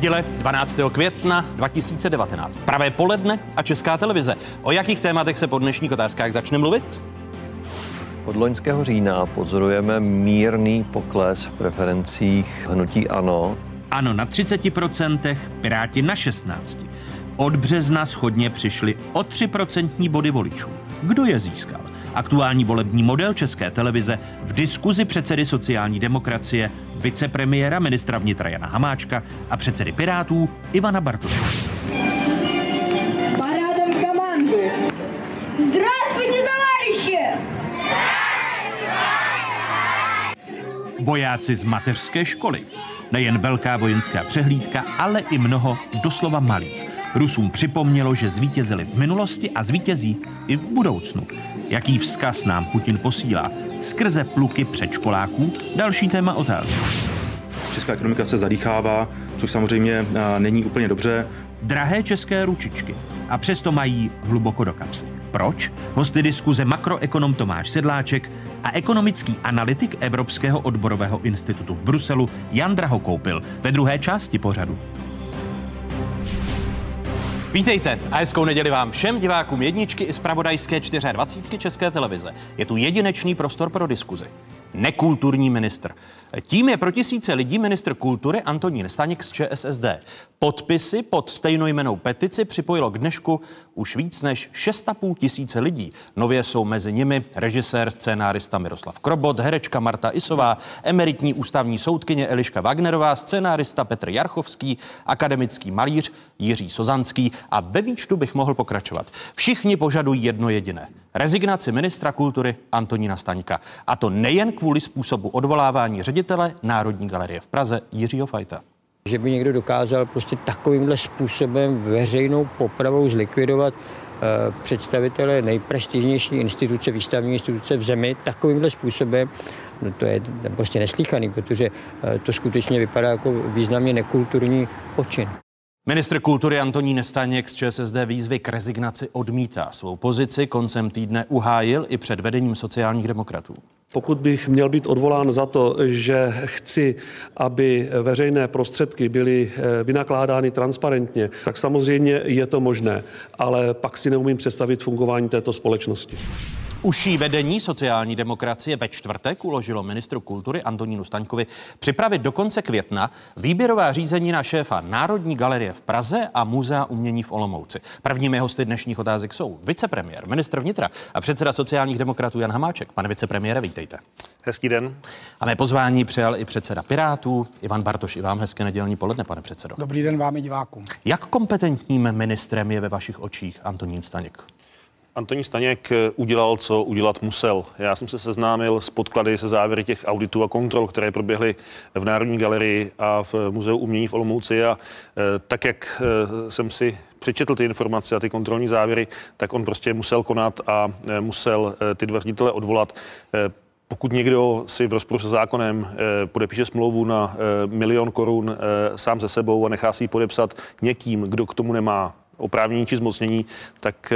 Neděle 12. května 2019. Pravé poledne a Česká televize. O jakých tématech se po dnešních otázkách začne mluvit? Od loňského října pozorujeme mírný pokles v preferencích hnutí ANO. Ano na 30%, Piráti na 16%. Od března schodně přišli o 3% body voličů. Kdo je získal? Aktuální volební model České televize v diskuzi předsedy sociální demokracie, vicepremiéra ministra vnitra Jana Hamáčka a předsedy Pirátů Ivana Bartoše. Парадом команду! Здравствуйте, товарищи! Vojáci z mateřské školy. Nejen velká vojenská přehlídka, ale i mnoho doslova malých. Rusům připomnělo, že zvítězili v minulosti a zvítězí i v budoucnu. Jaký vzkaz nám Putin posílá? Skrze pluky předškoláků? Další téma otázky. Česká ekonomika se zadýchává, což samozřejmě a, není úplně dobře. Drahé české ručičky. A přesto mají hluboko do kapsy. Proč? Hosty diskuze makroekonom Tomáš Sedláček a ekonomický analytik Evropského odborového institutu v Bruselu Jan Draho koupil ve druhé části pořadu. Vítejte a hezkou neděli vám všem divákům jedničky i zpravodajské 24 České televize. Je tu jedinečný prostor pro diskuzi. Nekulturní ministr. Tím je pro tisíce lidí ministr kultury Antonín Staněk z ČSSD. Podpisy pod stejnojmenou petici připojilo k dnešku už víc než 6,5 tisíce lidí. Nově jsou mezi nimi režisér, scénárista Miroslav Krobot, herečka Marta Isová, emeritní ústavní soudkyně Eliška Wagnerová, scénárista Petr Jarchovský, akademický malíř Jiří Sozanský a ve výčtu bych mohl pokračovat. Všichni požadují jedno jediné. Rezignaci ministra kultury Antonína Staňka. A to nejen kvůli způsobu odvolávání ředitele Národní galerie v Praze Jiřího Fajta. Že by někdo dokázal prostě takovýmhle způsobem veřejnou popravou zlikvidovat eh, představitele nejprestižnější instituce, výstavní instituce v zemi takovýmhle způsobem, no to je prostě neslíchaný, protože eh, to skutečně vypadá jako významně nekulturní počin. Ministr kultury Antonín Nestaněk z ČSSD výzvy k rezignaci odmítá. Svou pozici koncem týdne uhájil i před vedením sociálních demokratů. Pokud bych měl být odvolán za to, že chci, aby veřejné prostředky byly eh, vynakládány transparentně, tak samozřejmě je to možné, ale pak si neumím představit fungování této společnosti. Uší vedení sociální demokracie ve čtvrtek uložilo ministru kultury Antonínu Staňkovi připravit do konce května výběrová řízení na šéfa Národní galerie v Praze a Muzea umění v Olomouci. Prvními hosty dnešních otázek jsou vicepremiér, ministr vnitra a předseda sociálních demokratů Jan Hamáček. Pane vicepremiére, vítejte. Hezký den. A mé pozvání přijal i předseda Pirátů Ivan Bartoš. I vám hezké nedělní poledne, pane předsedo. Dobrý den vám i divákům. Jak kompetentním ministrem je ve vašich očích Antonín Staněk? Antonín Staněk udělal, co udělat musel. Já jsem se seznámil s podklady se závěry těch auditů a kontrol, které proběhly v Národní galerii a v Muzeu umění v Olomouci a e, tak, jak e, jsem si přečetl ty informace a ty kontrolní závěry, tak on prostě musel konat a musel ty dva ředitele odvolat. Pokud někdo si v rozporu se zákonem podepíše smlouvu na milion korun sám ze sebou a nechá si ji podepsat někým, kdo k tomu nemá oprávnění či zmocnění, tak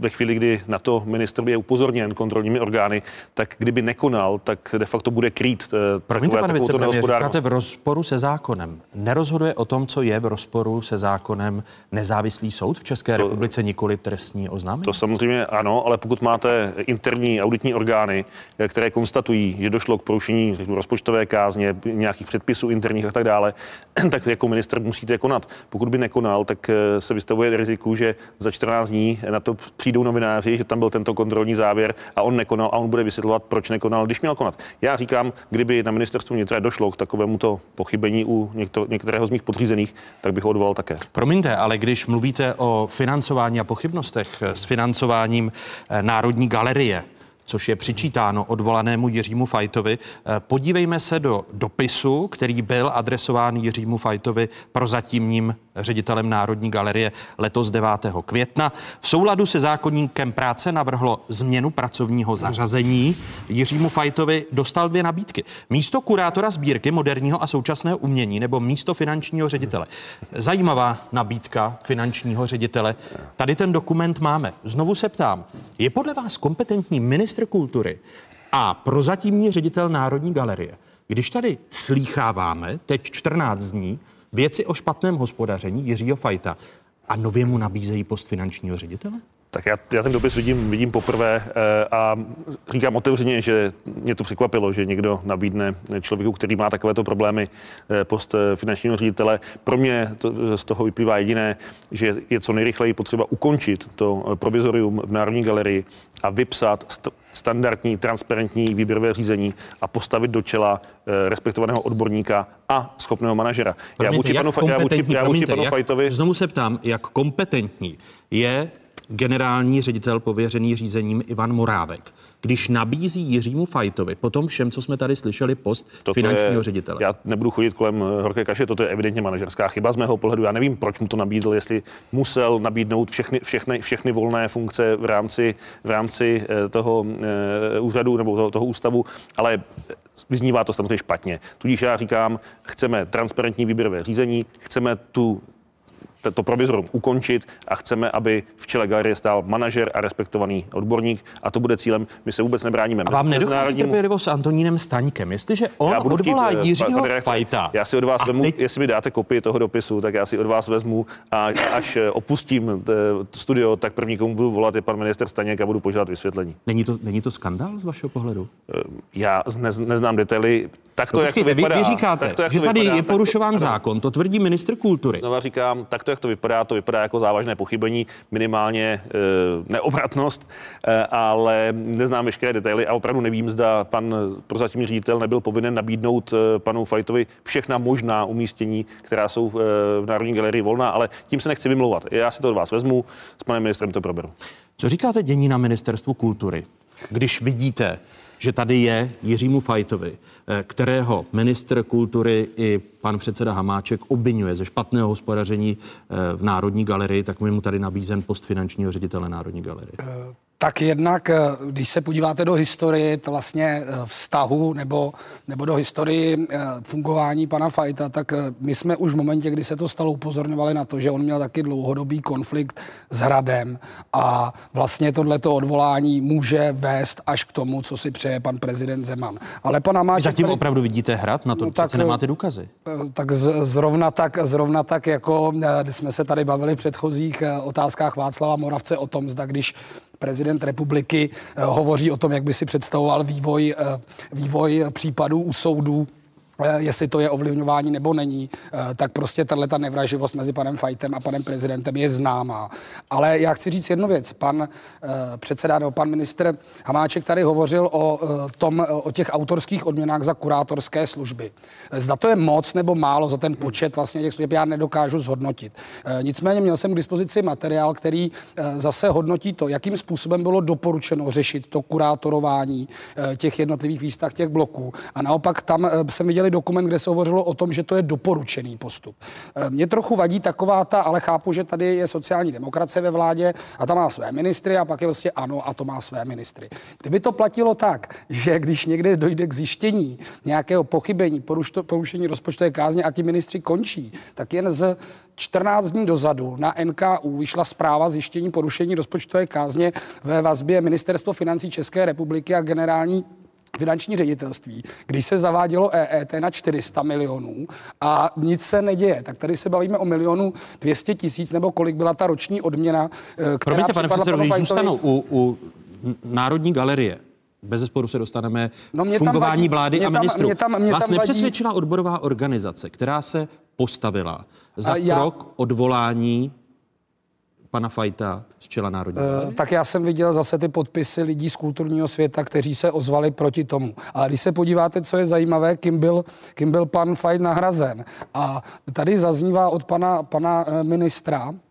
ve chvíli, kdy na to ministr je upozorněn kontrolními orgány, tak kdyby nekonal, tak de facto bude krýt eh, Promiňte, pane vicepremiér, říkáte v rozporu se zákonem. Nerozhoduje o tom, co je v rozporu se zákonem nezávislý soud v České to, republice, nikoli trestní oznámení? To samozřejmě ano, ale pokud máte interní auditní orgány, eh, které konstatují, že došlo k porušení řeknu, rozpočtové kázně, nějakých předpisů interních a tak dále, tak jako minister musíte konat. Pokud by nekonal, tak eh, se vystavuje riziku, že za 14 dní na to přijdou novináři, že tam byl tento kontrolní závěr a on nekonal a on bude vysvětlovat, proč nekonal, když měl konat. Já říkám, kdyby na ministerstvu vnitra došlo k takovému to pochybení u některého, některého z mých podřízených, tak bych ho odvolal také. Promiňte, ale když mluvíte o financování a pochybnostech s financováním eh, Národní galerie, což je přičítáno odvolanému Jiřímu Fajtovi. Eh, podívejme se do dopisu, který byl adresován Jiřímu Fajtovi prozatímním ředitelem Národní galerie letos 9. května. V souladu se zákonníkem práce navrhlo změnu pracovního zařazení. Jiřímu Fajtovi dostal dvě nabídky. Místo kurátora sbírky moderního a současného umění nebo místo finančního ředitele. Zajímavá nabídka finančního ředitele. Tady ten dokument máme. Znovu se ptám, je podle vás kompetentní ministr kultury a prozatímní ředitel Národní galerie, když tady slýcháváme teď 14 dní, věci o špatném hospodaření Jiřího Fajta a nově mu nabízejí post finančního ředitele? Tak já, já ten dopis vidím, vidím poprvé eh, a říkám otevřeně, že mě to překvapilo, že někdo nabídne člověku, který má takovéto problémy, eh, post eh, finančního ředitele. Pro mě to, z toho vyplývá jediné, že je co nejrychleji potřeba ukončit to provizorium v Národní galerii a vypsat st- standardní, transparentní výběrové řízení a postavit do čela respektovaného odborníka a schopného manažera. Promiňte, já vůči panu, já vůči, já vůči panu jak, Fajtovi... Znovu se ptám, jak kompetentní je generální ředitel pověřený řízením Ivan Morávek, když nabízí Jiřímu Fajtovi, potom všem, co jsme tady slyšeli, post toto finančního je, ředitele. Já nebudu chodit kolem eh, horké kaše, toto je evidentně manažerská chyba z mého pohledu. Já nevím, proč mu to nabídl, jestli musel nabídnout všechny, všechny, všechny volné funkce v rámci, v rámci eh, toho uh, úřadu nebo toho, toho ústavu, ale vyznívá to samozřejmě špatně. Tudíž já říkám, chceme transparentní výběrové řízení, chceme tu to provizorium ukončit a chceme, aby v čele galerie stál manažer a respektovaný odborník a to bude cílem. My se vůbec nebráníme. A vám nedochází trpělivost s Antonínem Staňkem. Jestliže on odvolá chtít, eh, Jiřího Fajta. Já si od vás vemu, teď... jestli mi dáte kopii toho dopisu, tak já si od vás vezmu a až eh, opustím studio, tak první, komu budu volat, je pan minister Staněk a budu požádat vysvětlení. Není to, není to skandál z vašeho pohledu? Eh, já ne, neznám detaily. Tak to, no, jak to vypadá, vy, vy říkáte, tak to, jak že to tady vypadá, je porušován tak, zákon, to tvrdí ministr kultury. Znova říkám, tak to, jak to vypadá, to vypadá jako závažné pochybení, minimálně e, neobratnost, e, ale neznám veškeré detaily a opravdu nevím, zda pan prozatímní ředitel nebyl povinen nabídnout e, panu Fajtovi všechna možná umístění, která jsou v, e, v Národní galerii volná, ale tím se nechci vymlouvat. Já si to od vás vezmu, s panem ministrem to proberu. Co říkáte dění na ministerstvu kultury, když vidíte, že tady je Jiřímu Fajtovi, eh, kterého ministr kultury i pan předseda Hamáček obvinuje ze špatného hospodaření eh, v Národní galerii, tak mu tady nabízen post finančního ředitele Národní galerie. Uh. Tak jednak, eh, když se podíváte do historie to vlastně eh, vztahu nebo, nebo do historii eh, fungování pana Fajta, tak my jsme už v momentě, kdy se to stalo, upozorňovali na to, že on měl taky dlouhodobý konflikt s Hradem a vlastně tohleto odvolání může vést až k tomu, co si přeje pan prezident Zeman. Ale pana Máček... Zatím tady... opravdu vidíte Hrad? Na to no, tak, nemáte důkazy. Tak z, zrovna tak, zrovna tak, jako když jsme se tady bavili v předchozích otázkách Václava Moravce o tom, zda když prezident republiky eh, hovoří o tom, jak by si představoval vývoj, eh, vývoj případů u soudů jestli to je ovlivňování nebo není, eh, tak prostě tahle ta nevraživost mezi panem Fajtem a panem prezidentem je známá. Ale já chci říct jednu věc. Pan eh, předseda nebo pan minister Hamáček tady hovořil o, tom, o těch autorských odměnách za kurátorské služby. Zda to je moc nebo málo za ten počet vlastně těch služeb, já nedokážu zhodnotit. Nicméně měl jsem k dispozici materiál, který zase hodnotí to, jakým způsobem bylo doporučeno řešit to kurátorování těch jednotlivých výstav těch bloků. A naopak tam jsem viděl dokument, kde se hovořilo o tom, že to je doporučený postup. Eh, mě trochu vadí taková ta, ale chápu, že tady je sociální demokracie ve vládě a ta má své ministry a pak je vlastně ano a to má své ministry. Kdyby to platilo tak, že když někde dojde k zjištění nějakého pochybení, porušení rozpočtové kázně a ti ministři končí, tak jen z 14 dní dozadu na NKU vyšla zpráva zjištění porušení rozpočtové kázně ve vazbě Ministerstvo financí České republiky a generální finanční ředitelství, když se zavádělo EET na 400 milionů a nic se neděje, tak tady se bavíme o milionu 200 tisíc, nebo kolik byla ta roční odměna, eh, která Promiňte, pane předsedo, když zůstanu u, u Národní galerie, bez zesporu se dostaneme no mě fungování vadí, vlády mě a ministrů. Mě tam, mě Vás tam nepřesvědčila vadí... odborová organizace, která se postavila za já... krok odvolání pana Fajta z čela Národní uh, Tak já jsem viděl zase ty podpisy lidí z kulturního světa, kteří se ozvali proti tomu. Ale když se podíváte, co je zajímavé, kým byl, kým byl pan Fajt nahrazen. A tady zaznívá od pana, pana eh, ministra, Eh,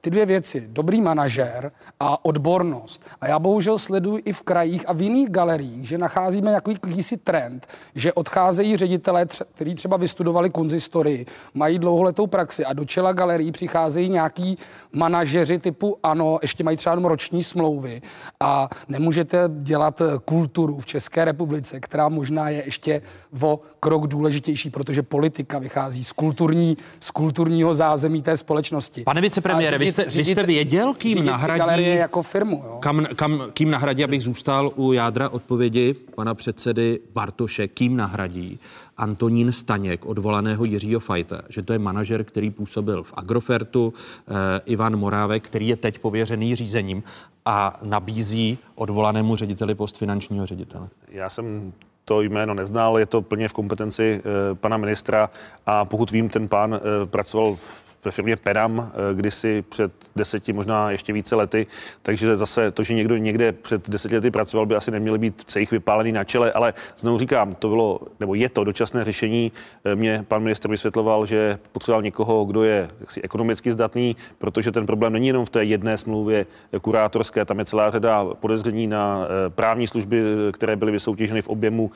ty dvě věci, dobrý manažér a odbornost. A já bohužel sleduji i v krajích a v jiných galeriích, že nacházíme jaký, jakýsi trend, že odcházejí ředitelé, kteří třeba vystudovali konzistorii, mají dlouholetou praxi a do čela galerií přicházejí nějaký manažeři typu ano, ještě mají třeba roční smlouvy a nemůžete dělat eh, kulturu v České republice, která možná je ještě o krok důležitější, protože politika vychází z, kulturní, z kulturního zázemí té společnosti. Pane vice vicepremiére, vy jste, vy jste věděl, kým nahradí... jako firmu, jo? Kam, kam, kým nahradí, abych zůstal u jádra odpovědi pana předsedy Bartoše, kým nahradí Antonín Staněk, odvolaného Jiřího Fajta, že to je manažer, který působil v Agrofertu, eh, Ivan Morávek, který je teď pověřený řízením a nabízí odvolanému řediteli post finančního ředitele. Já jsem to jméno neznal, je to plně v kompetenci e, pana ministra. A pokud vím, ten pán e, pracoval v ve firmě Peram eh, kdysi před deseti, možná ještě více lety, takže zase to, že někdo někde před deseti lety pracoval, by asi neměl být cejch vypálený na čele, ale znovu říkám, to bylo, nebo je to dočasné řešení. Eh, mě pan minister vysvětloval, že potřeboval někoho, kdo je jaksi ekonomicky zdatný, protože ten problém není jenom v té jedné smlouvě kurátorské, tam je celá řada podezření na eh, právní služby, které byly vysoutěženy v objemu,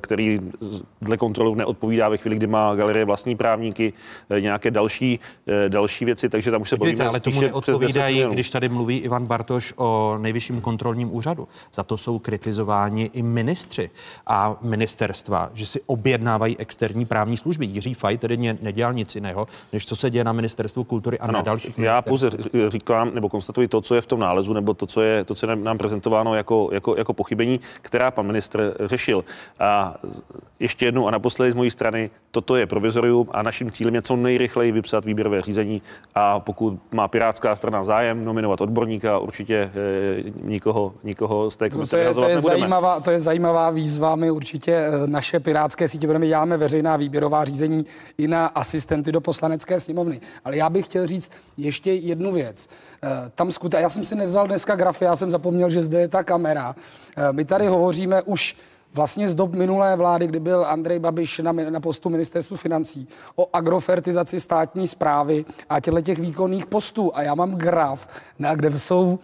který dle kontrolu neodpovídá ve chvíli, kdy má galerie vlastní právníky, nějaké další další věci, takže tam už se bavíme ale tomu neodpovídají, když tady mluví Ivan Bartoš o nejvyšším kontrolním úřadu. Za to jsou kritizováni i ministři a ministerstva, že si objednávají externí právní služby. Jiří Faj tedy nedělal nic jiného, než co se děje na ministerstvu kultury a ano, na dalších Já pouze říkám nebo konstatuji to, co je v tom nálezu, nebo to, co je, to, co je nám prezentováno jako, jako, jako pochybení, která pan ministr řešil. A ještě jednou a naposledy z mojí strany, toto je provizorium a naším cílem je co nejrychleji vypsat výběrové řízení a pokud má Pirátská strana zájem nominovat odborníka, určitě e, nikoho, nikoho z té komise no to, je, to, je zajímavá, to je zajímavá výzva. My určitě eh, naše pirátské sítě budeme děláme veřejná výběrová řízení i na asistenty do poslanecké sněmovny. Ale já bych chtěl říct ještě jednu věc. E, tam skutečně, já jsem si nevzal dneska grafy, já jsem zapomněl, že zde je ta kamera. E, my tady hovoříme už vlastně z dob minulé vlády, kdy byl Andrej Babiš na, na postu ministerstvu financí, o agrofertizaci státní zprávy a těchto těch výkonných postů. A já mám graf, na, kde jsou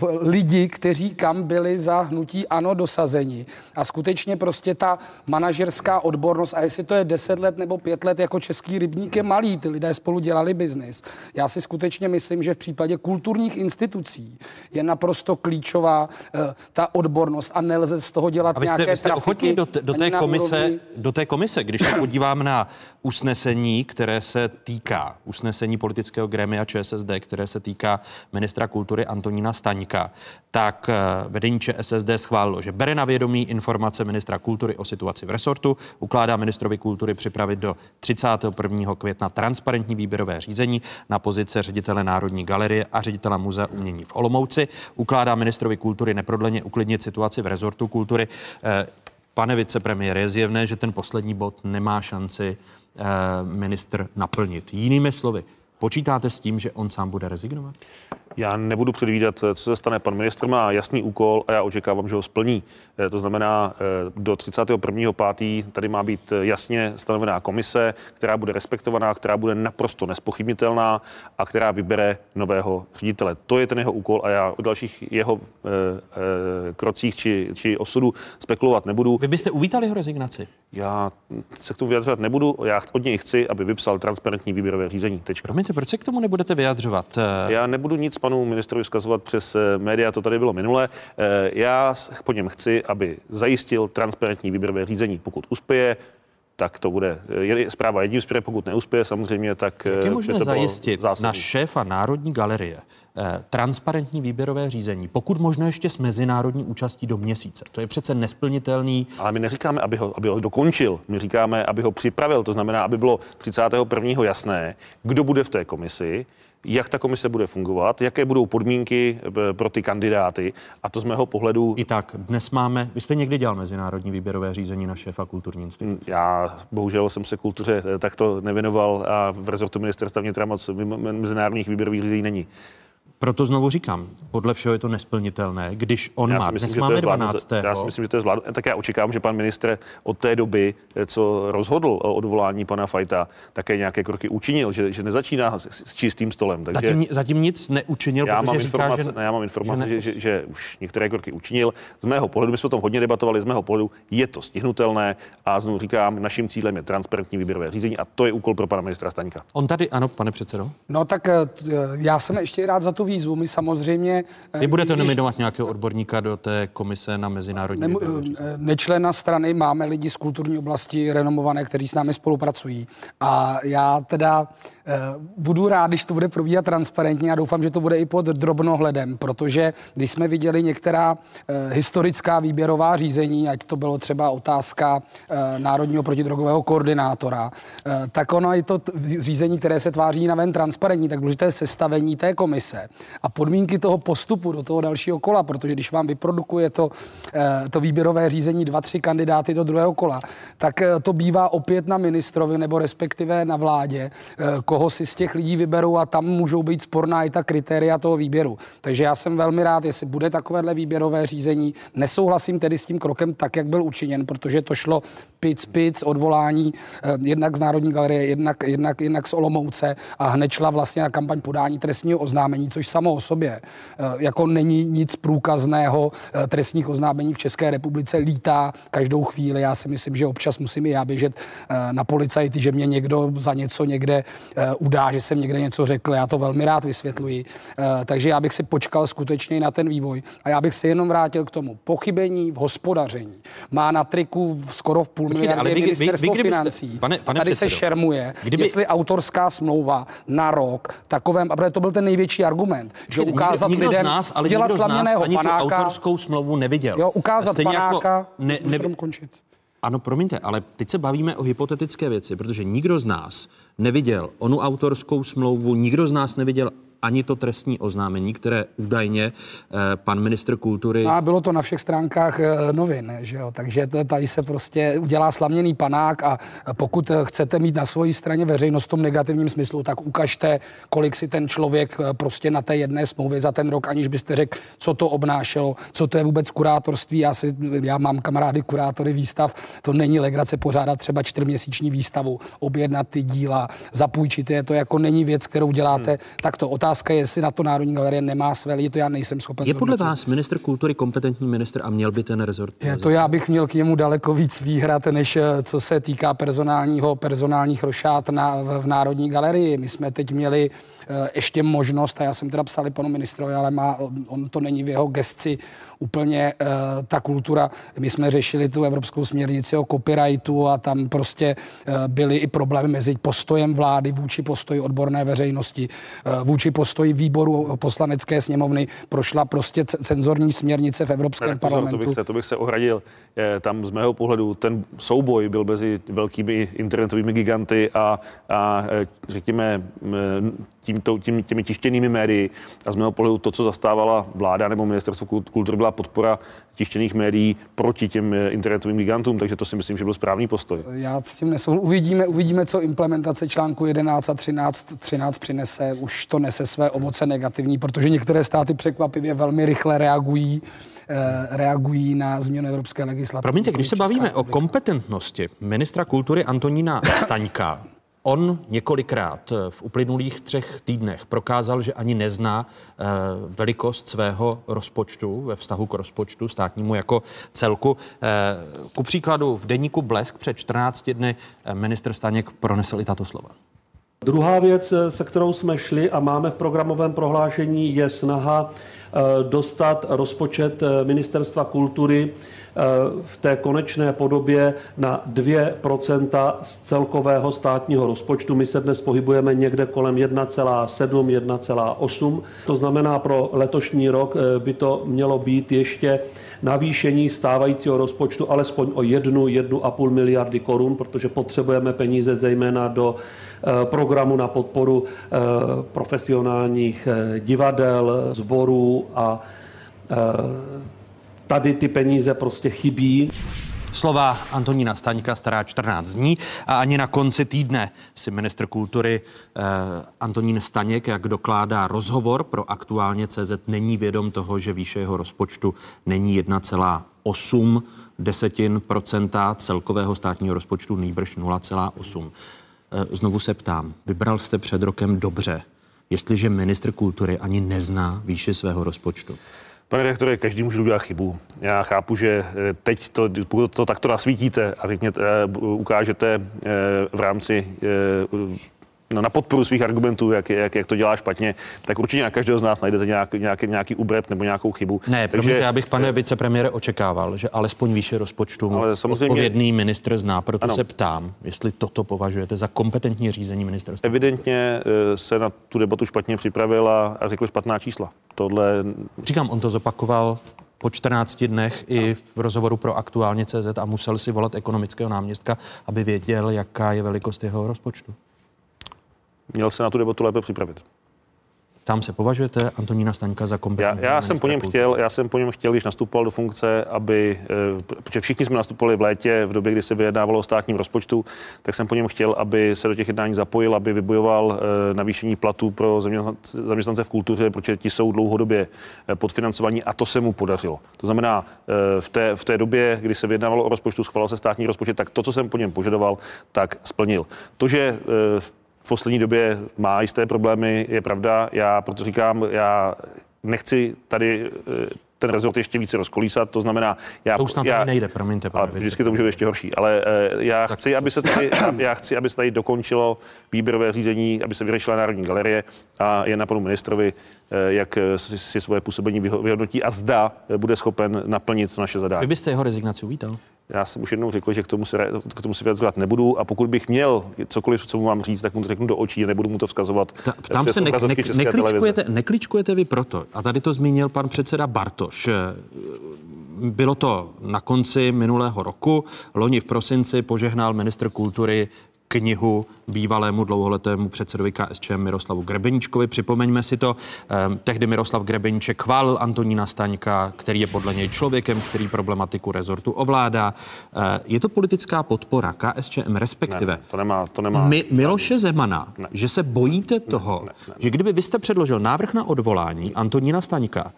uh, lidi, kteří kam byli za hnutí ano dosazeni. A skutečně prostě ta manažerská odbornost, a jestli to je 10 let nebo 5 let jako český rybník je malý, ty lidé spolu dělali biznis. Já si skutečně myslím, že v případě kulturních institucí je naprosto klíčová uh, ta odbornost a nelze z toho dělat nějaké jste ochotní do, t- do, té komise, do té komise, když se podívám na usnesení, které se týká, usnesení politického grémia ČSSD, které se týká ministra kultury Antonína Staňka, tak eh, vedení ČSSD schválilo, že bere na vědomí informace ministra kultury o situaci v resortu, ukládá ministrovi kultury připravit do 31. května transparentní výběrové řízení na pozice ředitele Národní galerie a ředitele Muzea umění v Olomouci, ukládá ministrovi kultury neprodleně uklidnit situaci v resortu kultury. Pane vicepremiére, je zjevné, že ten poslední bod nemá šanci eh, ministr naplnit. Jinými slovy, počítáte s tím, že on sám bude rezignovat? Já nebudu předvídat, co se stane. Pan ministr má jasný úkol a já očekávám, že ho splní. Eh, to znamená, eh, do 31.5. tady má být jasně stanovená komise, která bude respektovaná, která bude naprosto nespochybnitelná a která vybere nového ředitele. To je ten jeho úkol a já o dalších jeho eh, eh, krocích či, či osudu spekulovat nebudu. Vy byste uvítali jeho rezignaci? Já se k tomu vyjadřovat nebudu. Já od něj chci, aby vypsal transparentní výběrové řízení. Tečka. Promiňte, proč se k tomu nebudete vyjadřovat? Já nebudu nic panu ministrovi vzkazovat přes eh, média, to tady bylo minule. Eh, já po něm chci, aby zajistil transparentní výběrové řízení. Pokud uspěje, tak to bude eh, je zpráva jedním směrem, pokud neuspěje samozřejmě, tak Jak je možné zajistit zásadní. na šéfa Národní galerie transparentní výběrové řízení, pokud možno ještě s mezinárodní účastí do měsíce. To je přece nesplnitelný. Ale my neříkáme, aby ho, aby ho dokončil, my říkáme, aby ho připravil, to znamená, aby bylo 31. jasné, kdo bude v té komisi, jak ta komise bude fungovat, jaké budou podmínky eh, pro ty kandidáty. A to z mého pohledu. I tak, dnes máme. Vy jste někdy dělal mezinárodní výběrové řízení na šéfa kulturní instituce? Já bohužel jsem se kultuře eh, takto nevěnoval a v rezortu ministerstva vnitra moc mezinárodních výběrových řízení není. Proto znovu říkám, podle všeho je to nesplnitelné, když on já má, myslím, dnes máme 12. Já si myslím, že to je zvládnuté. Tak já očekávám, že pan ministr od té doby, co rozhodl o odvolání pana Fajta, také nějaké kroky učinil, že, že nezačíná s, s čistým stolem. Takže zatím, zatím nic neučinil, já mám říká, informace, že, ne, já mám informace, že, že, že, že už některé kroky učinil. Z mého pohledu, my jsme o tom hodně debatovali, z mého pohledu je to stihnutelné a znovu říkám, naším cílem je transparentní výběrové řízení a to je úkol pro pana ministra Staňka. On tady, ano, pane předsedo. No tak eh, já jsem ještě rád za tu výzvu. My samozřejmě... Vy budete když... nominovat nějakého odborníka do té komise na mezinárodní ne, Nečlena strany máme lidi z kulturní oblasti renomované, kteří s námi spolupracují. A já teda Eh, budu rád, když to bude probíhat transparentně a doufám, že to bude i pod drobnohledem, protože když jsme viděli některá eh, historická výběrová řízení, ať to bylo třeba otázka eh, Národního protidrogového koordinátora, tak ono je to řízení, které se tváří na ven transparentní, tak důležité je sestavení té komise a podmínky toho postupu do toho dalšího kola, protože když vám vyprodukuje to, to výběrové řízení dva, tři kandidáty do druhého kola, tak to bývá opět na ministrovi nebo respektive na vládě, koho si z těch lidí vyberou a tam můžou být sporná i ta kritéria toho výběru. Takže já jsem velmi rád, jestli bude takovéhle výběrové řízení. Nesouhlasím tedy s tím krokem tak, jak byl učiněn, protože to šlo pic, pic, odvolání eh, jednak z Národní galerie, jednak, jednak, jednak z Olomouce a hned šla vlastně na kampaň podání trestního oznámení, což samo o sobě eh, jako není nic průkazného. Eh, trestních oznámení v České republice lítá každou chvíli. Já si myslím, že občas musím i já běžet na policajty, že mě někdo za něco někde Eh, udá, že jsem někde něco řekl. Já to velmi rád vysvětluji. Eh, takže já bych si počkal skutečně na ten vývoj. A já bych se jenom vrátil k tomu. Pochybení v hospodaření má na triku skoro v půl miliardy ministerstvo vy, vy, financí. Pane, pane tady předsedo, se šermuje, kdyby... jestli autorská smlouva na rok takovém, a to byl ten největší argument, že ukázat nikdo, lidem, nás, ale dělat slaměného ani panáka, tu autorskou smlouvu neviděl. Jo, ukázat Stejně panáka, jako ne, ne, končit. Ano, promiňte, ale teď se bavíme o hypotetické věci, protože nikdo z nás neviděl onu autorskou smlouvu, nikdo z nás neviděl ani to trestní oznámení, které údajně eh, pan ministr kultury... A bylo to na všech stránkách eh, novin, že jo? takže tady se prostě udělá slaměný panák a pokud chcete mít na své straně veřejnost v tom negativním smyslu, tak ukažte, kolik si ten člověk eh, prostě na té jedné smlouvě za ten rok, aniž byste řekl, co to obnášelo, co to je vůbec kurátorství. Já, si, já mám kamarády kurátory výstav, to není legrace pořádat třeba čtyřměsíční výstavu, objednat ty díla, zapůjčit je, to jako není věc, kterou děláte hmm. takto. Otázka otázka je, jestli na to Národní galerie nemá své lidi, to já nejsem schopen. Je podle vás minister kultury kompetentní minister a měl by ten rezort? Je, to já bych měl k němu daleko víc výhrad, než eh, co se týká personálního, personálních rošát na, v Národní galerii. My jsme teď měli Eh, ještě možnost, a já jsem teda psal panu ministrovi, ale má, on to není v jeho gesci úplně uh, ta kultura. My jsme řešili tu evropskou směrnici o copyrightu a tam prostě uh, byly i problémy mezi postojem vlády vůči postoji odborné veřejnosti, vůči postoji výboru poslanecké sněmovny. Prošla prostě cenzorní směrnice v Evropském ne, parlamentu. To bych, se, to bych se ohradil. Tam z mého pohledu ten souboj byl mezi velkými internetovými giganty a, a řekněme tímto, tím, těmi tištěnými médii. A z mého pohledu to, co zastávala vláda nebo ministerstvo kultury, byla podpora tištěných médií proti těm eh, internetovým gigantům, takže to si myslím, že byl správný postoj. Já s tím nesouhlasím. Uvidíme, uvidíme, co implementace článku 11 a 13, 13 přinese. Už to nese své ovoce negativní, protože některé státy překvapivě velmi rychle reagují eh, reagují na změnu evropské legislativy. Promiňte, když se bavíme o kompetentnosti ministra kultury Antonína Staňka, On několikrát v uplynulých třech týdnech prokázal, že ani nezná eh, velikost svého rozpočtu ve vztahu k rozpočtu státnímu jako celku. Eh, ku příkladu v deníku Blesk před 14 dny eh, minister Staněk pronesl i tato slova. Druhá věc, se kterou jsme šli a máme v programovém prohlášení, je snaha dostat rozpočet Ministerstva kultury Eh, v té konečné podobě na 2% z celkového státního rozpočtu. My se dnes pohybujeme někde kolem 1,7, 1,8. To znamená, pro letošní rok eh, by to mělo být ještě navýšení stávajícího rozpočtu alespoň o 1, 1,5 miliardy korun, protože potřebujeme peníze zejména do eh, programu na podporu profesionálních divadel, sborů a tady ty peníze prostě chybí. Slova Antonína Staňka stará 14 dní a ani na konci týdne si ministr kultury eh, Antonín Staněk, jak dokládá rozhovor pro aktuálně CZ, není vědom toho, že výše jeho rozpočtu není 1,8 desetin procenta celkového státního rozpočtu, 0,8. Eh, znovu se ptám, vybral jste před rokem dobře, jestliže ministr kultury ani nezná výše svého rozpočtu? Pane redaktore, každý může udělat chybu. Já chápu, že eh, teď to, pokud to takto nasvítíte a řekněte, eh, ukážete v rámci na podporu svých argumentů, jak, jak, jak to dělá špatně, tak určitě na každého z nás najdete nějak, nějaký, nějaký ubrep nebo nějakou chybu. Ne, Takže, promiňte, já bych, pane vicepremiére, očekával, že alespoň výše rozpočtu ale samozřejmě, odpovědný ministr zná. Proto ano. se ptám, jestli toto považujete za kompetentní řízení ministerstva. Evidentně eh, se na tu debatu špatně připravil a, a řekl špatná čísla. Tohle... Říkám, on to zopakoval po 14 dnech i v rozhovoru pro aktuálně CZ a musel si volat ekonomického náměstka, aby věděl, jaká je velikost jeho rozpočtu. Měl se na tu debatu lépe připravit. Tam se považujete Antonína Staňka za kompetentní. Já, já jsem po něm chtěl, já jsem po něm chtěl, když nastupoval do funkce, aby, eh, protože všichni jsme nastupovali v létě, v době, kdy se vyjednávalo o státním rozpočtu, tak jsem po něm chtěl, aby se do těch jednání zapojil, aby vybojoval eh, navýšení platů pro zaměstnance v kultuře, protože ti jsou dlouhodobě eh, podfinancovaní a to se mu podařilo. To znamená, v té, v té době, kdy se vyjednávalo o rozpočtu, schválil se státní rozpočet, tak to, co jsem po něm požadoval, tak splnil. To, že v v poslední době má jisté problémy, je pravda. Já proto říkám, já nechci tady eh, ten rezort ještě více rozkolísat, to znamená... Já, to už snad já, nejde, promiňte. Pane vždycky to může být ještě horší, ale uh, já, tak chci, aby se tady, já chci, aby se tady dokončilo výběrové řízení, aby se vyřešila Národní galerie a je na panu ministrovi, uh, jak si, si svoje působení vyhodnotí a zda bude schopen naplnit naše zadání. Vy byste jeho rezignaci uvítal? Já jsem už jednou řekl, že k tomu se, k tomu se vyjadřovat nebudu a pokud bych měl cokoliv, co mu mám říct, tak mu to řeknu do očí a nebudu mu to vzkazovat. Ta, tam se ne, ne, nekličkujete, nekličkujete vy proto, a tady to zmínil pan předseda Bartoš, bylo to na konci minulého roku. Loni v prosinci požehnal ministr kultury knihu bývalému dlouholetému předsedovi KSČM Miroslavu Grebeníčkovi. Připomeňme si to, eh, tehdy Miroslav Grebeníček chválil Antonína Staňka, který je podle něj člověkem, který problematiku rezortu ovládá. Eh, je to politická podpora KSČM, respektive ne, to nemá, to nemá. Mi, Miloše Zemana, ne. že se bojíte toho, ne, ne, ne. že kdyby vy jste předložil návrh na odvolání Antonína Staňka,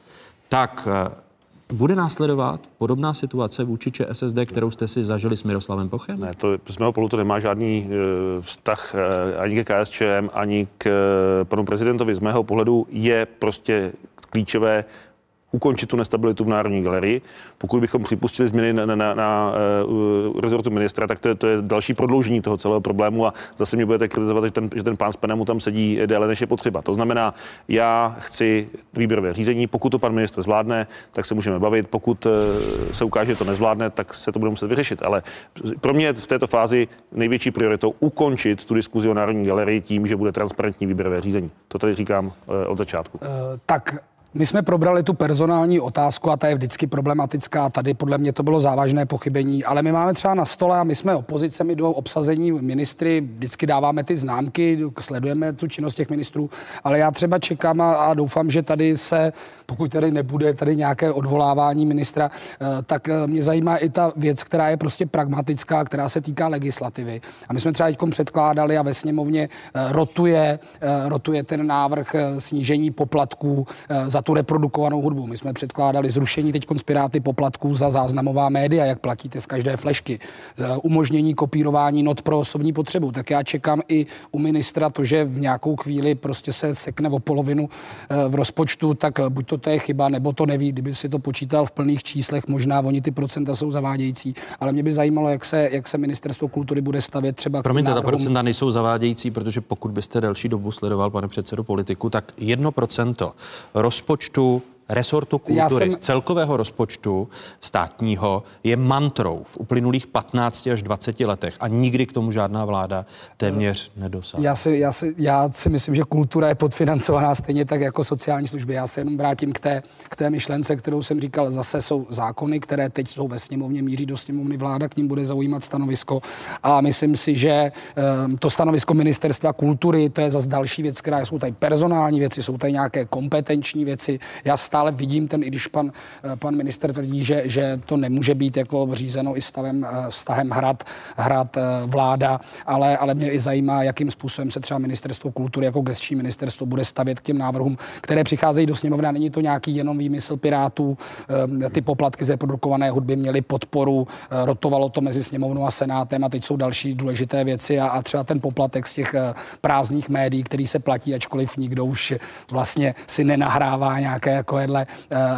tak eh, bude následovat podobná situace vůči ČSSD, kterou jste si zažili s Miroslavem Pochem? Ne, to z mého pohledu to nemá žádný e, vztah e, ani ke KSČM, ani k e, panu prezidentovi. Z mého pohledu je prostě klíčové ukončit tu nestabilitu v Národní galerii. Pokud bychom připustili změny na, na, na, na uh, rezortu ministra, tak to je, to je další prodloužení toho celého problému a zase mě budete kritizovat, že ten, že ten pán s penem tam sedí déle, než je potřeba. To znamená, já chci výběrové řízení, pokud to pan ministr zvládne, tak se můžeme bavit, pokud uh, se ukáže, že to nezvládne, tak se to bude muset vyřešit. Ale pro mě v této fázi největší prioritou ukončit tu diskuzi o Národní galerii tím, že bude transparentní výběrové řízení. To tady říkám uh, od začátku. Uh, tak my jsme probrali tu personální otázku a ta je vždycky problematická. Tady podle mě to bylo závažné pochybení, ale my máme třeba na stole a my jsme opozice, my do obsazení ministry vždycky dáváme ty známky, sledujeme tu činnost těch ministrů, ale já třeba čekám a, a doufám, že tady se, pokud tady nebude tady nějaké odvolávání ministra, eh, tak eh, mě zajímá i ta věc, která je prostě pragmatická, která se týká legislativy. A my jsme třeba teď předkládali a ve sněmovně eh, rotuje, rotuje ten návrh snížení poplatků za tu reprodukovanou hudbu. My jsme předkládali zrušení teď konspiráty poplatků za záznamová média, jak platíte z každé flešky, umožnění kopírování not pro osobní potřebu. Tak já čekám i u ministra to, že v nějakou chvíli prostě se sekne o polovinu eh, v rozpočtu, tak buď to, to je chyba, nebo to neví. Kdyby si to počítal v plných číslech, možná oni ty procenta jsou zavádějící, ale mě by zajímalo, jak se, jak se ministerstvo kultury bude stavět třeba. Promiňte, ta procenta nejsou zavádějící, protože pokud byste delší dobu sledoval, pane předsedu politiku, tak jedno procento rozpočtu rozpočtu resortu kultury, jsem... z celkového rozpočtu státního je mantrou v uplynulých 15 až 20 letech a nikdy k tomu žádná vláda téměř nedosáhla. Já si, já, si, já si myslím, že kultura je podfinancovaná stejně tak jako sociální služby. Já se jenom vrátím k té, k té myšlence, kterou jsem říkal. Zase jsou zákony, které teď jsou ve sněmovně, míří do sněmovny, vláda k ním bude zaujímat stanovisko a myslím si, že um, to stanovisko ministerstva kultury, to je zase další věc, která jsou tady personální věci, jsou tady nějaké kompetenční věci. Já stále vidím ten, i když pan, eh, pan minister tvrdí, že, že to nemůže být jako řízeno i stavem, eh, vztahem hrad, hrad eh, vláda, ale, ale mě i zajímá, jakým způsobem se třeba ministerstvo kultury jako gestční ministerstvo bude stavět k těm návrhům, které přicházejí do sněmovny. Není to nějaký jenom výmysl Pirátů. Ty poplatky z reprodukované hudby měly podporu, rotovalo to mezi sněmovnou a senátem a teď jsou další důležité věci a, a třeba ten poplatek z těch prázdných médií, který se platí, ačkoliv nikdo už vlastně si nenahrává nějaké jako takovéhle.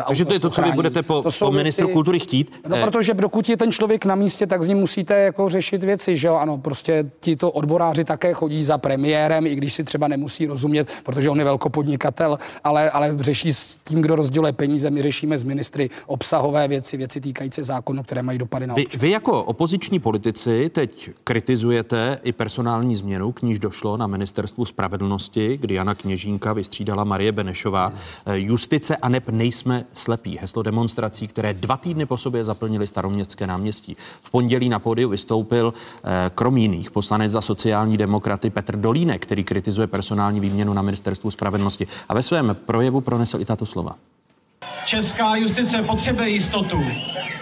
Takže to je to, co vy budete po, to po ministru věci, kultury chtít? No, protože dokud je ten člověk na místě, tak z ním musíte jako řešit věci, že jo? Ano, prostě tito odboráři také chodí za premiérem, i když si třeba nemusí rozumět, protože on je velkopodnikatel, ale, ale řeší s tím, kdo rozděluje peníze. My řešíme s ministry obsahové věci, věci týkající zákonu, které mají dopady na vy, vy jako opoziční politici teď kritizujete i personální změnu, k níž došlo na ministerstvu spravedlnosti, kdy Jana Kněžínka vystřídala Marie Benešová. Justice a neb nejsme slepí. Heslo demonstrací, které dva týdny po sobě zaplnili staroměstské náměstí. V pondělí na pódiu vystoupil eh, krom jiných poslanec za sociální demokraty Petr Dolínek, který kritizuje personální výměnu na ministerstvu spravedlnosti. A ve svém projevu pronesl i tato slova. Česká justice potřebuje jistotu,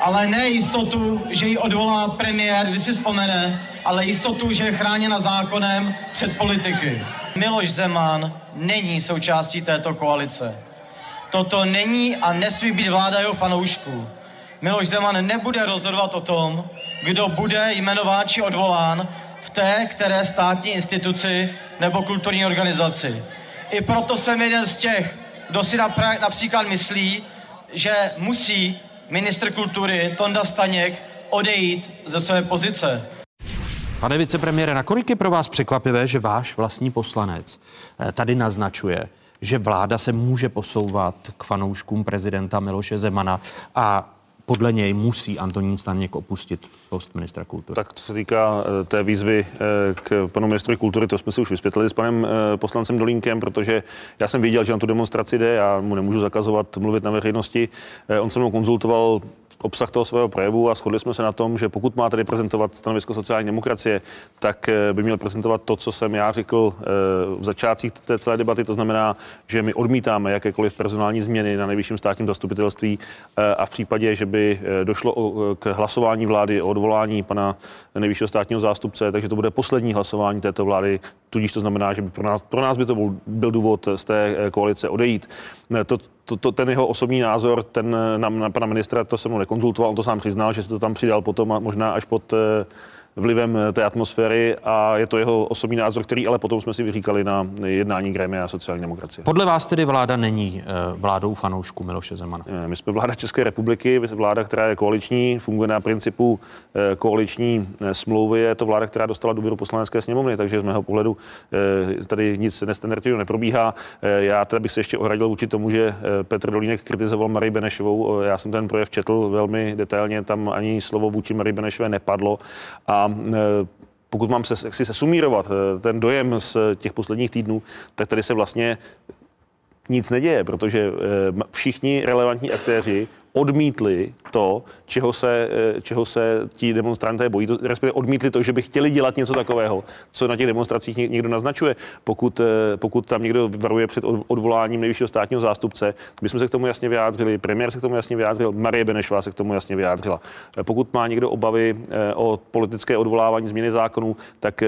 ale ne jistotu, že ji odvolá premiér, když si vzpomene, ale jistotu, že je chráněna zákonem před politiky. Miloš Zeman není součástí této koalice. Toto není a nesmí být vláda jeho fanoušků. Miloš Zeman nebude rozhodovat o tom, kdo bude jmenován či odvolán v té, které státní instituci nebo kulturní organizaci. I proto jsem jeden z těch, kdo si například myslí, že musí ministr kultury Tonda Staněk odejít ze své pozice. Pane vicepremiére, nakolik je pro vás překvapivé, že váš vlastní poslanec eh, tady naznačuje, že vláda se může posouvat k fanouškům prezidenta Miloše Zemana a podle něj musí Antonín Staněk opustit post ministra kultury. Tak co se týká eh, té výzvy eh, k panu ministru kultury, to jsme si už vysvětlili s panem poslancem Dolínkem, protože já jsem viděl, že na tu demonstraci jde, já mu nemůžu zakazovat mluvit na veřejnosti. On se mnou konzultoval obsah toho svého projevu a shodli jsme se na tom, že pokud má tedy prezentovat stanovisko sociální demokracie, tak eh, by měl prezentovat to, co jsem já řekl eh, v začátcích té celé debaty, to znamená, že my odmítáme jakékoliv personální změny na nejvyšším státním zastupitelství eh, a v případě, že by došlo k hlasování vlády o odvolání pana nejvyššího státního zástupce, takže to bude poslední hlasování této vlády, tudíž to znamená, že by pro nás, pro nás by to byl, byl důvod z té koalice odejít. To, to, to, ten jeho osobní názor, ten na, na pana ministra, to se mu nekonzultoval, on to sám přiznal, že se to tam přidal potom a možná až pod eh, vlivem eh, té atmosféry a je to jeho osobní názor, který ale potom jsme si vyříkali na jednání Grémia sociální demokracie. Podle vás tedy vláda není eh, vládou fanoušků Miloše Zemana? My jsme vláda České republiky, vláda, která je koaliční, funguje na principu eh, koaliční smlouvy, je to vláda, která dostala důvěru poslanecké sněmovny, takže z mého pohledu tady nic nestandardního neprobíhá. Já teda bych se ještě ohradil vůči tomu, že Petr Dolínek kritizoval Marii Benešovou. Já jsem ten projev četl velmi detailně, tam ani slovo vůči Marii Benešové nepadlo a E, pokud mám se, si se sumírovat e, ten dojem z těch posledních týdnů, tak tady se vlastně nic neděje, protože e, všichni relevantní aktéři odmítli to, čeho se, eh, čeho se ti demonstranté bojí, to, respektive odmítli to, že by chtěli dělat něco takového, co na těch demonstracích někdo naznačuje. Pokud, eh, pokud tam někdo varuje před odvoláním nejvyššího státního zástupce, my jsme se k tomu jasně vyjádřili, premiér se k tomu jasně vyjádřil, Marie Benešová se k tomu jasně vyjádřila. Eh, pokud má někdo obavy o politické odvolávání změny zákonů, tak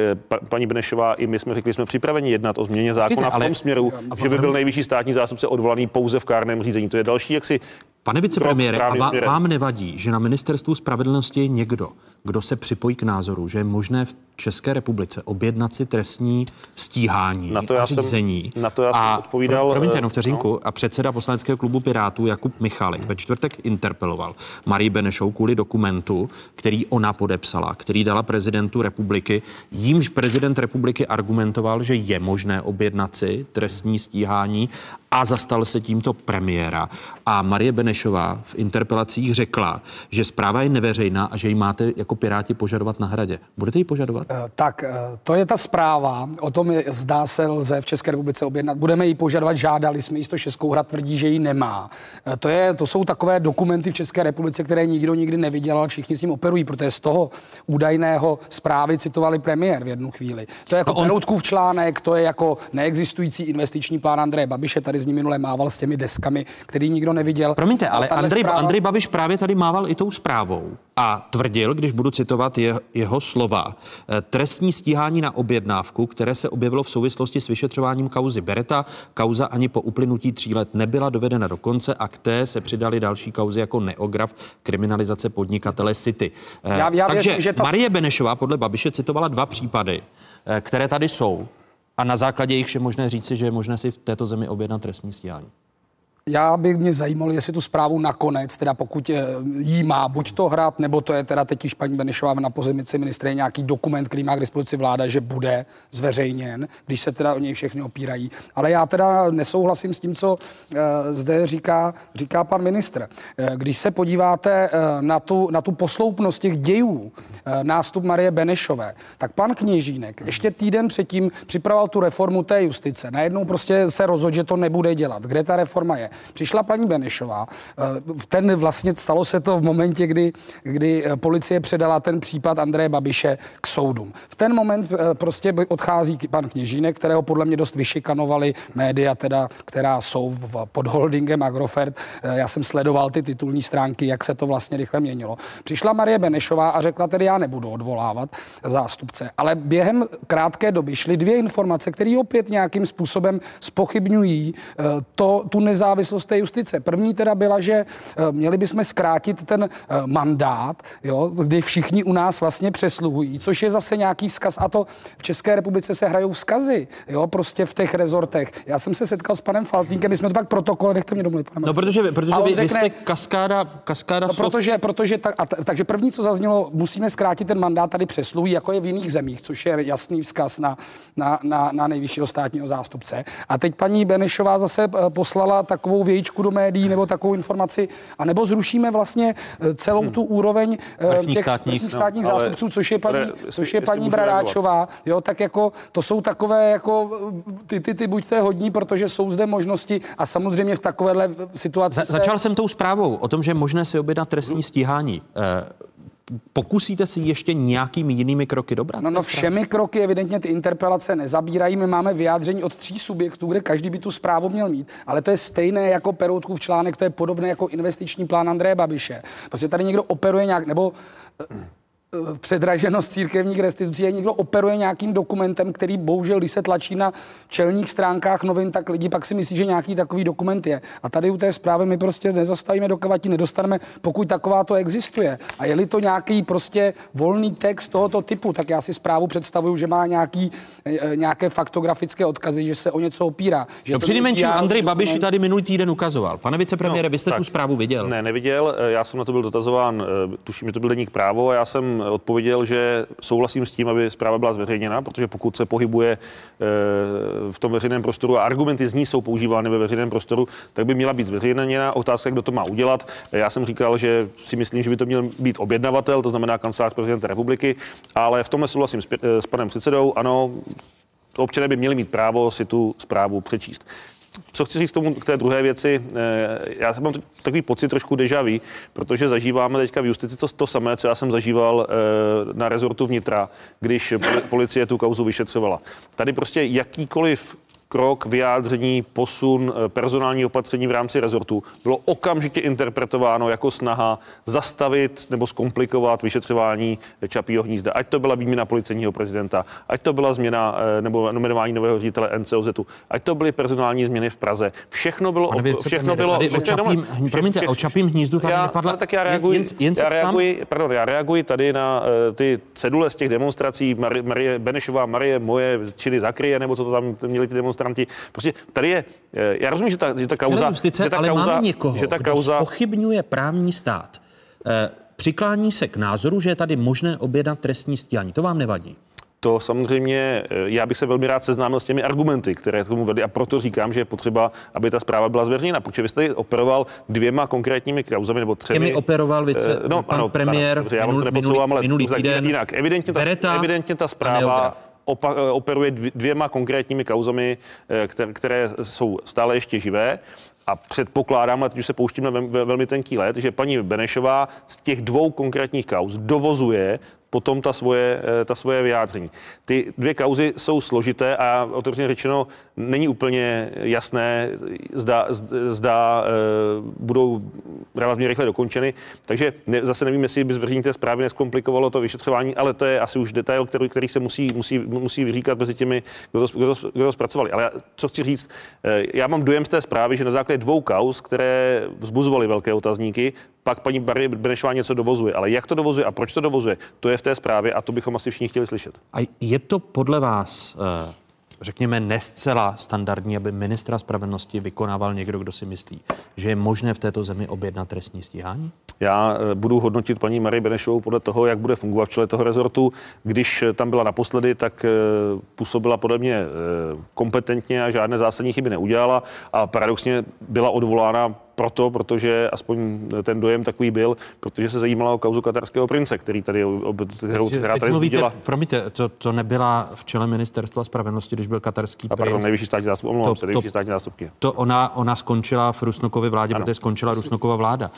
paní Benešová i my jsme řekli, jsme připraveni jednat o změně zákona v tom směru, že by byl nejvyšší státní zástupce odvolaný pouze v kárném řízení. To je další jaksi Pane vicepremiére, a vám nevadí, že na ministerstvu spravedlnosti je někdo, kdo se připojí k názoru, že je možné v České republice objednat si trestní stíhání na to já a řízení. Jsem, na to já jsem a odpovídal. Pro, promiňte jenom vteřinku. No. A předseda poslaneckého klubu Pirátů Jakub Michalik ve čtvrtek interpeloval Marii Benešou kvůli dokumentu, který ona podepsala, který dala prezidentu republiky. Jímž prezident republiky argumentoval, že je možné objednat si trestní stíhání a zastal se tímto premiéra. A Marie Benešová v interpelacích řekla, že zpráva je neveřejná a že ji máte jako Piráti požadovat na hradě. Budete ji požadovat? Eh, tak, eh, to je ta zpráva. O tom je, zdá se lze v České republice objednat. Budeme ji požadovat, žádali jsme jisto Českou hrad tvrdí, že ji nemá. Eh, to, je, to jsou takové dokumenty v České republice, které nikdo nikdy neviděl, ale všichni s ním operují, protože z toho údajného zprávy citovali premiér v jednu chvíli. To je jako no on... článek, to je jako neexistující investiční plán Andreje Babiše, tady z ní minule mával s těmi deskami, který nikdo neviděl. Promiňte, ale Andrej, zpráva... Andrej Babiš právě tady mával i tou zprávou a tvrdil, když budu citovat je, jeho slova, eh, trestní stíhání na objednávku, které se objevilo v souvislosti s vyšetřováním kauzy Bereta, kauza ani po uplynutí tří let nebyla dovedena do konce a k té se přidali další kauzy jako neograf, kriminalizace podnikatele City. Eh, já, já Takže věřím, že ta... Marie Benešová podle Babiše citovala dva případy, eh, které tady jsou a na základě jich je možné říci, že je možné si v této zemi objednat trestní stíhání. Já bych mě zajímalo, jestli tu zprávu nakonec, teda pokud eh, jí má buď to hrát, nebo to je teda teď již paní Benešová na pozemici ministře nějaký dokument, který má k dispozici vláda, že bude zveřejněn, když se teda o něj všechny opírají. Ale já teda nesouhlasím s tím, co uh, zde říká, říká pan ministr. Uh, když se podíváte na, tu, na tu posloupnost těch dějů, nástup Marie Benešové, tak pan Kněžínek ještě týden předtím připravoval tu reformu té justice. Najednou prostě se rozhodl, že to nebude dělat. Kde ta reforma je? Přišla paní Benešová, v ten vlastně stalo se to v momentě, kdy, kdy policie předala ten případ Andreje Babiše k soudům. V ten moment prostě odchází pan Kněžínek, kterého podle mě dost vyšikanovali média, teda, která jsou v, pod holdingem Agrofert. Já jsem sledoval ty titulní stránky, jak se to vlastně rychle měnilo. Přišla Marie Benešová a řekla tedy, já nebudu odvolávat zástupce. Ale během krátké doby šly dvě informace, které opět nějakým způsobem spochybňují to, tu nezávislost té justice. První teda byla, že měli bychom zkrátit ten mandát, jo, kdy všichni u nás vlastně přesluhují, což je zase nějaký vzkaz a to v České republice se hrajou vzkazy, jo, prostě v těch rezortech. Já jsem se setkal s panem Faltínkem, my jsme to pak protokole, nechte mě domluvit. No, protože, protože vy, řekne, vy jste kaskáda, kaskáda no, slov. protože, protože ta, a t, takže první, co zaznělo, musíme zkrátit ten mandát tady přesluhují, jako je v jiných zemích, což je jasný vzkaz na, na, na, na nejvyššího státního zástupce. A teď paní Benešová zase eh, poslala takovou vějíčku do médií nebo takovou informaci, a nebo zrušíme vlastně eh, celou hmm. tu úroveň eh, vrchních těch státních, vrchních státních no, zástupců, což je paní, ale, což je paní Bradáčová. Jo, tak jako to jsou takové jako ty, ty, ty buďte hodní, protože jsou zde možnosti a samozřejmě v takovéhle situaci. Za, se... Začal jsem tou zprávou o tom, že je možné si objednat trestní stíhání. Pokusíte si ještě nějakými jinými kroky dobrat? No, no všemi kroky evidentně ty interpelace nezabírají. My máme vyjádření od tří subjektů, kde každý by tu zprávu měl mít. Ale to je stejné jako Peroutkův článek, to je podobné jako investiční plán Andreje Babiše. Prostě tady někdo operuje nějak, nebo Eh, předraženost církevních restitucí a někdo operuje nějakým dokumentem, který bohužel, když se tlačí na čelních stránkách novin, tak lidi pak si myslí, že nějaký takový dokument je. A tady u té zprávy my prostě nezastavíme, dokud nedostaneme, pokud taková to existuje. A je-li to nějaký prostě volný text tohoto typu, tak já si zprávu představuju, že má nějaký, eh, nějaké faktografické odkazy, že se o něco opírá. Že no, přinejmenším Andrej Babiš tady minulý týden ukazoval. Pane vicepremiére, no, vy jste tak, tu zprávu viděl? Ne, neviděl. Já jsem na to byl dotazován, eh, tuším, že to byl deník právo a já jsem odpověděl, že souhlasím s tím, aby zpráva byla zveřejněna, protože pokud se pohybuje eh, v tom veřejném prostoru a argumenty z ní jsou používány ve veřejném prostoru, tak by měla být zveřejněna. Otázka, kdo to má udělat. Já jsem říkal, že si myslím, že by to měl být objednavatel, to znamená kancelář prezidenta republiky, ale v tomhle souhlasím s, s panem předsedou. Ano, občané by měli mít právo si tu zprávu přečíst co chci říct k, tomu, k té druhé věci, eh, já mám takový pocit trošku deja vu, protože zažíváme teďka v justici to, to samé, co já jsem zažíval eh, na rezortu vnitra, když policie tu kauzu vyšetřovala. Tady prostě jakýkoliv krok, vyjádření, posun, eh, personální opatření v rámci rezortu bylo okamžitě interpretováno jako snaha zastavit nebo zkomplikovat vyšetřování Čapího hnízda. Ať to byla výměna policejního prezidenta, ať to byla změna eh, nebo nominování nového ředitele NCOZ, ať to byly personální změny v Praze. Všechno bylo... Pane všechno bylo tady o čapím, vše, promiňte, o čapím hnízdu tady já, nepadla... Tak já reaguji, jen, jen já, reaguji, pardon, já reaguji tady na uh, ty cedule z těch demonstrací Marie, Marie Benešová, Marie moje činy zakryje, nebo co to tam měli ty demonstrace demonstranti. Prostě tady je, eh, já rozumím, že ta, že ta kauza... Justice, že ta ale kauza, máme někoho, že ta kauza... pochybňuje právní stát. Eh, přiklání se k názoru, že je tady možné objednat trestní stíhání. To vám nevadí? To samozřejmě, eh, já bych se velmi rád seznámil s těmi argumenty, které tomu vedly a proto říkám, že je potřeba, aby ta zpráva byla zveřejněna, protože vy jste operoval dvěma konkrétními kauzami nebo třemi. Těmi operoval vice, no, pan ano, premiér ano, já vám to minulý, ale minulý týden. Jinak, evidentně ta, evidentně ta zpráva opa- eh, operuje dvěma konkrétními kauzami, eh, které, které jsou stále ještě živé. A předpokládám, a teď už se pouštím na velmi tenký let, že paní Benešová z těch dvou konkrétních kauz dovozuje potom ta svoje, eh, ta svoje vyjádření. Ty dvě kauzy jsou složité a otevřeně řečeno není úplně jasné, zda, zda e, budou relativně rychle dokončeny. Takže ne, zase nevím, jestli by zveřejnění té zprávy neskomplikovalo to vyšetřování, ale to je asi už detail, který, který se musí, musí, musí vyříkat mezi těmi, kdo to, kdo, to, kdo to zpracovali. Ale co chci říct, e, já mám dojem z té zprávy, že na základě dvou kauz, které vzbuzovaly velké otazníky, pak paní Benešová něco dovozuje. Ale jak to dovozuje a proč to dovozuje, to je v té zprávě a to bychom asi všichni chtěli slyšet. A je to podle vás uh, řekněme, nescela standardní, aby ministra spravedlnosti vykonával někdo, kdo si myslí, že je možné v této zemi objednat trestní stíhání? Já eh, budu hodnotit paní Marie Benešovou podle toho, jak bude fungovat v čele toho rezortu. Když eh, tam byla naposledy, tak eh, působila podle mě kompetentně a žádné zásadní chyby neudělala a paradoxně byla odvolána proto, protože aspoň ten dojem takový byl, protože se zajímala o kauzu katarského prince, který tady, kterou, která tady mluvíte, Promiňte, to, to nebyla v čele ministerstva spravedlnosti, když byl katarský a princ. Pardon, nejvyšší státní zástup, omlouvám to, se, nejvyšší státní zástupky. To ona, ona skončila v Rusnokově vládě, ano. protože skončila Rusnokova vláda.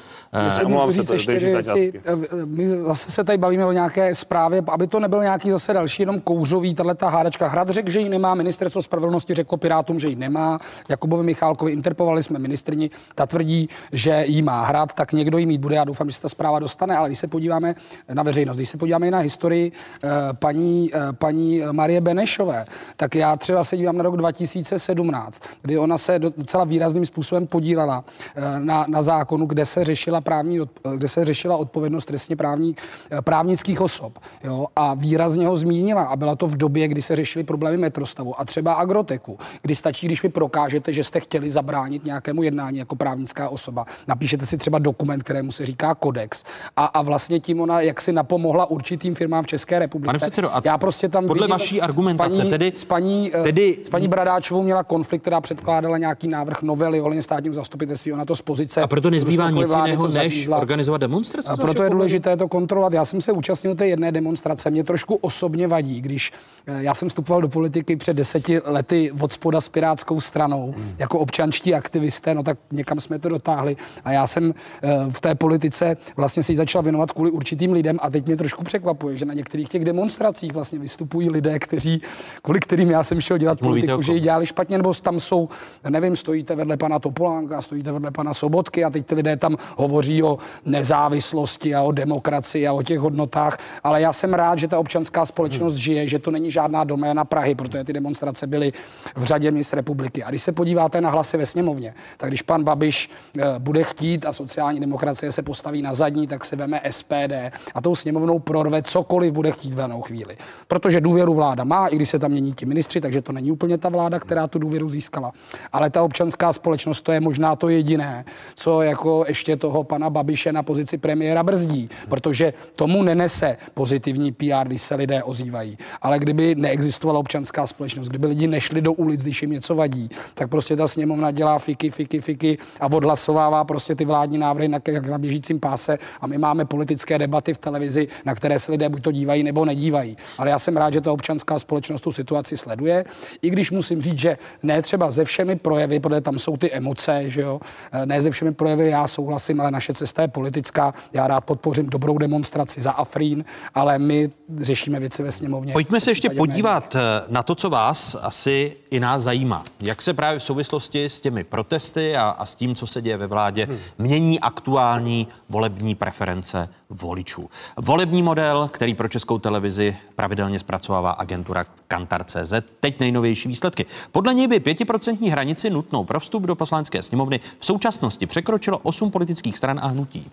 Uh, omlouvám se, ještě věci, eh, my zase se tady bavíme o nějaké zprávě, aby to nebyl nějaký zase další jenom kouřový, tahle ta hádačka. Hrad řekl, že ji nemá, ministerstvo spravedlnosti řeklo Pirátům, že ji nemá. Jakubovi Michálkovi interpelovali jsme ministrni, ta tvrdí, tvrdí, že jí má hrát, tak někdo jí mít bude. Já doufám, že se ta zpráva dostane, ale když se podíváme na veřejnost, když se podíváme na historii eh, paní, eh, paní Marie Benešové, tak já třeba se dívám na rok 2017, kdy ona se docela výrazným způsobem podílela eh, na, na zákonu, kde se řešila právní, kde se řešila odpovědnost trestně právní, právnických osob. Jo, a výrazně ho zmínila. A byla to v době, kdy se řešily problémy metrostavu a třeba agroteku, kdy stačí, když vy prokážete, že jste chtěli zabránit nějakému jednání jako právnická fyzická osoba. Napíšete si třeba dokument, kterému se říká kodex a, a vlastně tím ona jak si napomohla určitým firmám v České republice. Pane předsedo, a já prostě tam podle vidím, vaší argumentace, s paní, tedy, s paní, eh, tedy, s paní Bradáčovou měla konflikt, která předkládala nějaký návrh novely ohledně státního zastupitelství, ona to z pozice. A proto nezbývá nic jiného, než organizovat demonstrace. A proto je důležité to kontrolovat. Já jsem se účastnil té jedné demonstrace. Mě trošku osobně vadí, když eh, já jsem vstupoval do politiky před deseti lety od spoda s Pirátskou stranou hmm. jako občanští aktivisté, no tak někam jsme to dotáhli. A já jsem eh, v té politice vlastně si začal věnovat kvůli určitým lidem a teď mě trošku překvapuje, že na některých těch demonstracích vlastně vystupují lidé, kteří, kvůli kterým já jsem šel dělat Mluvíte politiku, že ji dělali špatně, nebo tam jsou, nevím, stojíte vedle pana Topolánka, stojíte vedle pana Sobotky a teď ty lidé tam hovoří o nezávislosti a o demokracii a o těch hodnotách, ale já jsem rád, že ta občanská společnost hmm. žije, že to není žádná doména Prahy, protože ty demonstrace byly v řadě měst republiky. A když se podíváte na hlasy ve sněmovně, tak když pan Babiš bude chtít chtít a sociální demokracie se postaví na zadní, tak se veme SPD a tou sněmovnou prorve cokoliv bude chtít v danou chvíli. Protože důvěru vláda má, i když se tam mění ti ministři, takže to není úplně ta vláda, která tu důvěru získala. Ale ta občanská společnost, to je možná to jediné, co jako ještě toho pana Babiše na pozici premiéra brzdí, protože tomu nenese pozitivní PR, když se lidé ozývají. Ale kdyby neexistovala občanská společnost, kdyby lidi nešli do ulic, když jim něco vadí, tak prostě ta sněmovna dělá fiky, fiky, fiky a odhlasovává prostě ty vládní návrhy na, na běžícím páse a my máme politické debaty v televizi, na které se lidé buď to dívají nebo nedívají. Ale já jsem rád, že ta občanská společnost tu situaci sleduje, i když musím říct, že ne třeba ze všemi projevy, protože tam jsou ty emoce, že jo, ne ze všemi projevy já souhlasím, ale naše cesta je politická. Já rád podpořím dobrou demonstraci za Afrín, ale my řešíme věci ve sněmovně. Pojďme se ještě podívat médiích. Eh, na to, co vás asi i nás zajímá. Jak se právě v souvislosti s těmi protesty a, a s tím, co se děje ve vládě, hmm mění aktuální volební preference voličů. Volební model, který pro českou televizi pravidelně zpracovává agentura Kantar.cz, teď nejnovější výsledky. Podle něj by pětiprocentní hranici nutnou pro vstup do poslanecké sněmovny v současnosti překročilo osm politických stran a hnutí.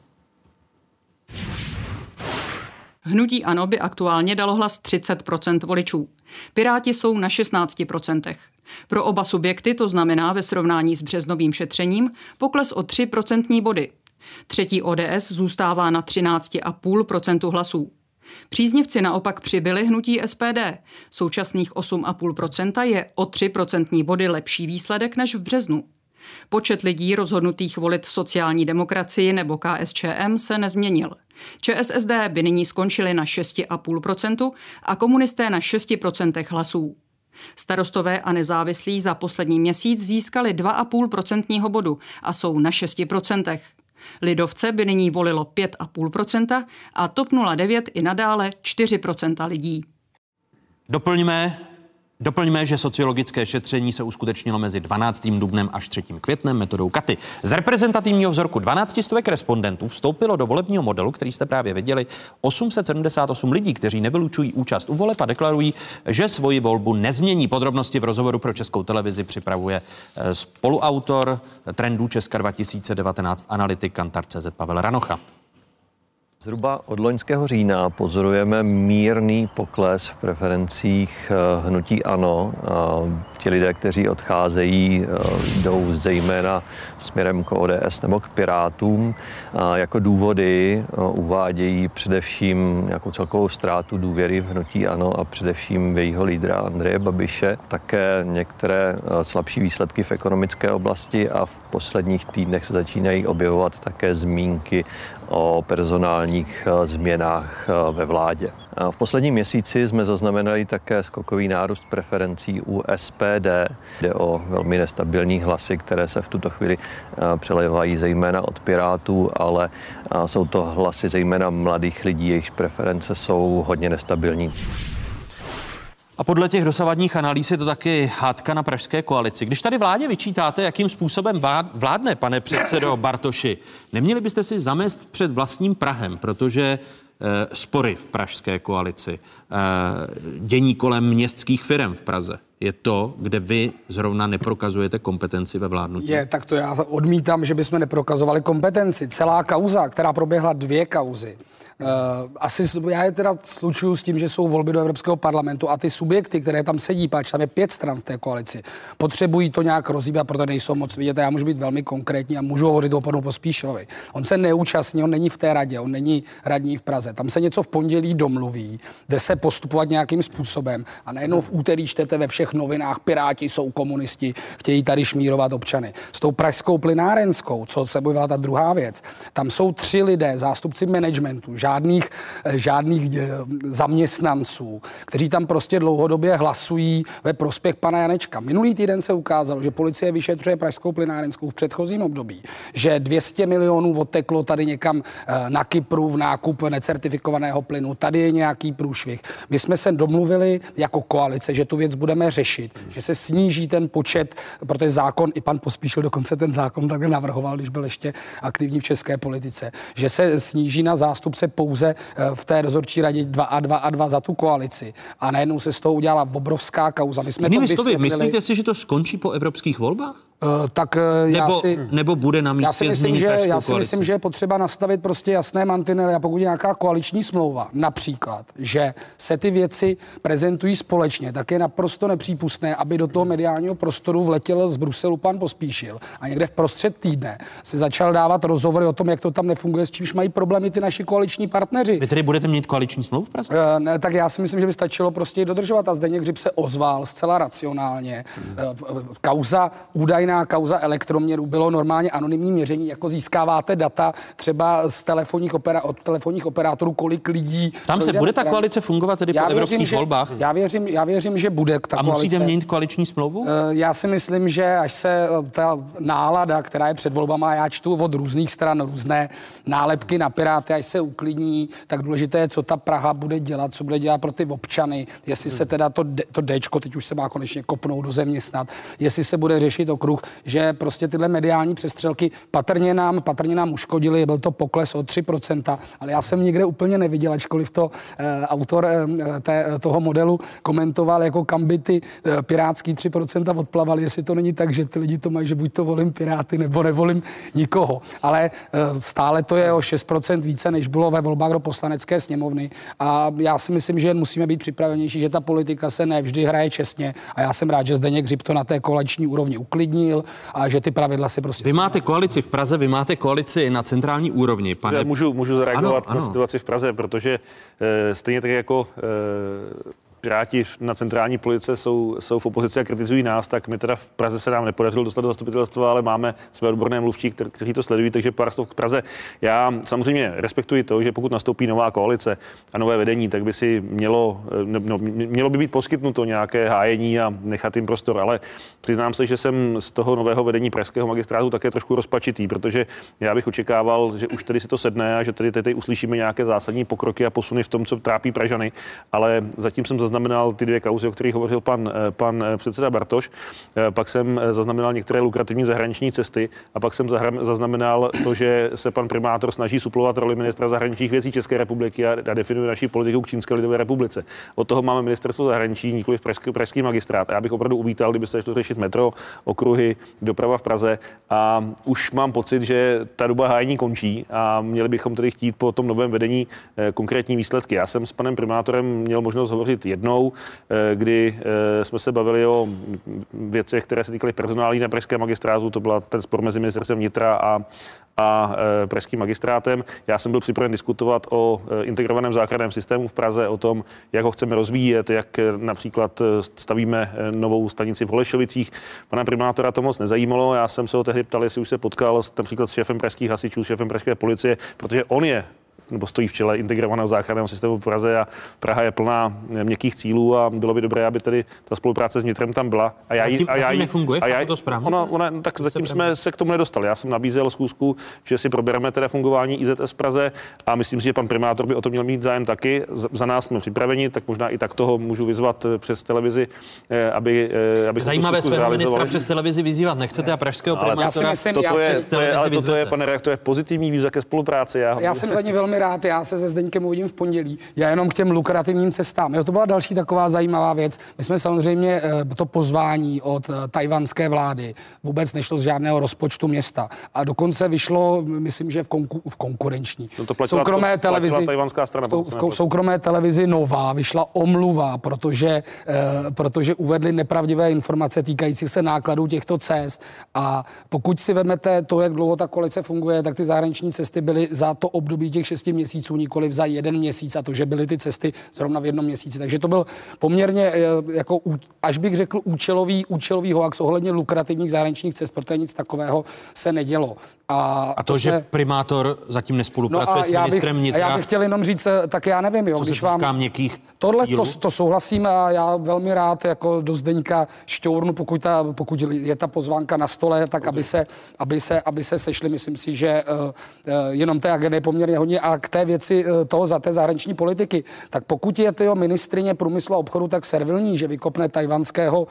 Hnutí ANO by aktuálně dalo hlas 30% voličů. Piráti jsou na 16 Pro oba subjekty to znamená ve srovnání s březnovým šetřením pokles o 3 procentní body. Třetí ODS zůstává na 13,5% hlasů. Příznivci naopak přibyli hnutí SPD. Současných 8,5% je o 3 procentní body lepší výsledek než v březnu. Počet lidí rozhodnutých volit sociální demokracii nebo KSČM se nezměnil. ČSSD by nyní skončili na 6,5% a komunisté na 6% hlasů. Starostové a nezávislí za poslední měsíc získali 2,5% bodu a jsou na 6%. Lidovce by nyní volilo 5,5% a TOP 09 i nadále 4% lidí. Doplňme Doplňme, že sociologické šetření se uskutečnilo mezi 12. dubnem až 3. květnem metodou Katy. Z reprezentativního vzorku 12 stovek respondentů vstoupilo do volebního modelu, který jste právě viděli, 878 lidí, kteří nevylučují účast u voleb a deklarují, že svoji volbu nezmění. Podrobnosti v rozhovoru pro Českou televizi připravuje eh, spoluautor trendů Česka 2019 analytik Kantar.cz Pavel Ranocha. Zhruba od loňského října pozorujeme mírný pokles v preferencích eh, hnutí ANO. Ti lidé, kteří odcházejí, eh, jdou zejména směrem k ODS nebo k Pirátům. Jako důvody eh, uvádějí především nějakou celkovou ztrátu důvěry v hnutí ANO a především v jejího lídra Andreje Babiše. Také některé slabší výsledky v ekonomické oblasti a v posledních týdnech se začínají objevovat také zmínky o personálních eh, změnách eh, ve vládě. V posledním měsíci jsme zaznamenali také skokový nárůst preferencí u SPD. Jde o velmi nestabilní hlasy, které se v tuto chvíli eh, přelevají zejména od Pirátů, ale jsou to hlasy zejména mladých lidí, jejichž preference jsou hodně nestabilní. A podle těch dosavadních analýz je to taky hádka na pražské koalici. Když tady vládě vyčítáte, jakým způsobem vládne, pane předsedo Bartoši, neměli byste si zamést před vlastním Prahem, protože e, spory v pražské koalici, e, dění kolem městských firm v Praze, je to, kde vy zrovna neprokazujete kompetenci ve vládnutí? Je, tak to já odmítám, že bychom neprokazovali kompetenci. Celá kauza, která proběhla dvě kauzy, Uh, asi já je teda slučuju s tím, že jsou volby do Evropského parlamentu a ty subjekty, které tam sedí, páč tam je pět stran v té koalici, potřebují to nějak rozhýbat, protože nejsou moc vidět. Já můžu být velmi konkrétní a můžu hovořit o panu Pospíšilovi. On se neúčastní, on není v té radě, on není radní v Praze. Tam se něco v pondělí domluví, jde se postupovat nějakým způsobem a najednou v úterý čtete ve všech novinách, Piráti jsou komunisti, chtějí tady šmírovat občany. S tou pražskou plynárenskou, co se byla ta druhá věc, tam jsou tři lidé, zástupci managementu, žádných, eh, žádných eh, zaměstnanců, kteří tam prostě dlouhodobě hlasují ve prospěch pana Janečka. Minulý týden se ukázalo, že policie vyšetřuje pražskou plynárenskou v předchozím období, že 200 milionů odteklo tady někam eh, na Kypru v nákup necertifikovaného plynu, tady je nějaký průšvih. My jsme se domluvili jako koalice, že tu věc budeme řešit, že se sníží ten počet, protože zákon, i pan Pospíšil dokonce ten zákon takhle navrhoval, když byl ještě aktivní v české politice, že se sníží na zástupce pouze eh, v té dozorčí radě 2 a 2 a 2 za tu koalici. A najednou se z toho udělala obrovská kauza. My jsme Jinými to myslíte si, že to skončí po evropských volbách? Uh, tak uh, nebo, já si, nebo bude na místě já si myslím, že, Já si myslím, že je potřeba nastavit prostě jasné mantinely a pokud je nějaká koaliční smlouva, například, že se ty věci prezentují společně, tak je naprosto nepřípustné, aby do toho mediálního prostoru vletěl z Bruselu pan Pospíšil a někde v prostřed týdne se začal dávat rozhovory o tom, jak to tam nefunguje, s čímž mají problémy ty naši koaliční partneři. Vy tedy budete mít koaliční smlouvu v Praze? Uh, ne, tak já si myslím, že by stačilo prostě dodržovat a Zdeněk Hřib se ozval zcela racionálně. Uh, kauza údaj údajná kauza elektroměru bylo normálně anonymní měření, jako získáváte data třeba z telefonních opera, od telefonních operátorů, kolik lidí. Tam se bude ta koalice fungovat tedy já po věřím, evropských že, volbách? Já věřím, já věřím, že bude ta A koalice. musíte měnit koaliční smlouvu? Eh, já si myslím, že až se eh, ta nálada, která je před volbama, já čtu od různých stran různé nálepky na Piráty, až se uklidní, tak důležité je, co ta Praha bude dělat, co bude dělat pro ty občany, jestli se teda to, to Dčko, teď už se má konečně kopnout do země snad, jestli se bude řešit okruh druh, že prostě tyhle mediální přestřelky patrně nám, patrně nám uškodili, byl to pokles o 3%, ale já jsem nikde úplně neviděl, ačkoliv to eh, autor eh, té, toho modelu komentoval, jako kam by ty eh, pirátský 3% odplavali, jestli to není tak, že ty lidi to mají, že buď to volím Piráty, nebo nevolím nikoho. Ale eh, stále to je o 6% více, než bylo ve volbách do poslanecké sněmovny. A já si myslím, že musíme být připravenější, že ta politika se nevždy hraje čestně. A já jsem rád, že Zdeněk Hřib to na té koleční úrovni uklidní změnil a že ty pravidla si prostě... Vy máte koalici v Praze, vy máte koalici na centrální úrovni, pane... Můžu, můžu zareagovat ano, ano. na situaci v Praze, protože e, stejně tak jako e, Piráti na centrální police jsou, jsou v opozici a kritizují nás, tak my teda v Praze se nám nepodařilo dostat do zastupitelstva, ale máme své odborné mluvčí, kteří to sledují, takže pár slov k Praze. Já samozřejmě respektuji to, že pokud nastoupí nová koalice a nové vedení, tak by si mělo, no, mělo by být poskytnuto nějaké hájení a nechat jim prostor, ale přiznám se, že jsem z toho nového vedení pražského magistrátu také trošku rozpačitý, protože já bych očekával, že už tady si to sedne a že tady teď uslyšíme nějaké zásadní pokroky a posuny v tom, co trápí Pražany, ale zatím jsem zaznamenal ty dvě kauzy, o kterých hovořil pan, pan předseda Bartoš, pak jsem zaznamenal některé lukrativní zahraniční cesty a pak jsem zaznamenal to, že se pan primátor snaží suplovat roli ministra zahraničních věcí České republiky a, a definuje naší politiku k Čínské lidové republice. Od toho máme ministerstvo zahraničí, nikoli v pražský, pražský magistrát. A já bych opravdu uvítal, kdyby se šlo řešit metro, okruhy, doprava v Praze. A už mám pocit, že ta doba hájení končí a měli bychom tedy chtít po tom novém vedení eh, konkrétní výsledky. Já jsem s panem primátorem měl možnost hovořit jednou, eh, kdy eh, jsme se bavili o věcech, které se týkaly personálí na pražském magistrátu. To byla ten spor mezi ministerstvem vnitra a, a pražským magistrátem. Já jsem byl připraven diskutovat o integrovaném záchranném systému v Praze, o tom, jak ho chceme rozvíjet, jak například stavíme novou stanici v Holešovicích. Pana primátora to moc nezajímalo. Já jsem se ho tehdy ptal, jestli už se potkal s, například s šéfem pražských hasičů, šéfem pražské policie, protože on je nebo stojí v čele integrovaného záchranného systému v Praze a Praha je plná měkkých cílů a bylo by dobré, aby tady ta spolupráce s vnitrem tam byla. A já, zatím, a já, zatím nefunguje, a já, to správně? Ona, ona, tak zatím jsme se k tomu nedostali. Já jsem nabízel zkusku, že si probereme teda fungování IZS v Praze a myslím si, že pan primátor by o to měl mít zájem taky. Za nás jsme připraveni, tak možná i tak toho můžu vyzvat eh, přes televizi, eh, aby, eh, aby Zajímavé svého ministra přes televizi vyzývat nechcete a pražského primátora. Já si myslím, toto je, to je, ale toto je, pane reaktor, pozitivní výzva ke spolupráci. Já, já jsem za ní velmi rád. Já se ze Zdeňkem uvidím v pondělí. Já jenom k těm lukrativním cestám. Jo, to byla další taková zajímavá věc. My jsme samozřejmě eh, to pozvání od eh, tajvanské vlády vůbec nešlo z žádného rozpočtu města. A dokonce vyšlo, myslím, že v, konku, v konkurenční. No to platila, soukromé to, televizi, tajvanská strana. V, v, v soukromé televizi Nová vyšla omluva, protože, eh, protože uvedli nepravdivé informace týkající se nákladů těchto cest. A pokud si vezmete to, jak dlouho ta koalice funguje, tak ty zahraniční cesty byly za to období těch šesti měsíců nikoli za jeden měsíc a to, že byly ty cesty zrovna v jednom měsíci. Takže to byl poměrně, eh, jako, až bych řekl, účelový, účelový hoax ohledně lukrativních zahraničních cest, protože nic takového se nedělo. A, a to, to že jsme... primátor zatím nespolupracuje no s ministrem bych, vnitra. Já bych chtěl jenom říct, eh, tak já nevím, jo, co když vám... měkkých Tohle to, to, souhlasím a já velmi rád jako do Zdeňka šťournu, pokud, ta, pokud je ta pozvánka na stole, tak aby se, aby se, aby se sešli. Myslím si, že uh, uh, jenom té agendy je poměrně hodně. A k té věci uh, toho za té zahraniční politiky, tak pokud je tyho ministrině průmyslu a obchodu tak servilní, že vykopne tajvanského, uh,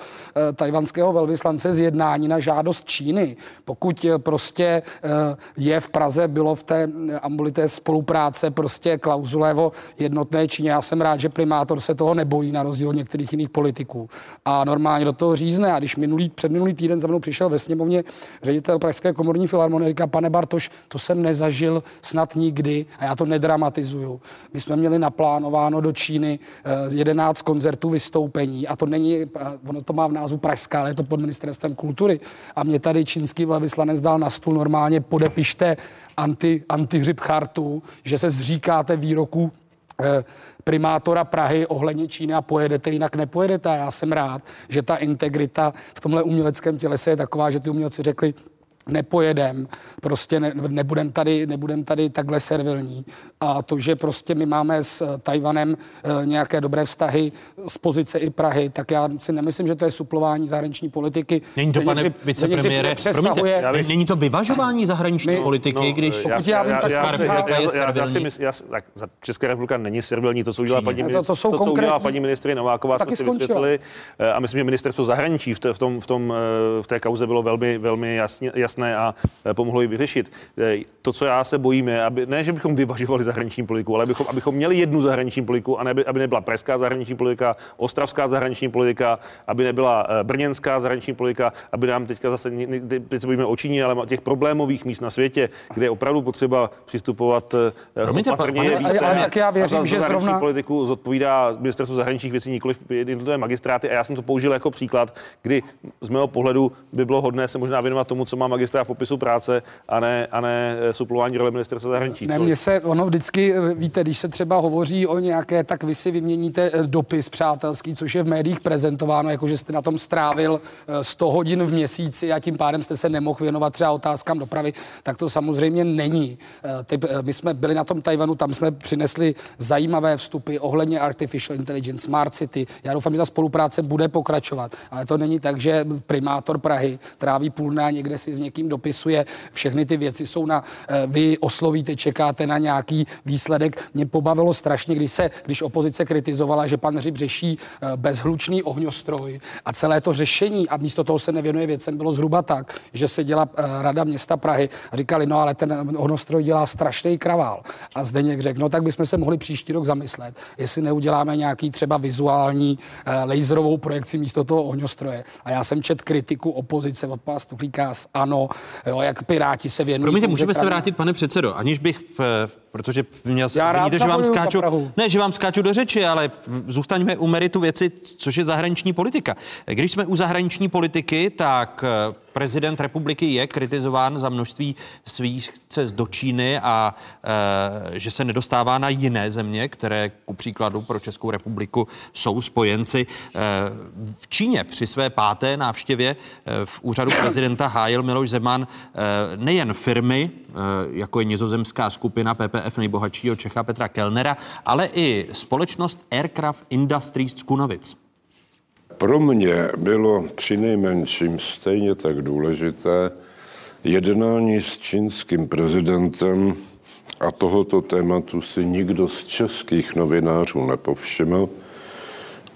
tajvanského velvyslance z jednání na žádost Číny, pokud prostě uh, je v Praze, bylo v té ambulité spolupráce prostě klauzulévo jednotné Číně. Já jsem rád, že primátor se toho nebojí, na rozdíl od některých jiných politiků. A normálně do toho řízne. A když minulý, před minulý týden za mnou přišel ve sněmovně ředitel Pražské komorní filharmonie, říká, pane Bartoš, to jsem nezažil snad nikdy a já to nedramatizuju. My jsme měli naplánováno do Číny 11 eh, koncertů vystoupení a to není, eh, ono to má v názvu Pražská, ale je to pod ministerstvem kultury. A mě tady čínský velvyslanec dal na stůl normálně podepište anti, antihřib chartu, že se zříkáte výroku Eh, primátora Prahy ohledně Číny a pojedete, jinak nepojedete. A já jsem rád, že ta integrita v tomhle uměleckém tělese je taková, že ty umělci řekli, nepojedem, prostě ne, nebudem, tady, nebudem tady takhle servilní. A to, že prostě my máme s Tajvanem e, nějaké dobré vztahy z pozice i Prahy, tak já si nemyslím, že to je suplování zahraniční politiky. Není to, pane vicepremiére, promiňte, není to vyvažování zahraniční my, politiky, no, když já, já, já, Česká republika je servilní? Já, tak, Česká republika není servilní, to, co udělala paní, to, to, to, to co udělala paní ministrině Nováková, jsme si vysvětlili. E, a myslím, že ministerstvo zahraničí v, té, v, tom, v, tom, e, v té kauze bylo velmi, velmi jasně, jasně jasné a e, pomohlo ji vyřešit. E, to, co já se bojím, je, aby, ne, že bychom vyvažovali zahraniční politiku, ale abychom, abychom měli jednu zahraniční politiku a ne, aby nebyla pražská zahraniční politika, ostravská zahraniční politika, aby nebyla e, brněnská zahraniční politika, aby nám teďka zase, teď se bojíme o Číně, ale těch problémových míst na světě, kde je opravdu potřeba přistupovat Promiňte, opatrně. Ale, ale, ale tak já věřím, za, že zrovna... politiku zodpovídá ministerstvo zahraničních věcí, nikoli jednotlivé magistráty a já jsem to použil jako příklad, kdy z mého pohledu by bylo hodné se možná věnovat tomu, co má magistrát registra v popisu práce a ne, a ne eh, suplování role ministerstva zahraničí. Ne, mně se ono vždycky, eh, víte, když se třeba hovoří o nějaké, tak vy si vyměníte eh, dopis přátelský, což je v médiích prezentováno, jako že jste na tom strávil 100 hodin v měsíci a tím pádem jste se nemohl věnovat třeba otázkám dopravy, tak to samozřejmě není. My jsme byli na tom Tajvanu, tam jsme přinesli zajímavé vstupy ohledně artificial intelligence, smart city. Já doufám, že ta spolupráce bude pokračovat, ale to není tak, že primátor Prahy tráví půl dne někde si s někým někým dopisuje, všechny ty věci jsou na, vy oslovíte, čekáte na nějaký výsledek. Mě pobavilo strašně, když se, když opozice kritizovala, že pan Hřib řeší bezhlučný ohňostroj a celé to řešení a místo toho se nevěnuje věcem bylo zhruba tak, že se dělá Rada města Prahy a říkali, no ale ten ohňostroj dělá strašný kravál. A Zdeněk řekl, no tak bychom se mohli příští rok zamyslet, jestli neuděláme nějaký třeba vizuální laserovou projekci místo toho ohňostroje. A já jsem čet kritiku opozice od pana Stuchlíka z ANO, jo, jak Piráti se věnují. Promiňte, můžeme se vrátit, pane předsedo, aniž bych, eh, protože měl Já rád vidíte, že vám skáču, ne, že vám skáču do řeči, ale zůstaňme u meritu věci, což je zahraniční politika. Když jsme u zahraniční politiky, tak eh, prezident republiky je kritizován za množství svých cest do Číny a e, že se nedostává na jiné země, které ku příkladu pro Českou republiku jsou spojenci. E, v Číně při své páté návštěvě e, v úřadu prezidenta hájil Miloš Zeman e, nejen firmy, e, jako je nizozemská skupina PPF nejbohatšího Čecha Petra Kellnera, ale i společnost Aircraft Industries z Kunovic. Pro mě bylo přinejmenším stejně tak důležité jednání s čínským prezidentem a tohoto tématu si nikdo z českých novinářů nepovšiml,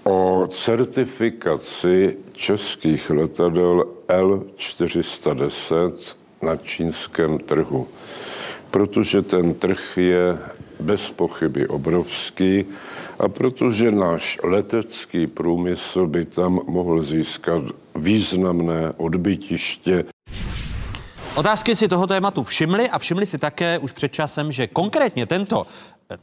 o certifikaci českých letadel L410 na čínském trhu. Protože ten trh je bez pochyby obrovský a protože náš letecký průmysl by tam mohl získat významné odbytiště. Otázky si toho tématu všimli a všimli si také už před časem, že konkrétně tento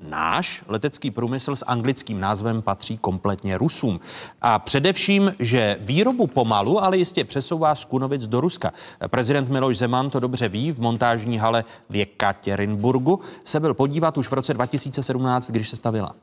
náš letecký průmysl s anglickým názvem patří kompletně Rusům. A především, že výrobu pomalu, ale jistě přesouvá z Kunovic do Ruska. Prezident Miloš Zeman to dobře ví, v montážní hale v Jekaterinburgu se byl podívat už v roce 2017, když se stavila.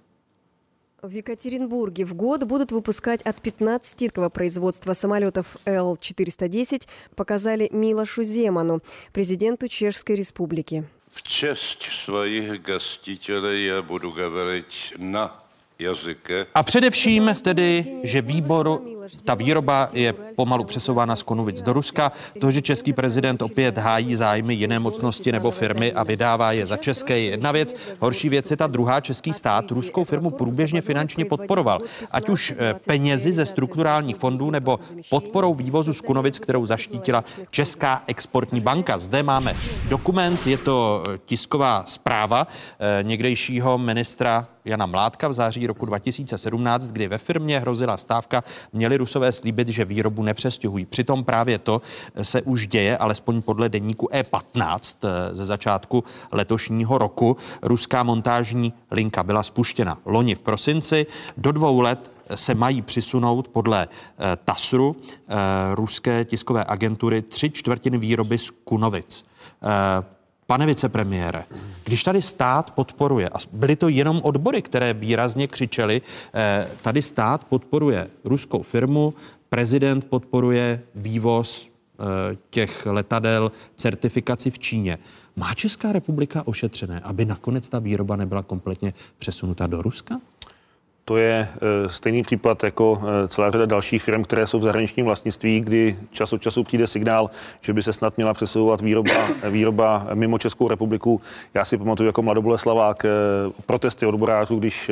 В Екатеринбурге в год будут выпускать от 15 производства самолетов Л-410, показали Милошу Земану, президенту Чешской Республики. V čest svojich gostitelů já budu говорить na jazyke. A především tedy, že výbor, ta výroba je pomalu přesouvána z Konovic do Ruska, to, že český prezident opět hájí zájmy jiné mocnosti nebo firmy a vydává je za české, je jedna věc. Horší věc je ta druhá, český stát ruskou firmu průběžně finančně podporoval, ať už eh, penězi ze strukturálních fondů nebo podporou vývozu z Kunovic, kterou zaštítila Česká exportní banka. Zde máme dokument, je to eh, tisková zpráva eh, někdejšího ministra Jana Mládka v září roku 2017, kdy ve firmě hrozila stávka, měli Rusové slíbit, že výrobu nepřestěhují. Přitom právě to se už děje, alespoň podle denníku E15 eh, ze začátku letošního roku. Ruská montážní linka byla spuštěna loni v prosinci. Do dvou let se mají přisunout podle eh, TASRu, eh, ruské tiskové agentury, tři čtvrtiny výroby z Kunovic. Pane vicepremiére, když tady stát podporuje, a byly to jenom odbory, které výrazně křičely, eh, tady stát podporuje ruskou firmu, prezident podporuje vývoz eh, těch letadel, certifikaci v Číně. Má Česká republika ošetřené, aby nakonec ta výroba nebyla kompletně přesunuta do Ruska? To je eh, stejný případ jako eh, celá řada dalších firm, které jsou v zahraničním vlastnictví, kdy čas od času přijde signál, že by se snad měla přesouvat výroba, výroba mimo Českou republiku. Já si pamatuju jako mladoboleslavák protesty odborářů, když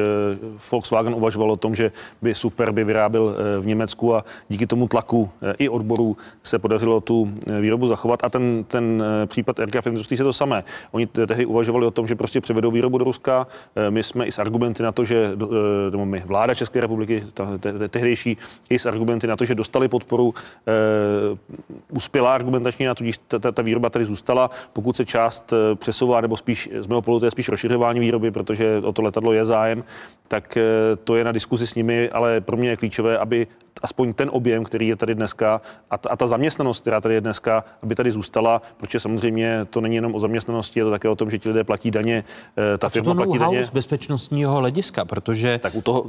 Volkswagen uvažoval o tom, že by super by vyrábil v Německu a díky tomu tlaku i odborů se podařilo tu výrobu zachovat. A ten, ten případ Aircraft Industries je to samé. Oni tehdy uvažovali o tom, že prostě převedou výrobu do Ruska. My jsme i s argumenty na to, že my, vláda České republiky, ta, te, te, tehdejší, i s argumenty na to, že dostali podporu, e, uspěla argumentačně to, že ta, ta, ta výroba tady zůstala. Pokud se část eh, přesouvá, nebo spíš z mého pohledu to je spíš rozšiřování výroby, protože o to letadlo je zájem, tak e, to je na diskuzi s nimi, ale pro mě je klíčové, aby aspoň ten objem, který je tady dneska a ta, a ta zaměstnanost, která tady je dneska, aby tady zůstala, protože samozřejmě to není jenom o zaměstnanosti, je to také o tom, že ti lidé platí daně, ta a firma to platí daně. z bezpečnostního hlediska, protože... Tak u toho,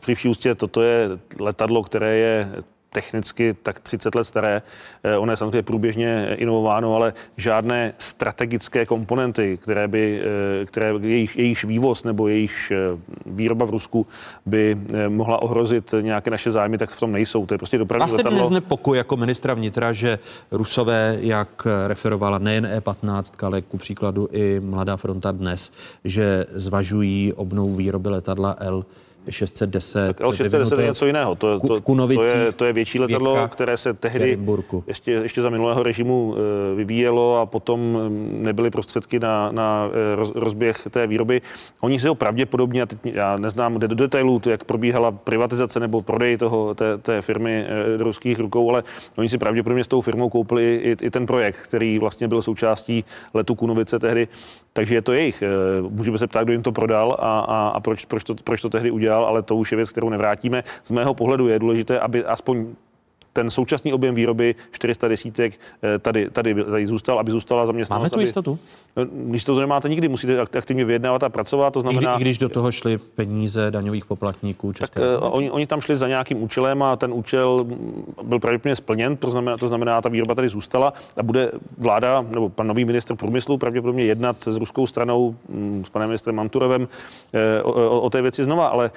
při vší ústě, toto je letadlo, které je technicky tak 30 let staré. Eh, ono je samozřejmě průběžně inovováno, ale žádné strategické komponenty, které by, eh, které jejich, jejich vývoz nebo jejich eh, výroba v Rusku by mohla ohrozit nějaké naše zájmy, tak v tom nejsou. To je prostě dopravní Vás letadlo. neznepokoj jako ministra vnitra, že Rusové, jak referovala nejen E15, ale ku příkladu i Mladá fronta dnes, že zvažují obnovu výroby letadla L 610. Tak L610 je něco jiného. To, to, to, je, to je větší letadlo, které se tehdy ještě, ještě za minulého režimu eh, vyvíjelo a potom mm, nebyly prostředky na, na eh, rozběh té výroby. Oni si ho pravděpodobně, a teď já neznám do detailů, jak probíhala privatizace nebo prodej toho, té, té firmy eh, do ruských rukou, ale oni si pravděpodobně s tou firmou koupili i, i ten projekt, který vlastně byl součástí letu Kunovice tehdy. Takže je to jejich. Můžeme se ptát, kdo jim to prodal a, a, a proč, proč, to, proč to tehdy udělal udělal, ale to už je věc, kterou nevrátíme. Z mého pohledu je důležité, aby aspoň ten současný objem výroby 400 desítek eh, tady, tady, tady zůstal, aby zůstala zaměstnanost. Máme tu aby, jistotu? Jistotu nemáte nikdy, musíte aktivně vyjednávat a pracovat. To znamená, I, kdy, I když do toho šly peníze daňových poplatníků České tak, uh, oni, oni tam šli za nějakým účelem a ten účel byl pravděpodobně splněn, to znamená, to znamená, ta výroba tady zůstala a bude vláda nebo pan nový minister průmyslu pravděpodobně jednat s ruskou stranou, s panem ministrem Manturovem o, o, o té věci znova, ale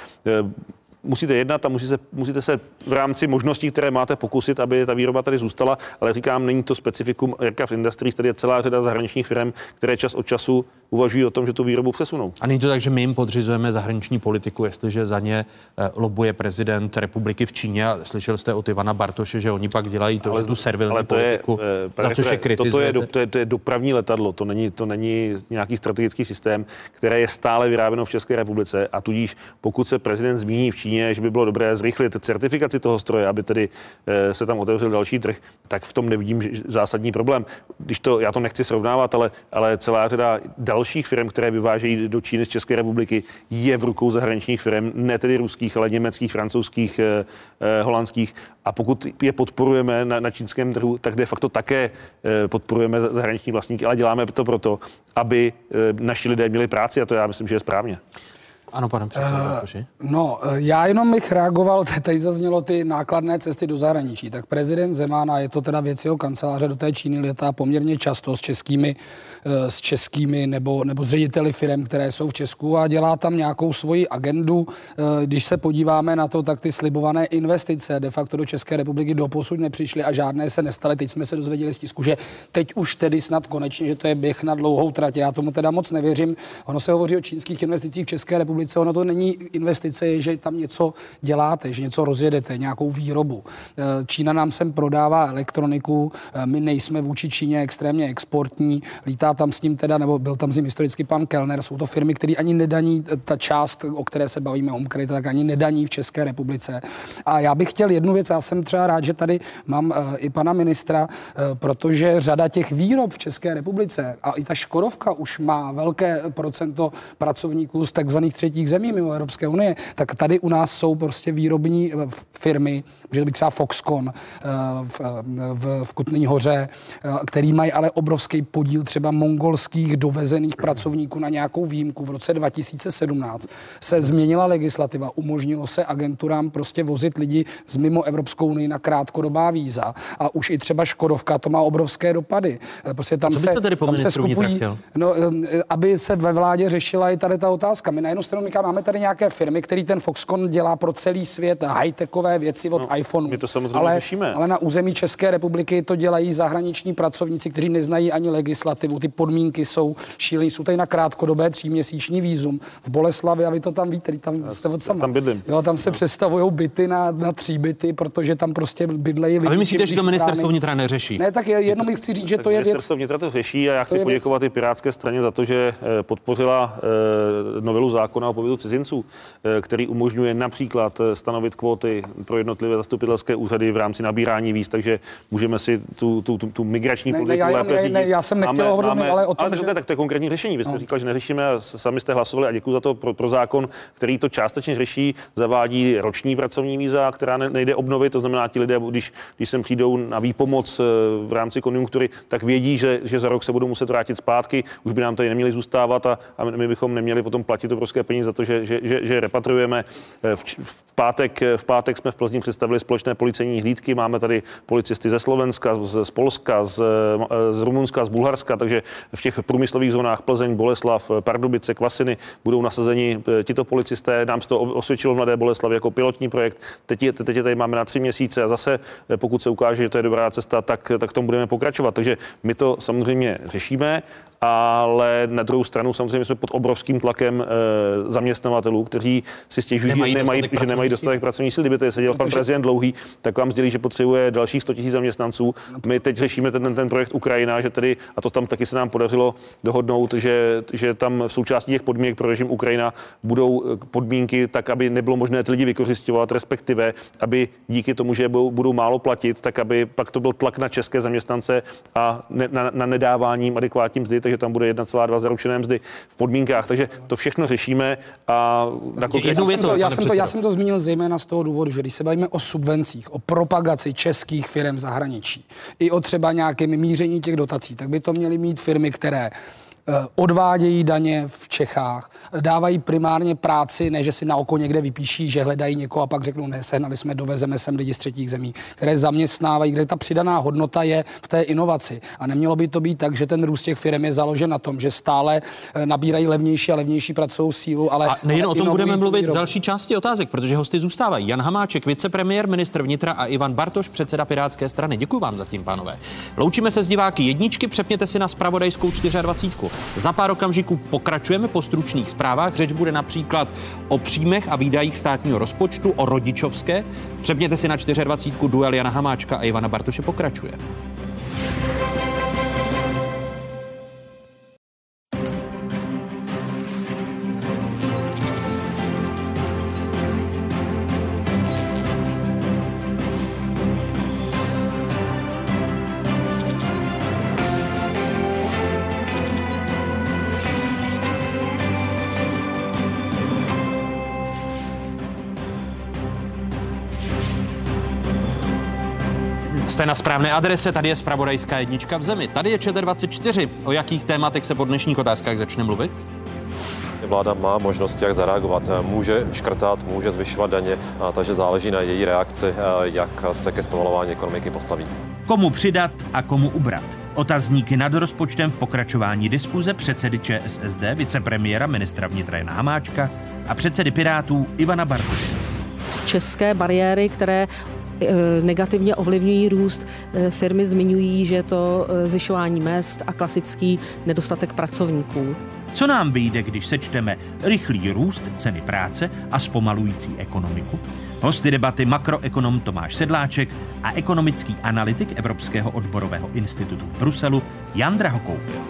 musíte jednat a musíte, musíte se v rámci možností, které máte, pokusit, aby ta výroba tady zůstala, ale říkám, není to specifikum Aircraft Industries, tady je celá řada zahraničních firm, které čas od času uvažují o tom, že tu výrobu přesunou. A není to tak, že my jim podřizujeme zahraniční politiku, jestliže za ně eh, lobuje prezident republiky v Číně a slyšel jste od Ivana Bartoše, že oni pak dělají to, ale, tu servilní ale to politiku, je, eh, za což je to je, to, je, to je dopravní letadlo, to není, to není nějaký strategický systém, které je stále vyráběno v České republice a tudíž pokud se prezident zmíní v Číně, že by bylo dobré zrychlit certifikaci toho stroje, aby tedy eh, se tam otevřel další trh, tak v tom nevidím zásadní problém. Když to, já to nechci srovnávat, ale, ale celá řada dalších firm, které vyvážejí do Číny z České republiky, je v rukou zahraničních firm, ne tedy ruských, ale německých, francouzských, eh, eh, holandských. A pokud je podporujeme na, na čínském trhu, tak de facto také podporujeme zahraniční vlastníky, ale děláme to proto, aby naši lidé měli práci a to já myslím, že je správně. Ano, pane předsedo. Uh, no, eh, já jenom bych reagoval, tady zaznělo ty nákladné cesty do zahraničí. Tak prezident Zemána, je to teda věc jeho kanceláře do té Číny letá poměrně často s českými, eh, s českými nebo, nebo s řediteli firm, které jsou v Česku a dělá tam nějakou svoji agendu. Když se podíváme na to, tak ty slibované investice de facto do České republiky doposud nepřišly a žádné se nestaly. Teď jsme se dozvěděli z tisku, že teď už tedy snad konečně, že to je běh na dlouhou trať. Já tomu teda moc nevěřím. Ono se hovoří o čínských investicích v České republice republice. Ono to není investice, že tam něco děláte, že něco rozjedete, nějakou výrobu. Eh, Čína nám sem prodává elektroniku, eh, my nejsme vůči Číně extrémně exportní, lítá tam s ním teda, nebo byl tam s ním historicky pan Kellner, jsou to firmy, které ani nedaní, eh, ta část, o které se bavíme, Homecredit, tak ani nedaní v České republice. A já bych chtěl jednu věc, já jsem třeba rád, že tady mám i pana ministra, protože řada těch výrob v České republice a i ta Škodovka už má velké procento pracovníků z takzvaných třetích zemí mimo Evropské unie, tak tady u nás jsou prostě výrobní eh, firmy, může to být třeba Foxconn eh, v, v, v Kutný hoře, eh, který mají ale obrovský podíl třeba mongolských dovezených pracovníků na nějakou výjimku. V roce 2017 se změnila legislativa, umožnilo se agenturám prostě vozit lidi z mimo Evropskou unii na krátkodobá víza a už i třeba Škodovka, to má obrovské dopady. Prostě tam Co byste se, tedy po tam se skupují, no, aby se ve vládě řešila i tady ta otázka. My na jednu stranu máme tady nějaké firmy, který ten Foxconn dělá pro celý svět, high-techové věci od no, iPhone. My to samozřejmě ale, řešíme. Ale na území České republiky to dělají zahraniční pracovníci, kteří neznají ani legislativu. Ty podmínky jsou šílené. Jsou tady na krátkodobé tříměsíční výzum v Boleslavi a vy to tam víte, tam jste od sama. Tam bydlím. Jo, tam se no. přestavují byty na, na tří byty, protože tam prostě bydlejí lidi. A vy myslíte, že to ministerstvo vnitra neřeší? Ne, tak jenom chci říct, že to je věc. Ministerstvo vnitra to řeší a já chci poděkovat i Pirátské straně za to, že eh, podpořila eh, novelu zákona o pobytu cizinců, eh, který umožňuje například stanovit kvóty pro jednotlivé zastupitelské úřady v rámci nabírání víz, takže můžeme si tu, tu, tu, tu migrační ne, politiku ne, já, lépe řídit. Ne, já jsem nechtěl hovořit, ale o tom, ale že... tak to je konkrétní řešení. Vy jste no. říkal, že neřešíme, sami jste hlasovali a děkuji za to pro, pro zákon, který to částečně řeší, zavádí roční pracovní víza, která ne, nejde obnovit, to znamená, ti lidé, když, když sem přijdou na výpomoc eh, v rámci konjunktury, tak vědí, že, že za rok se budou muset vrátit zpátky, už by nám tady neměli zůstávat a, a my bychom neměli potom platit obrovské peníze za to, že, že, že, že repatriujeme. V, v, pátek, v pátek jsme v Plzni představili společné policejní hlídky. Máme tady policisty ze Slovenska, z, z Polska, z, z Rumunska, z Bulharska, takže v těch průmyslových zónách Plzeň, Boleslav, Pardubice, Kvasiny budou nasazeni tito policisté. Nám se to osvědčilo v Mladé Boleslavi jako pilotní projekt. Teď, je, teď je tady máme na tři měsíce a zase, pokud se ukáže, že to je dobrá cesta, tak, tak tom budeme pokračovat. Takže my to samozřejmě řešíme ale na druhou stranu samozřejmě jsme pod obrovským tlakem e, zaměstnavatelů, kteří si stěžují, nemají že nemají, že nemají dostatek pracovní síly. Kdyby to seděl no, pan prezident dlouhý, tak vám sdělí, že potřebuje dalších 100 000 zaměstnanců. My teď řešíme ten, ten projekt Ukrajina, že tedy, a to tam taky se nám podařilo dohodnout, že, že tam v součástí těch podmínek pro režim Ukrajina budou eh, podmínky tak, aby nebylo možné ty lidi vykořišťovat, respektive, aby díky tomu, že budou málo platit, tak aby pak to byl tlak na české zaměstnance a ne, na, na nedáváním adekvátní mzdy takže tam bude 1,2 zaručené mzdy v podmínkách. Takže to všechno řešíme a na jednu já, jsem to, já, jsem to, já jsem to zmínil zejména z toho důvodu, že když se bavíme o subvencích, o propagaci českých firm v zahraničí, i o třeba nějakém míření těch dotací, tak by to měly mít firmy, které odvádějí daně v Čechách, dávají primárně práci, ne že si na oko někde vypíší, že hledají někoho a pak řeknou, ne, sehnali jsme, dovezeme sem lidi z třetích zemí, které zaměstnávají, kde ta přidaná hodnota je v té inovaci. A nemělo by to být tak, že ten růst těch firm je založen na tom, že stále eh, nabírají levnější a levnější pracovní sílu, ale. A nejen ale o tom budeme mluvit v další části otázek, protože hosty zůstávají. Jan Hamáček, vicepremiér, ministr vnitra a Ivan Bartoš, předseda Pirátské strany. Děkuji vám zatím, pánové. Loučíme se s diváky jedničky, přepněte si na spravodajskou 24. Za pár okamžiků pokračujeme po stručných zprávách. Řeč bude například o příjmech a výdajích státního rozpočtu, o rodičovské. Přepněte si na 24. duel Jana Hamáčka a Ivana Bartoše pokračuje. Na správné adrese, tady je Spravodajská jednička v zemi. Tady je ČT24. O jakých tématech se po dnešních otázkách začne mluvit? Vláda má možnosti, jak zareagovat. Může škrtat, může zvyšovat daně, takže záleží na její reakci, jak se ke zpomalování ekonomiky postaví. Komu přidat a komu ubrat? Otazníky nad rozpočtem v pokračování diskuze předsedy ČSSD, vicepremiéra ministra vnitra Jana Hamáčka a předsedy Pirátů Ivana Bartoše. České bariéry, které negativně ovlivňují růst. Eh, firmy zmiňují, že je to eh, zvyšování mest a klasický nedostatek pracovníků. Co nám vyjde, když sečteme rychlý růst ceny práce a zpomalující ekonomiku? Hosty debaty makroekonom Tomáš Sedláček a ekonomický analytik Evropského odborového institutu v Bruselu Jan Drahokoupil.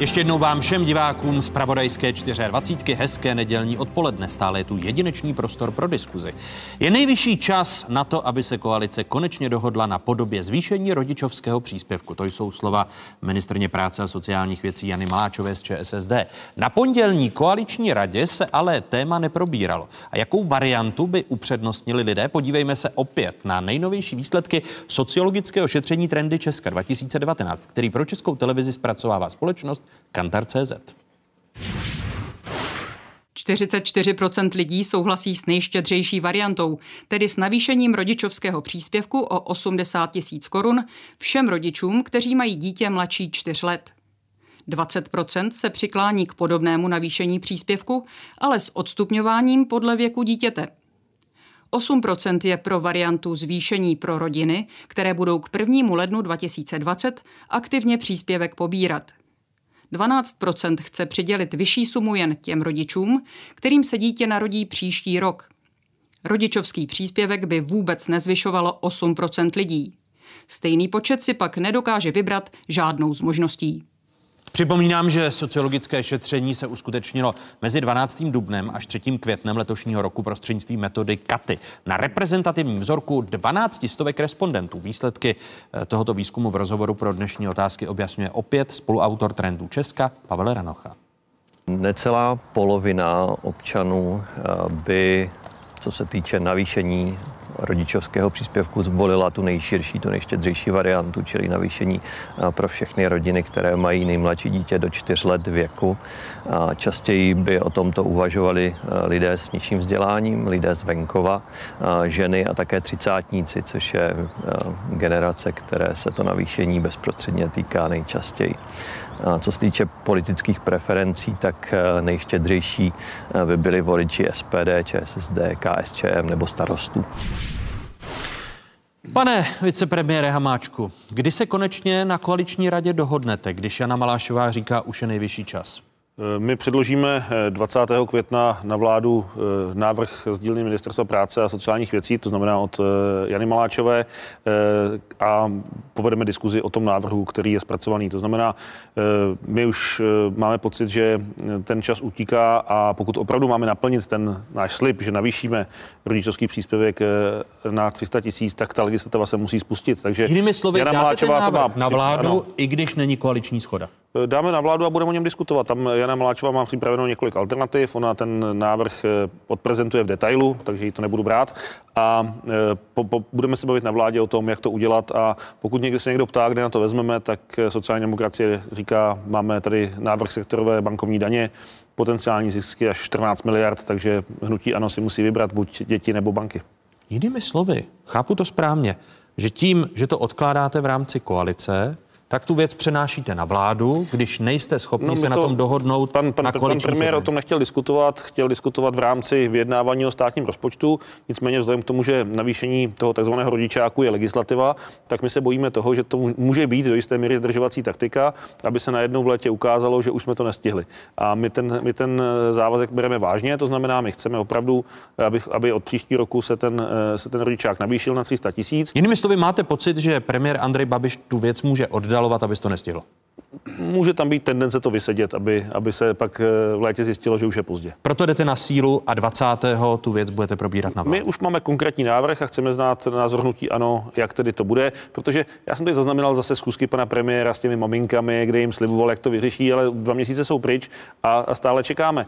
Ještě jednou vám všem divákům z Pravodajské 24. hezké nedělní odpoledne. Stále je tu jedinečný prostor pro diskuzi. Je nejvyšší čas na to, aby se koalice konečně dohodla na podobě zvýšení rodičovského příspěvku. To jsou slova ministrně práce a sociálních věcí Jany Maláčové z ČSSD. Na pondělní koaliční radě se ale téma neprobíralo. A jakou variantu by upřednostnili lidé? Podívejme se opět na nejnovější výsledky sociologického šetření Trendy Česka 2019, který pro českou televizi zpracovává společnost Kantar.cz. 44% lidí souhlasí s nejštědřejší variantou, tedy s navýšením rodičovského příspěvku o 80 tisíc korun všem rodičům, kteří mají dítě mladší 4 let. 20% se přiklání k podobnému navýšení příspěvku, ale s odstupňováním podle věku dítěte. 8% je pro variantu zvýšení pro rodiny, které budou k 1. lednu 2020 aktivně příspěvek pobírat. 12% chce přidělit vyšší sumu jen těm rodičům, kterým se dítě narodí příští rok. Rodičovský příspěvek by vůbec nezvyšovalo 8% lidí. Stejný počet si pak nedokáže vybrat žádnou z možností. Připomínám, že sociologické šetření se uskutečnilo mezi 12. dubnem až 3. květnem letošního roku prostřednictvím metody KATY. Na reprezentativním vzorku 12 stovek respondentů. Výsledky eh, tohoto výzkumu v rozhovoru pro dnešní otázky objasňuje opět spoluautor trendů Česka Pavel Ranocha. Necelá polovina občanů eh, by, co se týče navýšení rodičovského příspěvku zvolila tu nejširší, tu nejštědřejší variantu, čili navýšení pro všechny rodiny, které mají nejmladší dítě do čtyř let věku. Častěji by o tomto uvažovali lidé s nižším vzděláním, lidé z venkova, ženy a také třicátníci, což je generace, které se to navýšení bezprostředně týká nejčastěji. Co se týče politických preferencí, tak eh, nejštědřejší eh, by byli voliči SPD, ČSSD, KSČM nebo starostů. Pane vicepremiére Hamáčku, kdy se konečně na koaliční radě dohodnete, když Jana Malášová říká, už je nejvyšší čas? Eh, my předložíme 20. Eh, května na vládu eh, návrh z dílny Ministerstva práce a sociálních věcí, to znamená od Jany Maláčové, a povedeme diskuzi o tom návrhu, který je zpracovaný. To znamená, my už máme pocit, že ten čas utíká a pokud opravdu máme naplnit ten náš slib, že navýšíme rodičovský příspěvek na 300 tisíc, tak ta legislativa se musí spustit. Takže Jinými slovy, Jana Maláčová to má na vládu, ano. i když není koaliční schoda. Dáme na vládu a budeme o něm diskutovat. Tam Jana Maláčová má připraveno několik alternativ. Ona ten návrh eh, odprezentuje v detailu, takže ji to nebudu brát. A eh, po, po, budeme se bavit na vládě o tom, jak to udělat. A pokud někdo se někdo ptá, kde na to vezmeme, tak eh, sociální demokracie říká, máme tady návrh sektorové bankovní daně, potenciální zisky až 14 miliard, takže hnutí ano si musí vybrat buď děti nebo banky. Jinými slovy, chápu to správně, že tím, že to odkládáte v rámci koalice, tak tu věc přenášíte na vládu, když nejste schopni no, se to, na tom dohodnout pan, pan, na pan premiér o tom nechtěl diskutovat, chtěl diskutovat v rámci vyjednávání o státním rozpočtu, nicméně vzhledem k tomu, že navýšení toho takzvaného rodičáku je legislativa, tak my se bojíme toho, že to může být do jisté míry zdržovací taktika, aby se najednou v létě ukázalo, že už jsme to nestihli. A my ten, my ten závazek bereme vážně, to znamená, my chceme opravdu, aby, aby od příští roku se ten, se ten rodičák navýšil na 300 tisíc. Jinými slovy, máte pocit, že premiér Andrej Babiš tu věc může oddat oddalovat, abys to nestihlo? Může tam být tendence to vysedět, aby, aby se pak eh, v létě zjistilo, že už je pozdě. Proto jdete na sílu a 20. tu věc budete probírat na vládu. My už máme konkrétní návrh a chceme znát názor hnutí ano, jak tedy to bude, protože já jsem tady zaznamenal zase zkusky pana premiéra s těmi maminkami, kde jim sliboval, jak to vyřeší, ale dva měsíce jsou pryč a, a stále čekáme.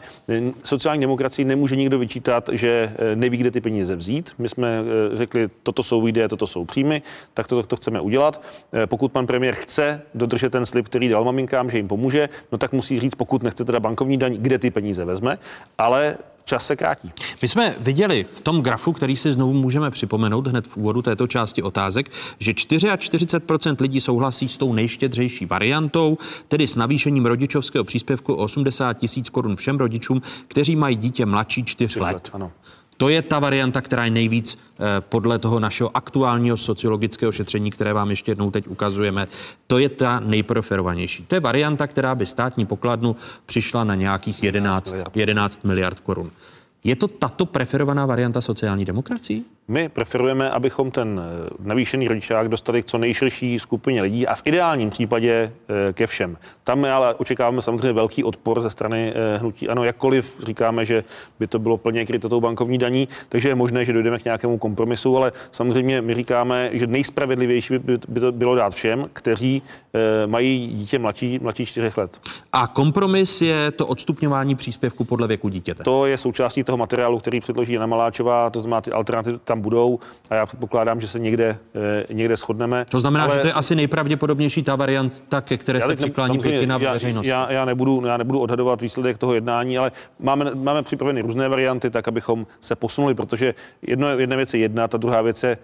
Sociální demokracii nemůže nikdo vyčítat, že eh, neví, kde ty peníze vzít. My jsme eh, řekli, toto jsou výdaje, toto jsou příjmy, tak to, to, to chceme udělat. Pokud pan premiér chce dodržet ten slib, který dal maminkám, že jim pomůže, no tak musí říct, pokud nechce teda bankovní daň, kde ty peníze vezme, ale čas se krátí. My jsme viděli v tom grafu, který si znovu můžeme připomenout hned v úvodu této části otázek, že 44% lidí souhlasí s tou nejštědřejší variantou, tedy s navýšením rodičovského příspěvku o 80 tisíc korun všem rodičům, kteří mají dítě mladší 4 let. let ano. To je ta varianta, která je nejvíc eh, podle toho našeho aktuálního sociologického šetření, které vám ještě jednou teď ukazujeme. To je ta nejpreferovanější. To je varianta, která by státní pokladnu přišla na nějakých 11, 11 miliard korun. Je to tato preferovaná varianta sociální demokracii? My preferujeme, abychom ten eh, navýšený rodičák dostali k co nejširší skupině lidí a v ideálním případě eh, ke všem. Tam ale očekáváme samozřejmě velký odpor ze strany eh, hnutí. Ano, jakkoliv říkáme, že by to bylo plně kryto tou bankovní daní, takže je možné, že dojdeme k nějakému kompromisu, ale samozřejmě my říkáme, že nejspravedlivější by, by to bylo dát všem, kteří mají dítě mladší, mladší 4 let. A kompromis je to odstupňování příspěvku podle věku dítěte. To je součástí toho materiálu, který předloží Jana Maláčová, to znamená ty alternativy tam budou a já předpokládám, že se někde, eh, někde shodneme. To znamená, ale... že to je asi nejpravděpodobnější ta varianta, ke které já se přiklání většina veřejnost. Já, já, nebudu, já nebudu odhadovat výsledek toho jednání, ale máme, máme připraveny různé varianty, tak abychom se posunuli, protože jedno, jedna věc je jedna, ta druhá věc je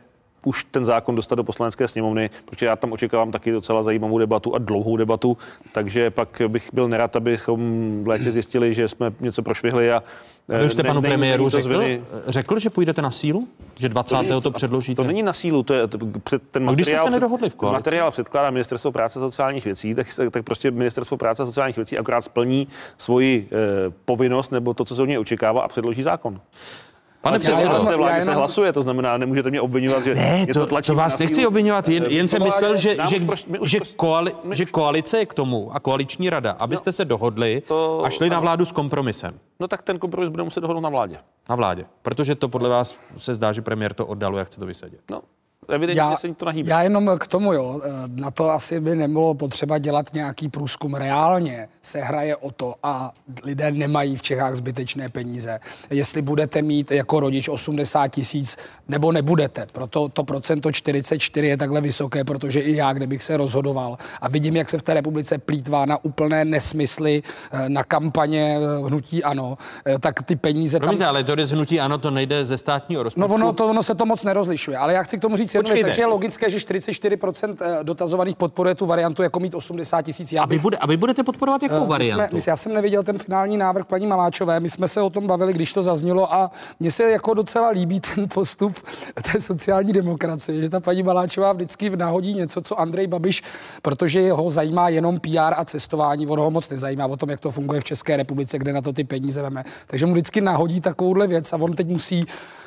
už ten zákon dostat do poslanecké sněmovny, protože já tam očekávám taky docela zajímavou debatu a dlouhou debatu, takže pak bych byl nerad, abychom v létě zjistili, že jsme něco prošvihli a vy už jste panu premiéru řekl, řekl, že půjdete na sílu? Že 20. to, to předložíte? To není na sílu, to je to, před, ten no, materiál, se nedohodli v koalici? materiál předkládá Ministerstvo práce a sociálních věcí, tak, tak, tak prostě Ministerstvo práce a sociálních věcí akorát splní svoji eh, povinnost nebo to, co se od něj očekává a předloží zákon. Pane předsedo, té vládě se hlasuje, to znamená, nemůžete mě obvinovat, že ne, to, to vás nechci obvinovat, jen, jen jsem myslel, že, že, že, koali, že koalice je k tomu a koaliční rada, abyste no, se dohodli to, a šli na vládu s kompromisem. No tak ten kompromis bude muset dohodnout na vládě. Na vládě, protože to podle vás se zdá, že premiér to oddaluje a chce to vysadit. No, Evidentně já, se to nahýbe. Já jenom k tomu, jo, eh, na to asi by nebylo potřeba dělat nějaký průzkum. Reálně se hraje o to a lidé nemají v Čechách zbytečné peníze. Jestli budete mít jako rodič 80 tisíc nebo nebudete. Proto to procento 44 je takhle vysoké, protože i já, kdybych se rozhodoval a vidím, jak se v té republice plítvá na úplné nesmysly, eh, na kampaně eh, hnutí ano, tak ty peníze Promiňte, tam... ale to jde z hnutí ano, to nejde ze státního rozpočtu. No ono, to, ono se to moc nerozlišuje, ale já chci k tomu říct věc, Počkejte. takže je logické, že 44% eh, dotazovaných podporuje tu variantu jako mít 80 tisíc. A vy, bude, a vy budete podporovat jakou my variantu? Jsme, my, já jsem neviděl ten finální návrh paní Maláčové, my jsme se o tom bavili, když to zaznělo a mně se jako docela líbí ten postup té sociální demokracie, že ta paní Maláčová vždycky nahodí něco, co Andrej Babiš, protože ho zajímá jenom PR a cestování, ono ho moc nezajímá o tom, jak to funguje v České republice, kde na to ty peníze veme. Takže mu vždycky nahodí takovouhle věc a on teď musí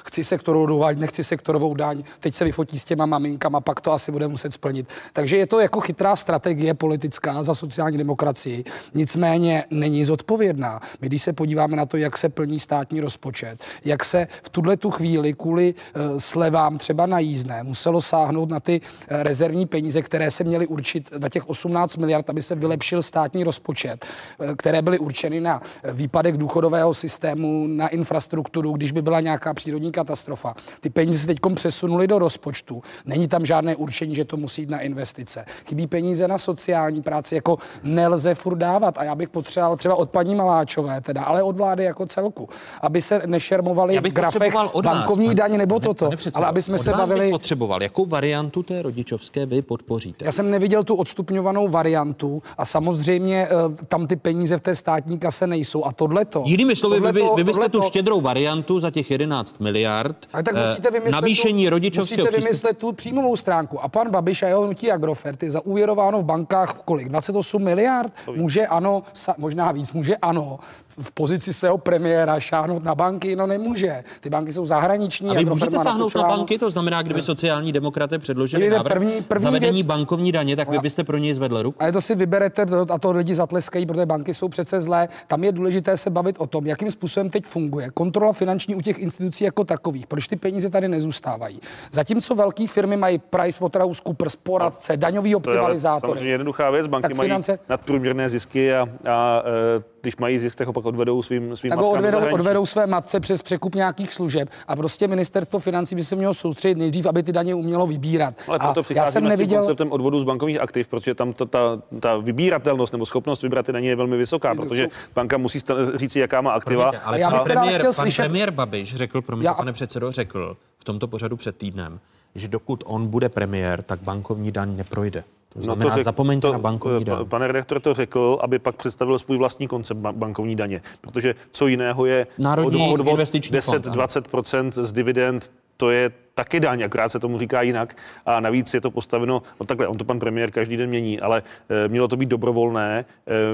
chci sektorovou daň, nechci sektorovou daň, teď se vyfotí s těma maminkama, pak to asi bude muset splnit. Takže je to jako chytrá strategie politická za sociální demokracii, nicméně není zodpovědná. My když se podíváme na to, jak se plní státní rozpočet, jak se v tuhle tu chvíli kvůli uh, slevám třeba na jízdné muselo sáhnout na ty uh, rezervní peníze, které se měly určit na těch 18 miliard, aby se vylepšil státní rozpočet, uh, které byly určeny na výpadek důchodového systému, na infrastrukturu, když by byla nějaká přírodní katastrofa. Ty peníze se teď přesunuly do rozpočtu. Není tam žádné určení, že to musí jít na investice. Chybí peníze na sociální práci, jako nelze furt dávat. A já bych potřeboval třeba od paní Maláčové, teda, ale od vlády jako celku, aby se nešermovali v grafech od vás, bankovní daň nebo pane- toto, pane předsedo, ale aby jsme se bavili... potřeboval, jakou variantu té rodičovské vy podpoříte? Já jsem neviděl tu odstupňovanou variantu a samozřejmě eh, tam ty peníze v té státní kase nejsou. A tohleto... Jinými slovy, vy, by- tohleto- vy byste tu tohleto- štědrou variantu za těch 11 miliard A tak eh, musíte vymyslet navýšení tu, rodičovského musíte vymyslet tu příjmovou stránku. A pan Babiš a jeho hnutí Agrofert je zaúvěrováno v bankách v kolik? 28 miliard? Může ano, sa, možná víc, může ano, v pozici svého premiéra šáhnout na banky? No nemůže. Ty banky jsou zahraniční. A vy můžete sáhnout na banky, to znamená, kdyby sociální demokraté předložili návrh první- první zavedení věc- bankovní daně, tak vy byste pro něj zvedl ruku? Ale to si vyberete a to lidi zatleskají, protože banky jsou přece zlé. Tam je důležité se bavit o tom, jakým způsobem teď funguje kontrola finanční u těch institucí jako takových. Proč ty peníze tady nezůstávají? Zatímco velké firmy mají PricewaterhouseCoopers, poradce, daňový To je ale optimalizátory. samozřejmě jednoduchá věc. Banky Tak mají finance- nadprůměrné zisky a, a e, když mají zisk, tak ho pak odvedou svým, svým tak ho odvedou, odvedou své matce přes překup nějakých služeb a prostě ministerstvo financí by se mělo soustředit nejdřív, aby ty daně umělo vybírat. Ale a proto já přicházíme jsem s tím neviděl, konceptem odvodu z bankovních aktiv, protože tam ta, ta, ta vybíratelnost nebo schopnost vybrat ty daně je velmi vysoká, protože banka musí říci, jaká má aktiva. Promiňte, ale Já bych pan, teda premiér, chtěl pan slyšet- premiér Babiš řekl, promiňte, Já- pane předsedo, řekl v tomto pořadu před týdnem, že dokud on bude premiér, tak bankovní daň neprojde. To znamená, řek- zapomeňte No to, na bankovní daň. Pane redaktor to řekl, aby pak představil svůj vlastní koncept ba- bankovní daně, protože co jiného je Národní odvod investiční fond, ano. 10-20% z dividend, to je taky daň, akorát se tomu říká jinak. A navíc je to postaveno, no takhle, on to pan premiér každý den mění, ale e, mělo to být dobrovolné,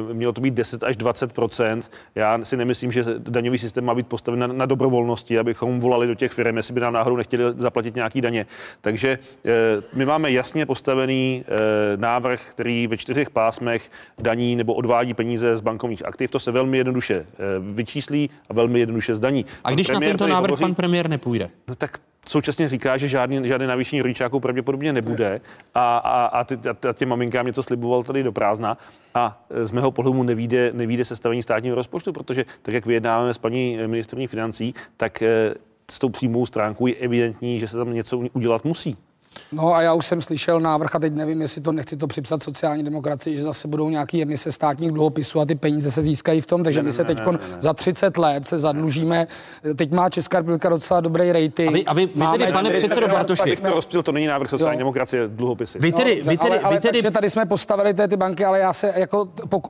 e, mělo to být 10 až 20% Já si nemyslím, že daňový systém má být postaven na, na dobrovolnosti, abychom volali do těch firm, jestli by nám náhodou nechtěli zaplatit nějaký daně. Takže e, my máme jasně postavený návrh, který ve čtyřech pásmech daní nebo odvádí peníze z bankovních aktiv. To se velmi jednoduše vyčíslí a velmi jednoduše zdaní. A když na tento návrh pan premiér nepůjde? No tak současně říká, že žádný, žádné navýšení rodičáků pravděpodobně nebude a, a, a, ty, a těm maminkám něco sliboval tady do prázdna a z mého pohledu nevíde, nevíde sestavení státního rozpočtu, protože tak, jak vyjednáváme s paní ministrní financí, tak eh, s tou přímou stránkou je evidentní, že se tam něco udělat musí. No a já už jsem slyšel návrh a teď nevím, jestli to nechci to připsat sociální demokracii, že zase budou nějaký emise státních dluhopisů a ty peníze se získají v tom, takže Ne, my se teď za 30 let se zadlužíme. Teď má Česká republika docela dobrý rating. A vy- a vy- vy tedy, pane 40 předsedo Bartoši, jsme- to rozptil, to není návrh sociální Jo. demokracie, dluhopisy. Vy tedy, No, vy tedy, ale, ale vy tedy takže tady jsme postavili té ty banky, ale já se jako poku...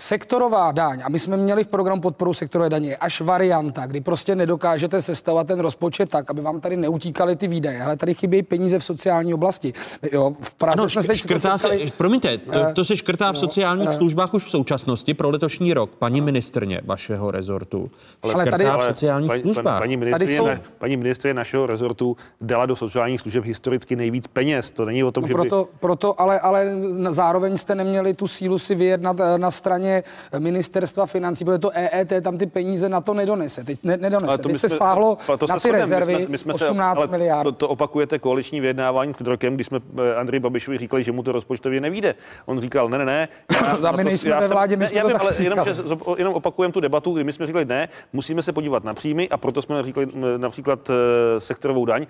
Sektorová daň, a my jsme měli v programu podporu sektorové daně, je až varianta, kdy prostě nedokážete sestavovat ten rozpočet tak, aby vám tady neutíkaly ty výdaje. Ale tady chybí peníze v sociální oblasti. Jo, v Praze Ano, jsme šk- škrtá se, promiňte, to, to se škrtá v no, sociálních eh. službách už v současnosti pro letošní rok. Paní ministrně vašeho rezortu Ale škrtá tady- v ale sociálních paní, službách. Paní Tady ministrině, jsou- na, paní ministrině našeho rezortu dala do sociálních služeb historicky nejvíc peněz. To není o tom, No že by... proto, proto ale, ale zároveň jste neměli tu sílu si vyjednat eh, na straně straně ministerstva financí, protože to EET tam ty peníze na to nedonese. Teď ne, nedonese. Teď se sáhlo na ty rezervy my jsme, my jsme 18 se, miliard. To, to, opakujete koaliční vyjednávání před rokem, kdy jsme eh, Andrej Babišovi říkali, že mu to rozpočtově nevíde. On říkal, ne, ne, ne. Já, Za my nejsme ve vládě, my jsme já vím, ale jenom, že, jenom opakujeme tu debatu, kdy my jsme říkali, ne, musíme se podívat na příjmy a proto jsme říkali například eh, sektorovou daň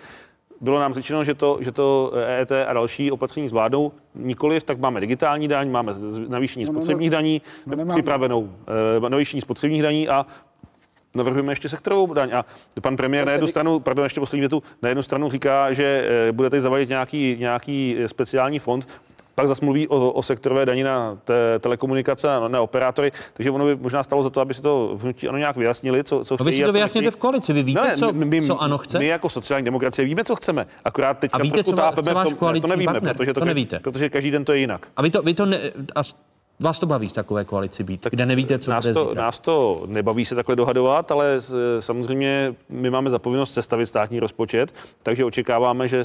bylo nám řečeno, že to, že to EET a další opatření zvládnou. Nikoliv, tak máme digitální daň, máme navýšení no, no, spotřebních no, daní, no, připravenou uh, navýšení spotřebních daní a navrhujeme ještě sektorovou daň. A pan premiér na jednu stranu, pardon, ještě poslední větu, na jednu stranu říká, že eh, budete zavádět nějaký, nějaký speciální fond pak zase mluví o, o sektorové daní na te, telekomunikace, na, na operátory, takže ono by možná stalo za to, aby si to vnutí ano nějak vyjasnili, co, co no vy si to vyjasněte v koalici, vy víte, no, co, my, co ano chce? My jako sociální demokracie víme, co chceme, akorát teď a víte, co, co váš v tom, ne, to nevíme, partner, protože to, to nevíte. protože každý den to je jinak. A vy to, vy to ne, a Vás to baví v takové koalici být, tak kde nevíte, co nás to, zítra. Nás to nebaví se takhle dohadovat, ale samozřejmě my máme zapovinnost sestavit státní rozpočet, takže očekáváme, že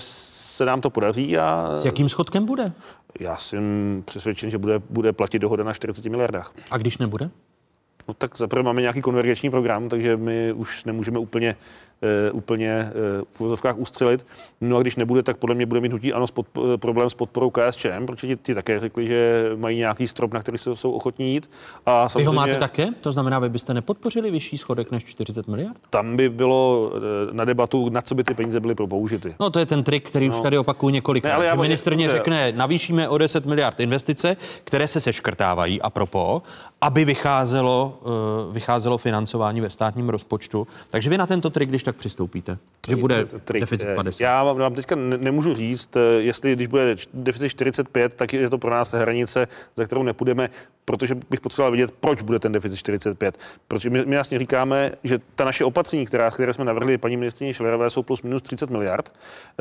se nám to podaří. A... S jakým schodkem bude? Já jsem přesvědčen, že bude, bude platit dohoda na 40 miliardách. A když nebude? No tak zaprvé máme nějaký konvergenční program, takže my už nemůžeme úplně úplně eh, v úzovkách ustřelit. No a když nebude, tak podle mě bude mít hnutí ano spod, eh, problém s podporou KSČM, protože ti, ti také řekli, že mají nějaký strop, na který se jsou ochotní jít. A samozřejmě, Vy ho máte také? To znamená, vy byste nepodpořili vyšší schodek než 40 miliard? Tam by bylo na debatu, na co by ty peníze byly použity. No to je ten trik, který no. už tady opakuju několik let. Já... Ministrně řekne, navýšíme o 10 miliard investice, které se seškrtávají a propo, aby vycházelo, vycházelo financování ve státním rozpočtu. Takže vy na tento trik, když tak tak přistoupíte? Že bude trik. deficit 50? Já vám teďka nemůžu říct, jestli když bude deficit 45, tak je to pro nás hranice, za kterou nepůjdeme, protože bych potřeboval vidět, proč bude ten deficit 45. Protože my, my jasně říkáme, že ta naše opatření, která, které jsme navrhli paní ministrině Šlerové, jsou plus minus 30 miliard.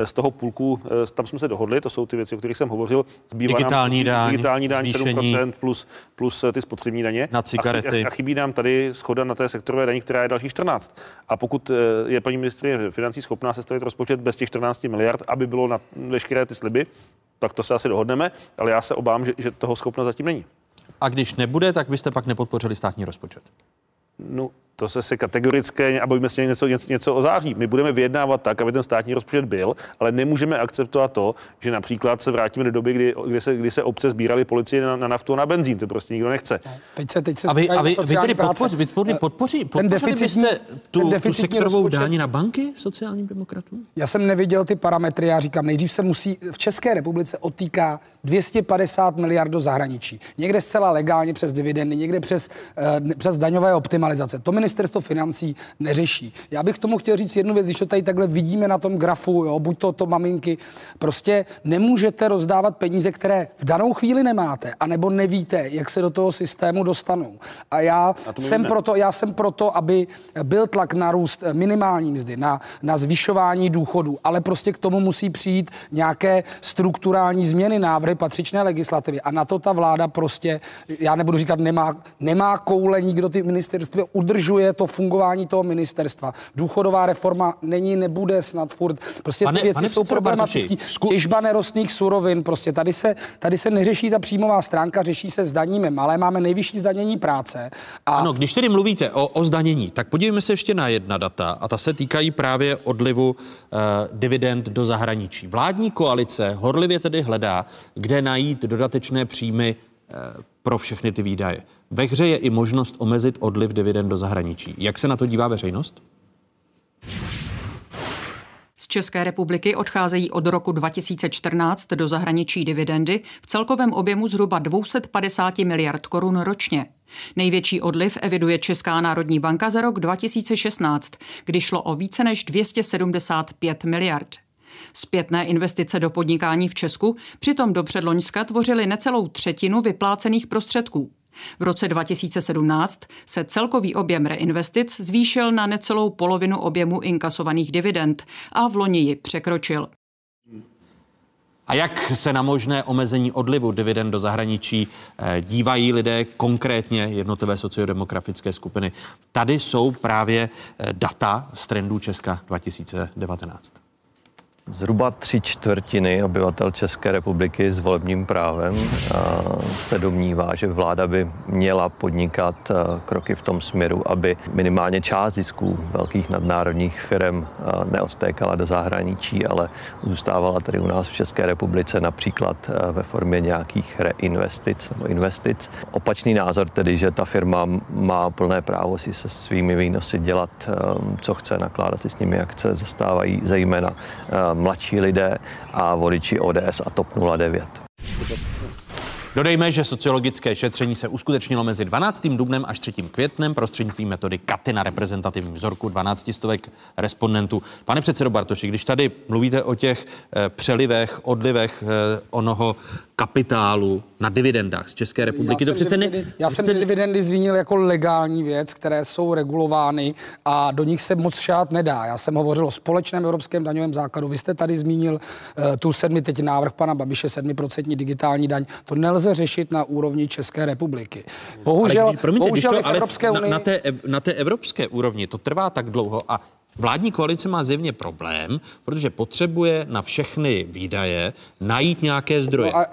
Z toho půlku, tam jsme se dohodli, to jsou ty věci, o kterých jsem hovořil. Zbývá digitální nám, daň, digitální daň 7% plus, plus ty spotřební daně. Na cigarety. A, a chybí nám tady schoda na té sektorové daní, která je další 14. A pokud je paní ministrině financí schopná sestavit rozpočet bez těch 14 miliard, aby bylo na veškeré ty sliby, tak to se asi dohodneme, ale já se obávám, že, že toho schopna zatím není. A když nebude, tak byste pak nepodpořili státní rozpočet? No, to se si kategorické, a bavíme se něco, něco, něco o září. My budeme vyjednávat tak, aby ten státní rozpočet byl, ale nemůžeme akceptovat to, že například se vrátíme do doby, kdy, kdy, se, kdy se obce sbírali policie na, na naftu a na benzín. To prostě nikdo nechce. Teď se, teď se a vy, a vy, vy tedy podpoří, vy podpoří, podpoří, ten deficitní, byste tu, ten tu sektorovou dání na banky sociálním demokratům? Já jsem neviděl ty parametry, já říkám, nejdřív se musí, v České republice otýká 250 miliard do zahraničí. Někde zcela legálně přes dividendy, někde přes, uh, přes daňové optimalizace. To ministerstvo financí neřeší. Já bych tomu chtěl říct jednu věc, když to tady takhle vidíme na tom grafu, jo, buď to, to maminky, prostě nemůžete rozdávat peníze, které v danou chvíli nemáte, anebo nevíte, jak se do toho systému dostanou. A já, a jsem, proto, já jsem proto, aby byl tlak na růst minimální mzdy, na, na zvyšování důchodů, ale prostě k tomu musí přijít nějaké strukturální změny, návrhy patřičné legislativy. A na to ta vláda prostě, já nebudu říkat, nemá, nemá koule, nikdo ty ministerství udržuje to fungování toho ministerstva. Důchodová reforma není, nebude snad furt. Prostě pane, ty věci jsou problematické. Zku... Těžba nerostných surovin, prostě tady se, tady se neřeší ta příjmová stránka, řeší se zdanění malé, máme nejvyšší zdanění práce. A... Ano, když tedy mluvíte o, o zdanění, tak podívejme se ještě na jedna data a ta se týkají právě odlivu uh, dividend do zahraničí. Vládní koalice horlivě tedy hledá, kde najít dodatečné příjmy uh, pro všechny ty výdaje. Ve hře je i možnost omezit odliv dividend do zahraničí. Jak se na to dívá veřejnost? Z České republiky odcházejí od roku 2014 do zahraničí dividendy v celkovém objemu zhruba 250 miliard korun ročně. Největší odliv eviduje Česká národní banka za rok 2016, kdy šlo o více než 275 miliard. Zpětné investice do podnikání v Česku přitom do předloňska tvořily necelou třetinu vyplácených prostředků. V roce 2017 se celkový objem reinvestic zvýšil na necelou polovinu objemu inkasovaných dividend a v loni ji překročil. A jak se na možné omezení odlivu dividend do zahraničí eh, dívají lidé, konkrétně jednotlivé sociodemografické skupiny? Tady jsou právě eh, data z trendů Česka 2019. Zhruba tři čtvrtiny obyvatel České republiky s volebním právem se domnívá, že vláda by měla podnikat kroky v tom směru, aby minimálně část zisků velkých nadnárodních firm neodtékala do zahraničí, ale zůstávala tady u nás v České republice například ve formě nějakých reinvestic nebo investic. Opačný názor tedy, že ta firma má plné právo si se svými výnosy dělat, co chce, nakládat si s nimi, jak chce, zastávají zejména mladší lidé a voliči ODS a TOP 09. Dodejme, že sociologické šetření se uskutečnilo mezi 12. dubnem až 3. květnem prostřednictvím metody Katy na reprezentativním vzorku 12 stovek respondentů. Pane předsedo Bartoši, když tady mluvíte o těch eh, přelivech, odlivech eh, onoho kapitálu na dividendách z České republiky. Já to přece dividendy, ne, já jsem přece... dividendy zmínil jako legální věc, které jsou regulovány a do nich se moc šát nedá. Já jsem hovořil o společném evropském daňovém základu. Vy jste tady zmínil uh, tu sedmi, teď návrh pana Babiše, 7% digitální daň. To nelze řešit na úrovni České republiky. Bohužel, ale, promiňte, bohužel to, v Evropské ale unii... Na, na, té, na té evropské úrovni to trvá tak dlouho a Vládní koalice má zjevně problém, protože potřebuje na všechny výdaje najít nějaké zdroje. No a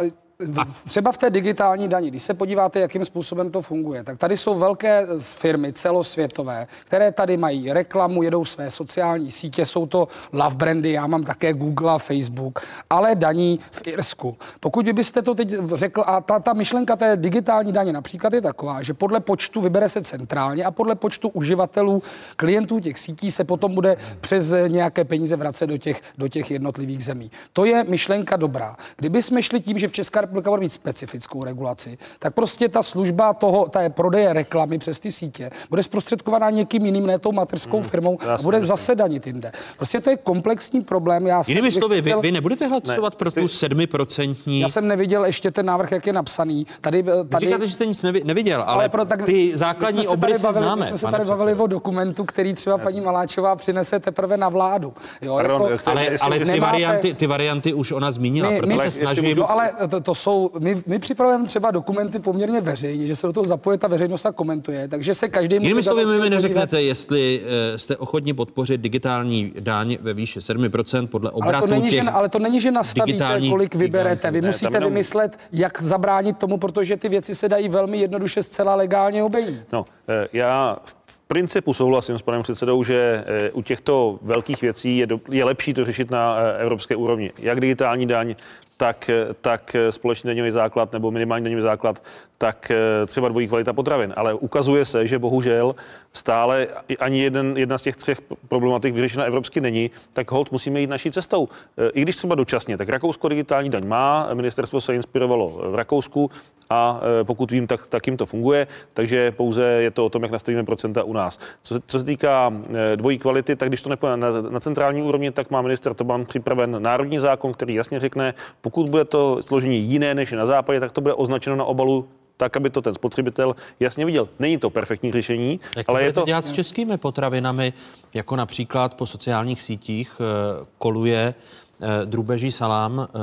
Třeba v té digitální daní, když se podíváte, jakým způsobem to funguje, tak tady jsou velké firmy celosvětové, které tady mají reklamu, jedou své sociální sítě, jsou to love brandy, já mám také Google a Facebook, ale daní v Irsku. Pokud byste to teď řekl, a ta, ta myšlenka té digitální daně například je taková, že podle počtu vybere se centrálně a podle počtu uživatelů, klientů těch sítí se potom bude přes nějaké peníze vracet do těch, do těch jednotlivých zemí. To je myšlenka dobrá. Kdyby jsme šli tím, že v České republika bude mít specifickou regulaci, tak prostě ta služba toho, té prodeje reklamy přes ty sítě bude zprostředkovaná někým jiným, ne tou mateřskou hmm, firmou a bude zase danit jinde. Prostě to je komplexní problém. Já Jinými slovy, vy, vy nebudete hlasovat ne, pro tu 7%. Já jsem neviděl ještě ten návrh, jak je napsaný. Tady, tady... Vy říkáte, že jste nic neviděl, ale, ale pro, tak, ty základní obrysy bavili, známe. My jsme se tady bavili o dokumentu, který třeba paní Maláčová přinese teprve na vládu. Jo, Pardon, jako, ale ale ty, nemáte... varianty, ty varianty už ona zmínila, my, my se snažím... No, ale to, to jsou, my, my připravujeme třeba dokumenty poměrně veřejně, že se do toho zapoje ta veřejnost a komentuje, takže se každý Jinými slovy, mi, neřeknete, jestli uh, jste ochotni podpořit digitální daň ve výši 7% podle obratu ale to není, těch že, ale to není, že nastavíte, kolik vyberete. Vy musíte ne, vymyslet, jak zabránit tomu, protože ty věci se dají velmi jednoduše zcela legálně obejít. No, eh, já v principu souhlasím s panem předsedou, že eh, u těchto velkých věcí je, do, je lepší to řešit na evropské úrovni. Jak digitální daň, tak, tak společný daňový základ nebo minimální daňový základ, tak eh, třeba dvojí kvalita potravin. Ale ukazuje se, že bohužel stále ani jeden, jedna z těch třech problematik vyřešena evropsky není, tak hold musíme jít naší cestou. Eh, I když třeba dočasně, tak Rakousko digitální daň má, ministerstvo se inspirovalo v Rakousku a eh, pokud vím, tak, tak jim to funguje, takže pouze je to o tom, jak nastavíme procenta u nás. Co, co se týká dvojí kvality, tak když to nepůjde na, na centrální úrovni, tak má minister Toban připraven národní zákon, který jasně řekne, pokud bude to složení jiné než na západě, tak to bude označeno na obalu tak, aby to ten spotřebitel jasně viděl. Není to perfektní řešení, Jak ale je to... dělat s českými potravinami, jako například po sociálních sítích eh, koluje eh, drubeží salám eh,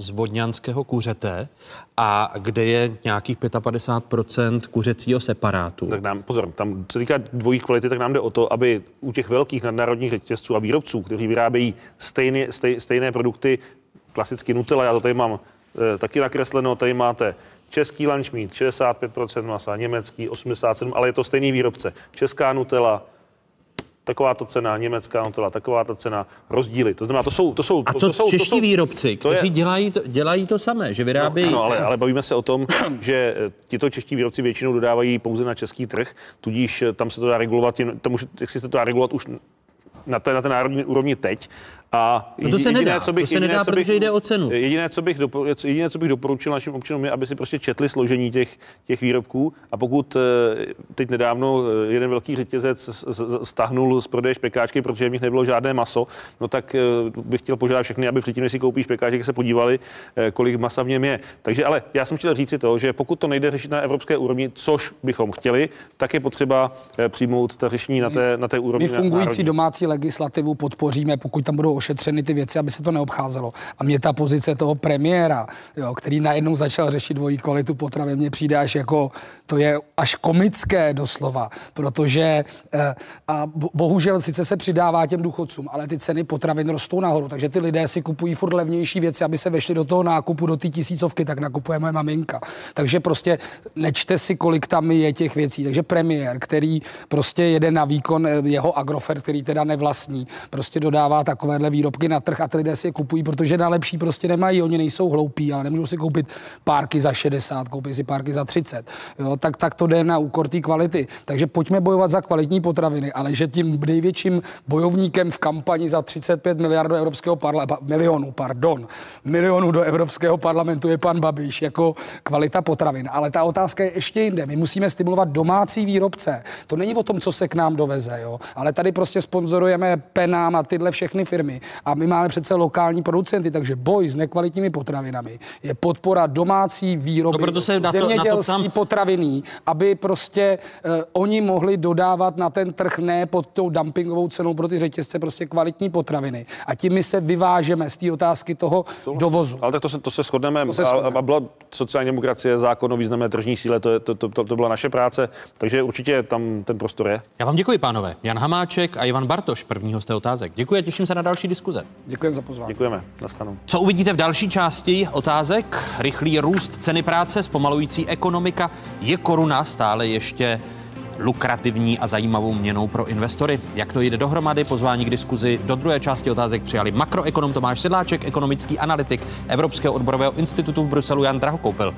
z vodňanského kuřete a kde je nějakých 55% kuřecího separátu. Tak nám, pozor, tam se týká dvojích kvality, tak nám jde o to, aby u těch velkých nadnárodních řetězců a výrobců, kteří vyrábějí stejné, stej, stejné produkty, klasicky Nutella, já to tady mám e, taky nakresleno, tady máte Český lunch meat 65% masa, německý 87%, ale je to stejný výrobce. Česká Nutella, taková to cena, německá Nutella, taková ta cena, rozdíly. To znamená, to jsou... To jsou a co to jsou, čeští to jsou, výrobci, to kteří je, dělají, to, dělají to samé, že vyrábějí... No, no ale, ale bavíme se o tom, že eh, tito čeští výrobci většinou dodávají pouze na český trh, tudíž eh, tam se to dá regulovat, tam už, jak si to dá regulovat už na té, na té národní úrovni teď a no to se jediné, nedá, co bych, to se jediné, nedá, co bych, protože jde o cenu. Jediné co, bych dopo, jediné, co bych doporučil našim občanům, je, aby si prostě četli složení těch, těch výrobků. A pokud eh, teď nedávno eh, jeden velký řetězec stahnul z prodeje špekáčky, protože v nich nebylo žádné maso, no tak eh, bych chtěl požádat všechny, aby předtím, než si koupí špekáček, se podívali, kolik masa v něm je. Takže ale já jsem chtěl říct si to, že pokud to nejde řešit na evropské úrovni, což bychom chtěli, tak je potřeba přijmout ta řešení na té, na té úrovni. My fungující národní. domácí legislativu podpoříme, pokud tam budou ošetřeny ty věci, aby se to neobcházelo. A mě ta pozice toho premiéra, jo, který najednou začal řešit dvojí kvalitu potravy, mně přijde až jako, to je až komické doslova, protože eh, a bohužel sice se přidává těm důchodcům, ale ty ceny potravin rostou nahoru, takže ty lidé si kupují furt levnější věci, aby se vešli do toho nákupu, do té tisícovky, tak nakupuje moje maminka. Takže prostě nečte si, kolik tam je těch věcí. Takže premiér, který prostě jede na výkon eh, jeho Agrofert, který teda nevlastní, prostě dodává takovéhle výrobky na trh a ty lidé si je kupují, protože na lepší prostě nemají. Oni nejsou hloupí, ale nemůžou si koupit párky za 60, koupí si párky za 30. Jo, tak, tak to jde na úkor té kvality. Takže pojďme bojovat za kvalitní potraviny, ale že tím největším bojovníkem v kampani za 35 miliard do Evropského parlamentu, milionů, pardon, milionů do Evropského parlamentu je pan Babiš jako kvalita potravin. Ale ta otázka je ještě jinde. My musíme stimulovat domácí výrobce. To není o tom, co se k nám doveze, jo? ale tady prostě sponzorujeme penám a tyhle všechny firmy. A my máme přece lokální producenty, takže boj s nekvalitními potravinami je podpora domácí výroby, no, proto se na to, zemědělství na to tam... potraviný, aby prostě uh, oni mohli dodávat na ten trh ne pod tou dumpingovou cenou pro ty řetězce prostě kvalitní potraviny. A tím my se vyvážeme z té otázky toho Souhlas. dovozu. Ale tak to se, to se shodneme. To se shodneme. A, a byla sociální demokracie, zákon o významné tržní síle, to, to, to, to, to byla naše práce, takže určitě tam ten prostor je. Já vám děkuji, pánové. Jan Hamáček a Ivan Bartoš, prvního z té otázek. Děkuji a těším se na další diskuze. Děkujeme za pozvání. Děkujeme. Naschledanou. Co uvidíte v další části otázek? Rychlý růst ceny práce, zpomalující ekonomika. Je koruna stále ještě lukrativní a zajímavou měnou pro investory. Jak to jde dohromady? Pozvání k diskuzi do druhé části otázek přijali makroekonom Tomáš Sedláček, ekonomický analytik Evropského odborového institutu v Bruselu Jan Drahokoupil.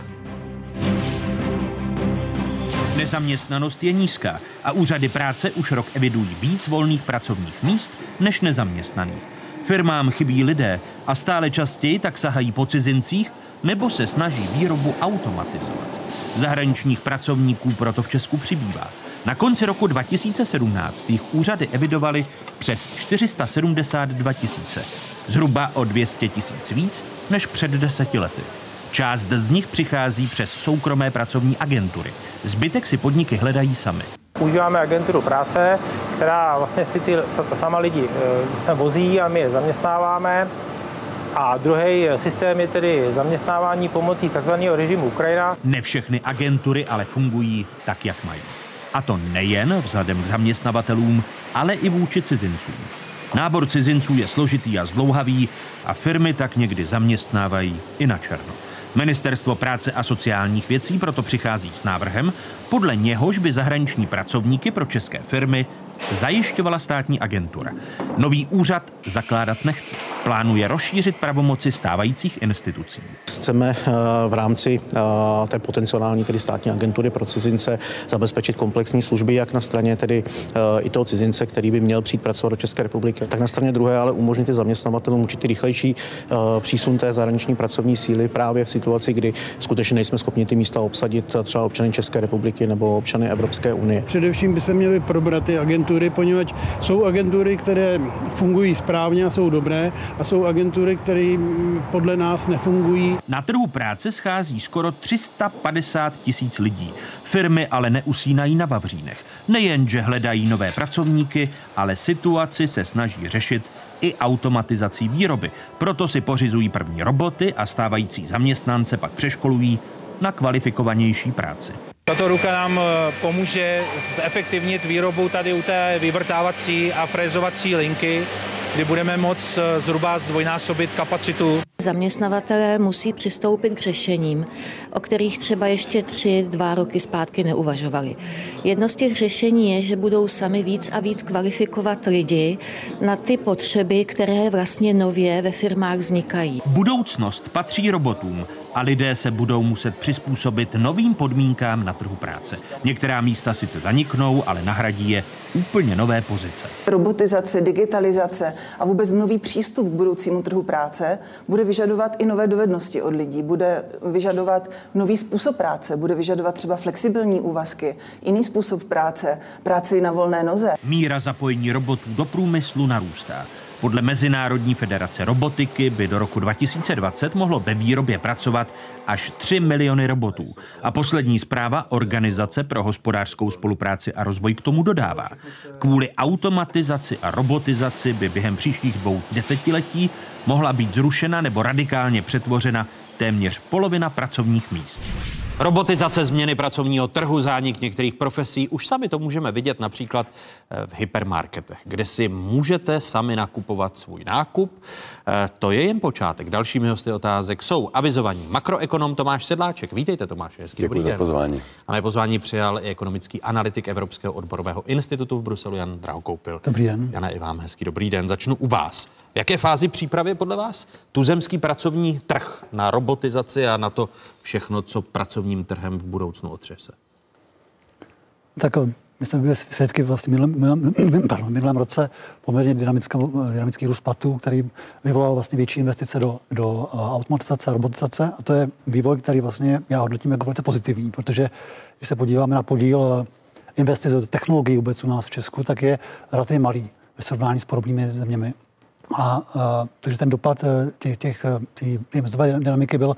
Nezaměstnanost je nízká a úřady práce už rok evidují víc volných pracovních míst než nezaměstnaných. Firmám chybí lidé a stále častěji tak sahají po cizincích nebo se snaží výrobu automatizovat. Zahraničních pracovníků proto v Česku přibývá. Na konci roku 2017 jich úřady evidovaly přes 472 tisíce, zhruba o 200 tisíc víc než před deseti lety. Část z nich přichází přes soukromé pracovní agentury. Zbytek si podniky hledají sami. Používáme agenturu práce, která vlastně si ty sama lidi e, se vozí a my je zaměstnáváme. A druhý systém je tedy zaměstnávání pomocí tzv. režimu Ukrajina. Ne všechny agentury ale fungují tak, jak mají. A to nejen vzhledem k zaměstnavatelům, ale i vůči cizincům. Nábor cizinců je složitý a zdlouhavý a firmy tak někdy zaměstnávají i na černo. Ministerstvo práce a sociálních věcí proto přichází s návrhem, podle něhož by zahraniční pracovníky pro české firmy zajišťovala státní agentura. Nový úřad zakládat nechce. Plánuje rozšířit pravomoci stávajících institucí. Chceme eh, v rámci eh, té potenciální tedy státní agentury pro cizince zabezpečit komplexní služby, jak na straně tedy eh, i toho cizince, který by měl přijít pracovat do České republiky, tak na straně druhé ale umožnit i zaměstnavatelům určitý rychlejší přísun té zahraniční pracovní síly právě v situaci, kdy skutečně nejsme schopni ty místa obsadit třeba občany České republiky nebo občany Evropské unie. Především by se měly probrat ty agentury, poněvadž jsou agentury, které fungují správně a jsou dobré a jsou agentury, které podle nás nefungují. Na trhu práce schází skoro 350 tisíc lidí. Firmy ale neusínají na Vavřínech. Nejen, že hledají nové pracovníky, ale situaci se snaží řešit i automatizací výroby. Proto si pořizují první roboty a stávající zaměstnance pak přeškolují na kvalifikovanější práci. Tato ruka nám eh, pomůže zefektivnit výrobu tady u té vyvrtávací a frézovací linky, kdy budeme moct eh, zhruba zdvojnásobit kapacitu. Zaměstnavatelé musí přistoupit k řešením, o kterých třeba ještě tři, dva roky zpátky neuvažovali. Jedno z těch řešení je, že budou sami víc a víc kvalifikovat lidi na ty potřeby, které vlastně nově ve firmách vznikají. Budoucnost patří robotům a lidé se budou muset přizpůsobit novým podmínkám na trhu práce. Některá místa sice zaniknou, ale nahradí je úplně nové pozice. Robotizace, digitalizace a vůbec nový přístup k budoucímu trhu práce bude vyžadovat i nové dovednosti od lidí, bude vyžadovat nový způsob práce, bude vyžadovat třeba flexibilní úvazky, jiný způsob práce, práci na volné noze. Míra zapojení robotů do průmyslu narůstá. Podle Mezinárodní federace robotiky by do roku 2020 mohlo ve výrobě pracovat až 3 miliony robotů. A poslední zpráva Organizace pro hospodářskou spolupráci a rozvoj k tomu dodává. Kvůli automatizaci a robotizaci by během příštích dvou desetiletí mohla být zrušena nebo radikálně přetvořena téměř polovina pracovních míst. Robotizace změny pracovního trhu, zánik některých profesí, už sami to můžeme vidět například eh, v hypermarketech, kde si můžete sami nakupovat svůj nákup. Eh, to je jen počátek. Dalšími hosty otázek jsou avizovaní makroekonom Tomáš Sedláček. Vítejte, Tomáš. Hezký Děkuji za pozvání. A mé pozvání přijal i ekonomický analytik Evropského odborového institutu v Bruselu Jan Drahokoupil. Dobrý den. Jana, i vám hezký dobrý den. Začnu u vás. V jaké fázi přípravy podle vás tuzemský pracovní trh na robotizaci a na to všechno, co pracovním trhem v budoucnu otřese? Tak eh, my jsme byli svědky vlastně minulém, minulém, pardon, minulém roce poměrně dynamický růst platů, který vyvolal vlastně větší investice do, do eh, automatizace a robotizace. A to je vývoj, který vlastně já hodnotím jako velice pozitivní, protože když se podíváme na podíl eh, investic do technologií vůbec u nás v Česku, tak je relativně malý ve srovnání s podobnými zeměmi. A, a takže ten dopad eh, těch, těch, těch, těch mzdové dynamiky byl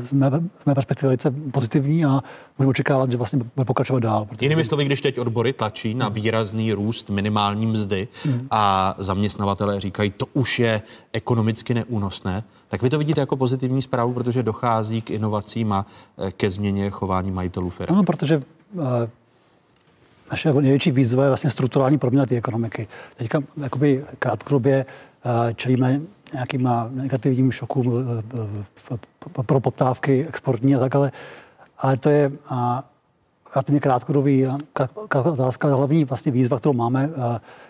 z mé, z mé perspektivy velice pozitivní a můžeme očekávat, že vlastně bude pokračovat dál. Protože... Jinými slovy, když teď odbory tlačí na výrazný růst minimální mzdy hmm. a zaměstnavatelé říkají, to už je ekonomicky neúnosné, tak vy to vidíte jako pozitivní zprávu, protože dochází k inovacím a ke změně chování majitelů firm. Ano, protože naše největší výzva je vlastně strukturální proměna té ekonomiky. Teďka jakoby krátkodobě čelíme nějakým negativním šokům pro poptávky exportní a tak, ale, ale to je relativně krátkodobý otázka. Hlavní vlastně výzva, kterou máme,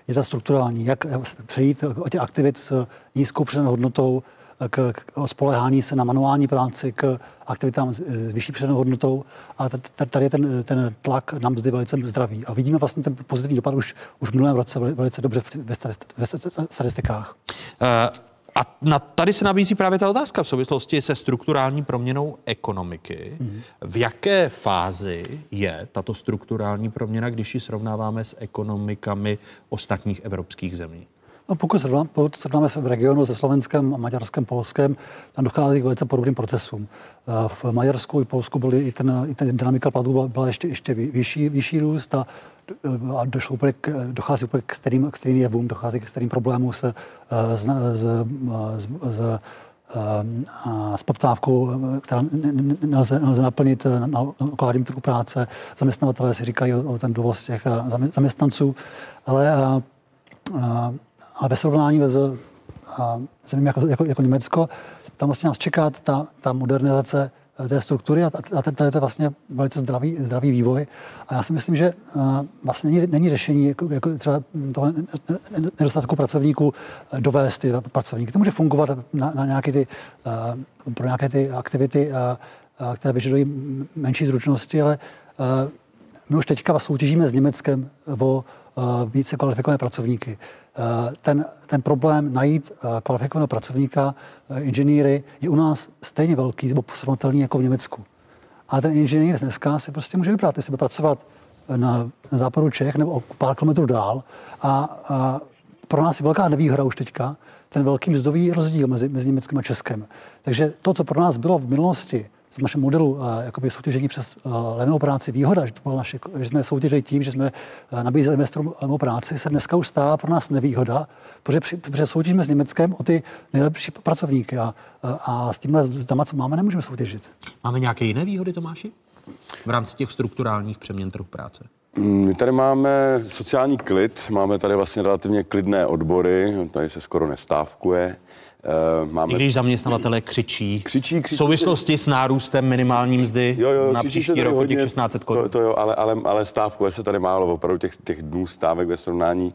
je ta strukturální. Jak přejít od těch aktivit s nízkou přidanou hodnotou k, k spolehání se na manuální práci, k aktivitám s, s vyšší přidanou hodnotou. A tady je ten, ten tlak na mzdy velice zdravý. A vidíme vlastně ten pozitivní dopad už, už v minulém roce velice dobře ve, ve statistikách. Uh... A na, tady se nabízí právě ta otázka v souvislosti se strukturální proměnou ekonomiky. Mm. V jaké fázi je tato strukturální proměna, když ji srovnáváme s ekonomikami ostatních evropských zemí? No, pokud srovnáme v regionu se Slovenskem, Maďarskem, Polskem, tam dochází k velice podobným procesům. Eh, v Maďarsku i Polsku byly i ten, i ten dynamika platů byla, byla ještě, ještě vyšší, vyšší růst a, eh, a došlo úplně k, dochází úplně k stejným, k stejným jevům, dochází k stejným problémům se, eh, s, s, s, s, s poptávkou, která nelze, nelze naplnit na lokálním trhu práce. Zaměstnavatelé si říkají o, o ten dovoz těch zaměstnanců, ale a, a, ale ve srovnání s zemím jako, jako, jako Německo, tam vlastně nás čeká ta, ta modernizace eh, té struktury a, a tady je to vlastně velice zdravý, zdravý vývoj. A já si myslím, že uh, vlastně není, není řešení jako, jako třeba toho nedostatku pracovníků eh, dovést ty pracovníky. To může fungovat na, na nějaké ty, pro nějaké ty aktivity, které vyžadují menší zručnosti, ale my už teďka soutěžíme s Německem o více kvalifikované pracovníky. Eh, ten, ten problém najít eh, kvalifikovaného pracovníka, eh, inženýry, je u nás stejně velký nebo srovnatelný jako v Německu. Ale ten inženýr dneska si prostě může vybrat, jestli bude pracovat na, na západu Čech nebo pár kilometrů dál. A, a pro nás je velká nevýhoda už teďka ten velký mzdový rozdíl mezi, mezi Německem a Českem. Takže to, co pro nás bylo v minulosti v našem modelu uh, jakoby soutěžení přes uh, levnou práci výhoda, že, to bylo naše, že jsme soutěžili tím, že jsme uh, nabízeli investorům levnou práci, se dneska už stává pro nás nevýhoda, protože, při, protože soutěžíme s Německem o ty nejlepší pracovníky a, a, a s tímhle zdama, co máme, nemůžeme soutěžit. Máme nějaké jiné výhody, Tomáši? V rámci těch strukturálních přeměn trhu práce? Mm, my tady máme sociální klid, máme tady vlastně relativně klidné odbory, tady se skoro nestávkuje. Uh, máme... I když zaměstnavatelé křičí, křičí, křičí v souvislosti s nárůstem minimální mzdy jo, jo, na příští rok hodně, těch 16 korun. To, to jo, ale, ale, ale stávkuje se tady málo, opravdu těch, těch dnů stávek ve srovnání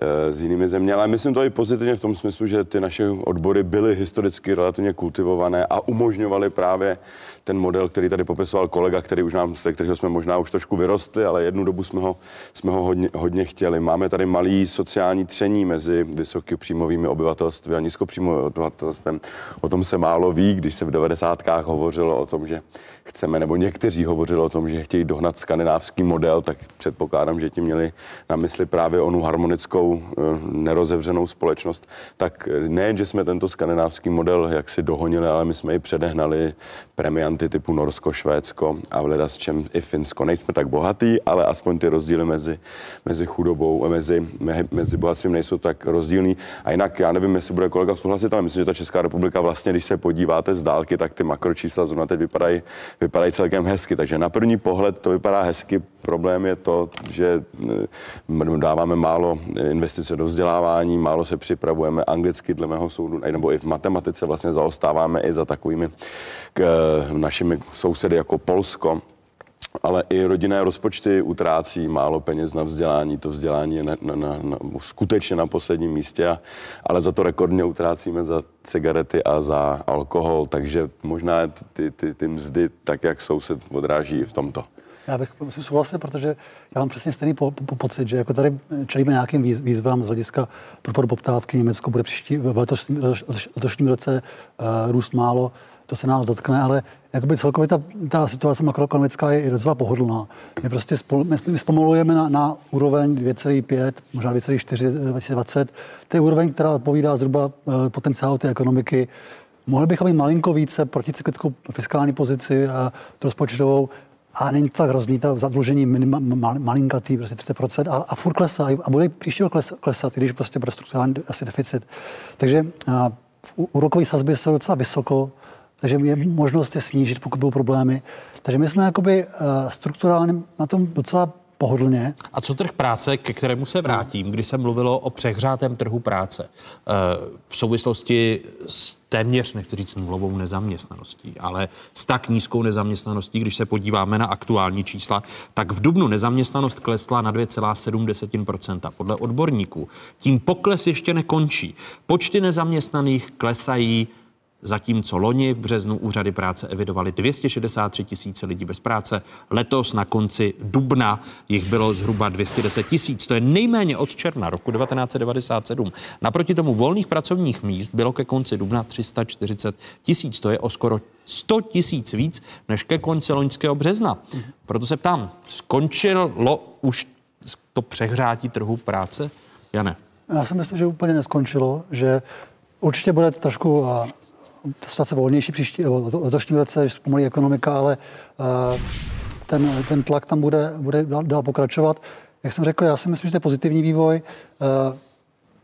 Eh, s jinými země, ale myslím to i pozitivně v tom smyslu, že ty naše odbory byly historicky relativně kultivované a umožňovaly právě ten model, který tady popisoval kolega, který už nám, se kterého jsme možná už trošku vyrostli, ale jednu dobu jsme ho, jsme ho hodně, hodně chtěli. Máme tady malý sociální tření mezi vysokopříjmovými obyvatelstvy a nízkopříjmovým obyvatelstvem. O tom se málo ví, když se v 90. hovořilo o tom, že chceme, nebo někteří hovořili o tom, že chtějí dohnat skandinávský model, tak předpokládám, že ti měli na mysli právě onu harmonickou, eh, nerozevřenou společnost. Tak ne, že jsme tento skandinávský model jaksi dohonili, ale my jsme ji předehnali premianty typu Norsko, Švédsko a v s čem i Finsko. Nejsme tak bohatý, ale aspoň ty rozdíly mezi, mezi chudobou a mezi, mezi bohatstvím nejsou tak rozdílný. A jinak já nevím, jestli bude kolega souhlasit, ale myslím, že ta Česká republika vlastně, když se podíváte z dálky, tak ty makročísla zrovna teď vypadají, vypadají celkem hezky. Takže na první pohled to vypadá hezky. Problém je to, že eh, dáváme málo investice do vzdělávání, málo se připravujeme anglicky dle mého soudu, nebo i v matematice vlastně zaostáváme i za takovými k, eh, našimi sousedy jako Polsko ale i rodinné rozpočty utrácí málo peněz na vzdělání. To vzdělání je na, na, na, na, skutečně na posledním místě, ale za to rekordně utrácíme za cigarety a za alkohol, takže možná ty, ty, ty mzdy, tak jak jsou, se odráží i v tomto. Já bych musím souhlasit, protože já mám přesně stejný po, po, pocit, že jako tady čelíme nějakým výz, výzvám z hlediska propadu poptávky. Německo bude příští v letošním, letošním roce uh, růst málo, to se nás dotkne, ale jakoby celkově ta, ta situace makroekonomická je, je docela pohodlná. My prostě spol, my, my zpomalujeme na, na úroveň 2,5, možná 2,4 2020. To je úroveň, která odpovídá zhruba uh, potenciálu té ekonomiky. Mohli bychom mít malinko více proticyklickou fiskální pozici a rozpočtovou, a není to tak hrozný, ta zadlužení minima, mal, malinkatý, prostě 30%, a, a furt klesá, a bude příští rok klesat, i když prostě bude strukturální asi deficit. Takže a, úrokové sazby jsou docela vysoko, takže je možnost je snížit, pokud budou problémy. Takže my jsme jakoby uh, strukturálně na tom docela pohodlně. A co trh práce, ke kterému se vrátím, kdy se mluvilo o přehřátém trhu práce eh, v souvislosti s téměř, nechci říct nulovou nezaměstnaností, ale s tak nízkou nezaměstnaností, když se podíváme na aktuální čísla, tak v Dubnu nezaměstnanost klesla na 2,7%. Podle odborníků tím pokles ještě nekončí. Počty nezaměstnaných klesají Zatímco loni v březnu úřady práce evidovaly 263 tisíce lidí bez práce, letos na konci dubna jich bylo zhruba 210 tisíc. To je nejméně od června roku 1997. Naproti tomu volných pracovních míst bylo ke konci dubna 340 tisíc. To je o skoro 100 tisíc víc než ke konci loňského března. Proto se ptám, skončilo už to přehrátí trhu práce? Já ne. Já si myslím, že úplně neskončilo, že určitě bude trošku situace volnější příští, letošní roce, když zpomalí ekonomika, ale uh, ten, ten tlak tam bude, bude dál, dál pokračovat. Jak jsem řekl, já si myslím, že to je pozitivní vývoj. Uh,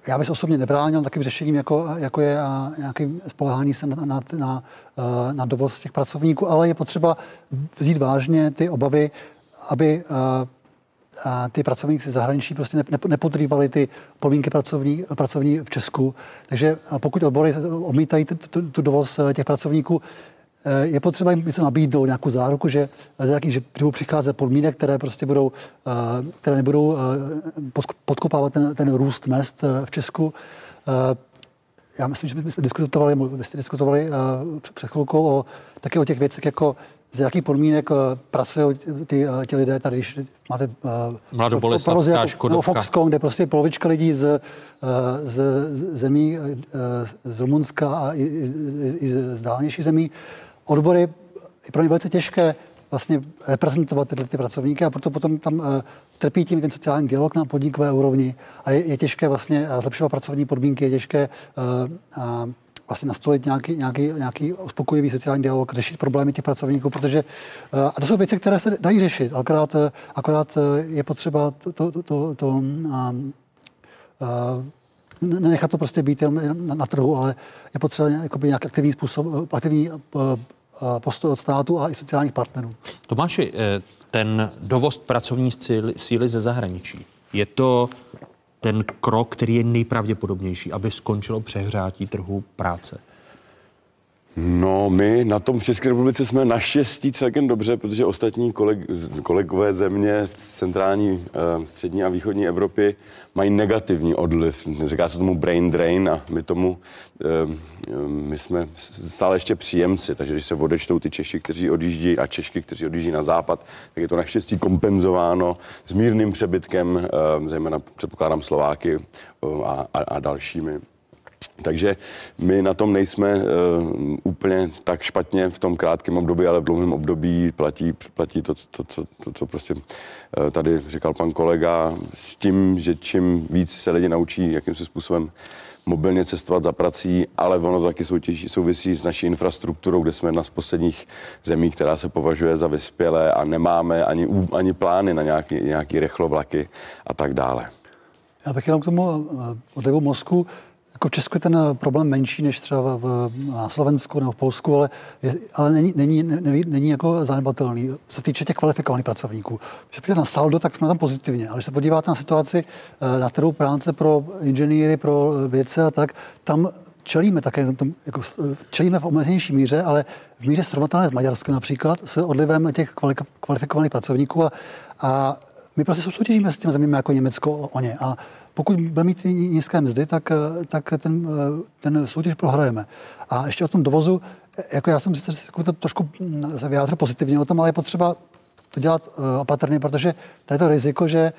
já bych se osobně nebránil takovým řešením, jako, jako je a nějaký spolehání se na, na, na, eh, na dovoz těch pracovníků, ale je potřeba vzít vážně ty obavy, aby a ty pracovníci zahraničí prostě nepodrývali ty podmínky pracovní, pracovní v Česku. Takže pokud odbory odmítají tu dovoz eh, těch pracovníků, eh, je potřeba jim něco nabídnout, nějakou záruku, že, že budou přicházet podmínek, které prostě budou, eh, které nebudou podkopávat ten, ten růst mest v Česku. Já myslím, že my jsme diskutovali, vy jste diskutovali před chvilkou o, taky o těch věcech, jako z jakých podmínek eh, pracují ty, eh, ty lidé tady, když máte uh, Mladoboleslavská jako, no, Foxconn, kde prostě polovička lidí z, z, z zemí, z Rumunska a i, i, i z dálnějších zemí, odbory je pro ně velice těžké vlastně reprezentovat tyhle ty pracovníky a proto potom tam uh, trpí tím ten sociální dialog na podnikové úrovni. A je, je těžké vlastně zlepšovat pracovní podmínky, je těžké uh, uh, vlastně nastolit nějaký, nějaký, nějaký uspokojivý sociální dialog, řešit problémy těch pracovníků, protože eh, a to jsou věci, které se dají řešit, akorát, eh, akorát eh, je potřeba to, to, to, to, a, a, nenechat to prostě být jenom na, na trhu, ale je potřeba jakoby nějak aktivní způsob, aktivní postoj od státu a i sociálních partnerů. Tomáši, ten dovoz pracovní síly ze zahraničí, je to ten krok, který je nejpravděpodobnější, aby skončilo přehrátí trhu práce? No, my na tom v České republice jsme naštěstí celkem dobře, protože ostatní koleg, kolegové země z centrální, eh, střední a východní Evropy mají negativní odliv. Říká se tomu brain drain a my tomu, eh, my jsme stále ještě příjemci, takže když se odečtou ty Češi, kteří odjíždí a Češky, kteří odjíždí na západ, tak je to naštěstí kompenzováno s mírným přebytkem, eh, zejména předpokládám Slováky a, a, a dalšími Takže my na tom nejsme uh, úplně tak špatně v tom krátkém období, ale v dlouhém období platí, platí to, to, to, to, co prostě uh, tady říkal pan kolega, s tím, že čím víc se lidi naučí, jakým se způsobem mobilně cestovat za prací, ale ono taky soutěží, souvisí s naší infrastrukturou, kde jsme jedna z posledních zemí, která se považuje za vyspělé a nemáme ani, ani plány na nějaký, nějaký rychlovlaky a tak dále. Já bych jenom k tomu eh, odlivu mozku jako v Česku je ten eh, problém menší než třeba v, na Slovensku nebo v Polsku, ale, je, ale není, není, není, není jako zanedbatelný. Co se týče těch kvalifikovaných pracovníků. Když se na saldo, tak jsme tam pozitivně. Ale když se podíváte na situaci eh, na trhu práce pro inženýry, pro eh, vědce a tak, tam čelíme také, jako, čelíme v omezenější míře, ale v míře srovnatelné s Maďarskem například, s odlivem těch kvalifikovaných pracovníků a, a my prostě soutěžíme s těmi zeměmi jako Německo o ně. A pokud budeme mít nízké mzdy, tak, tak ten, ten soutěž prohrajeme. A ještě o tom dovozu, jako já jsem si to trošku se vyjádřil pozitivně o tom, ale je potřeba to dělat eh, opatrně, protože to je to riziko, že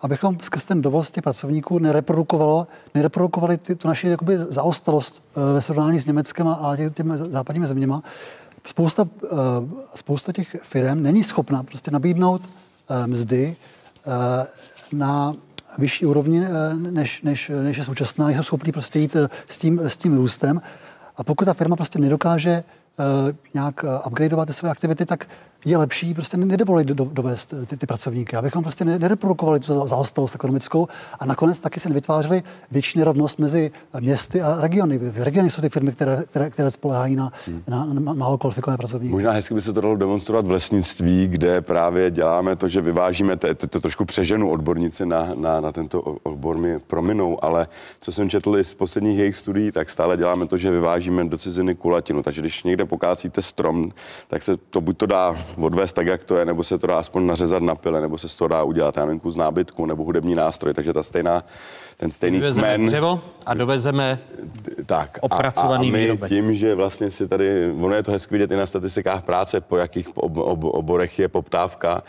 abychom skrz ten dovoz těch pracovníků nereprodukovalo, nereprodukovali ty, tu naši jakoby zaostalost eh, ve srovnání s Německem a těmi západními zeměma. Spousta, eh, spousta těch firm není schopna prostě nabídnout mzdy na vyšší úrovni, eh, než, než, než je současná, nejsou schopní prostě jít eh, s tím, s tím růstem. A pokud ta firma prostě nedokáže uh, nějak upgradeovat ty své aktivity, tak je lepší prostě nedovolit do, dovést ty, ty pracovníky, abychom prostě nereprodukovali tu zaostalost ekonomickou a nakonec taky se nevytvářeli větší nerovnost mezi městy a regiony. V regiony jsou ty firmy, které, které, které spolehají na, hmm. na, na málo kvalifikované pracovníky. Možná hezky by se to dalo demonstrovat v lesnictví, kde právě děláme to, že vyvážíme, to, to, to trošku přeženu odborníci na, na, na tento obor mi prominou, ale co jsem četl z posledních jejich studií, tak stále děláme to, že vyvážíme do ciziny kulatinu. Takže když někde pokácíte strom, tak se to buď to dá odvést tak, jak to je, nebo se to dá aspoň nařezat na pile, nebo se to dá udělat, já nevím, kus nábytku nebo hudební nástroj, takže ta stejná, ten stejný Dovezeme kmen. dřevo a dovezeme tak, opracovaný a, a my výrobek. tím, že vlastně si tady, ono je to hezky vidět i na statistikách práce, po jakých ob, ob, oborech je poptávka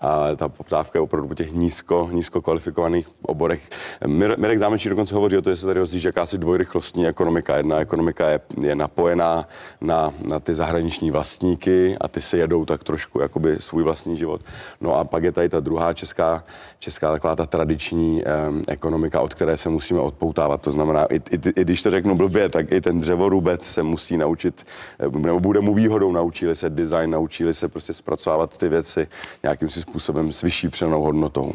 a ta poptávka je opravdu po těch nízko, nízko kvalifikovaných oborech. Mirek Zámečí dokonce hovoří o to, že se tady rozjíždí jakási dvojrychlostní ekonomika. Jedna ekonomika je, je napojená na, na ty zahraniční vlastníky a ty se jedou tak trošku jakoby svůj vlastní život. No a pak je tady ta druhá česká, česká taková ta tradiční um, ekonomika, od které se musíme odpoutávat. To znamená, i, i, i když to řeknu blbě, tak i ten dřevorubec se musí naučit, nebo bude mu výhodou, naučili se design, naučili se prostě zpracovávat ty věci nějakým si způsobem s vyšší přenou hodnotou.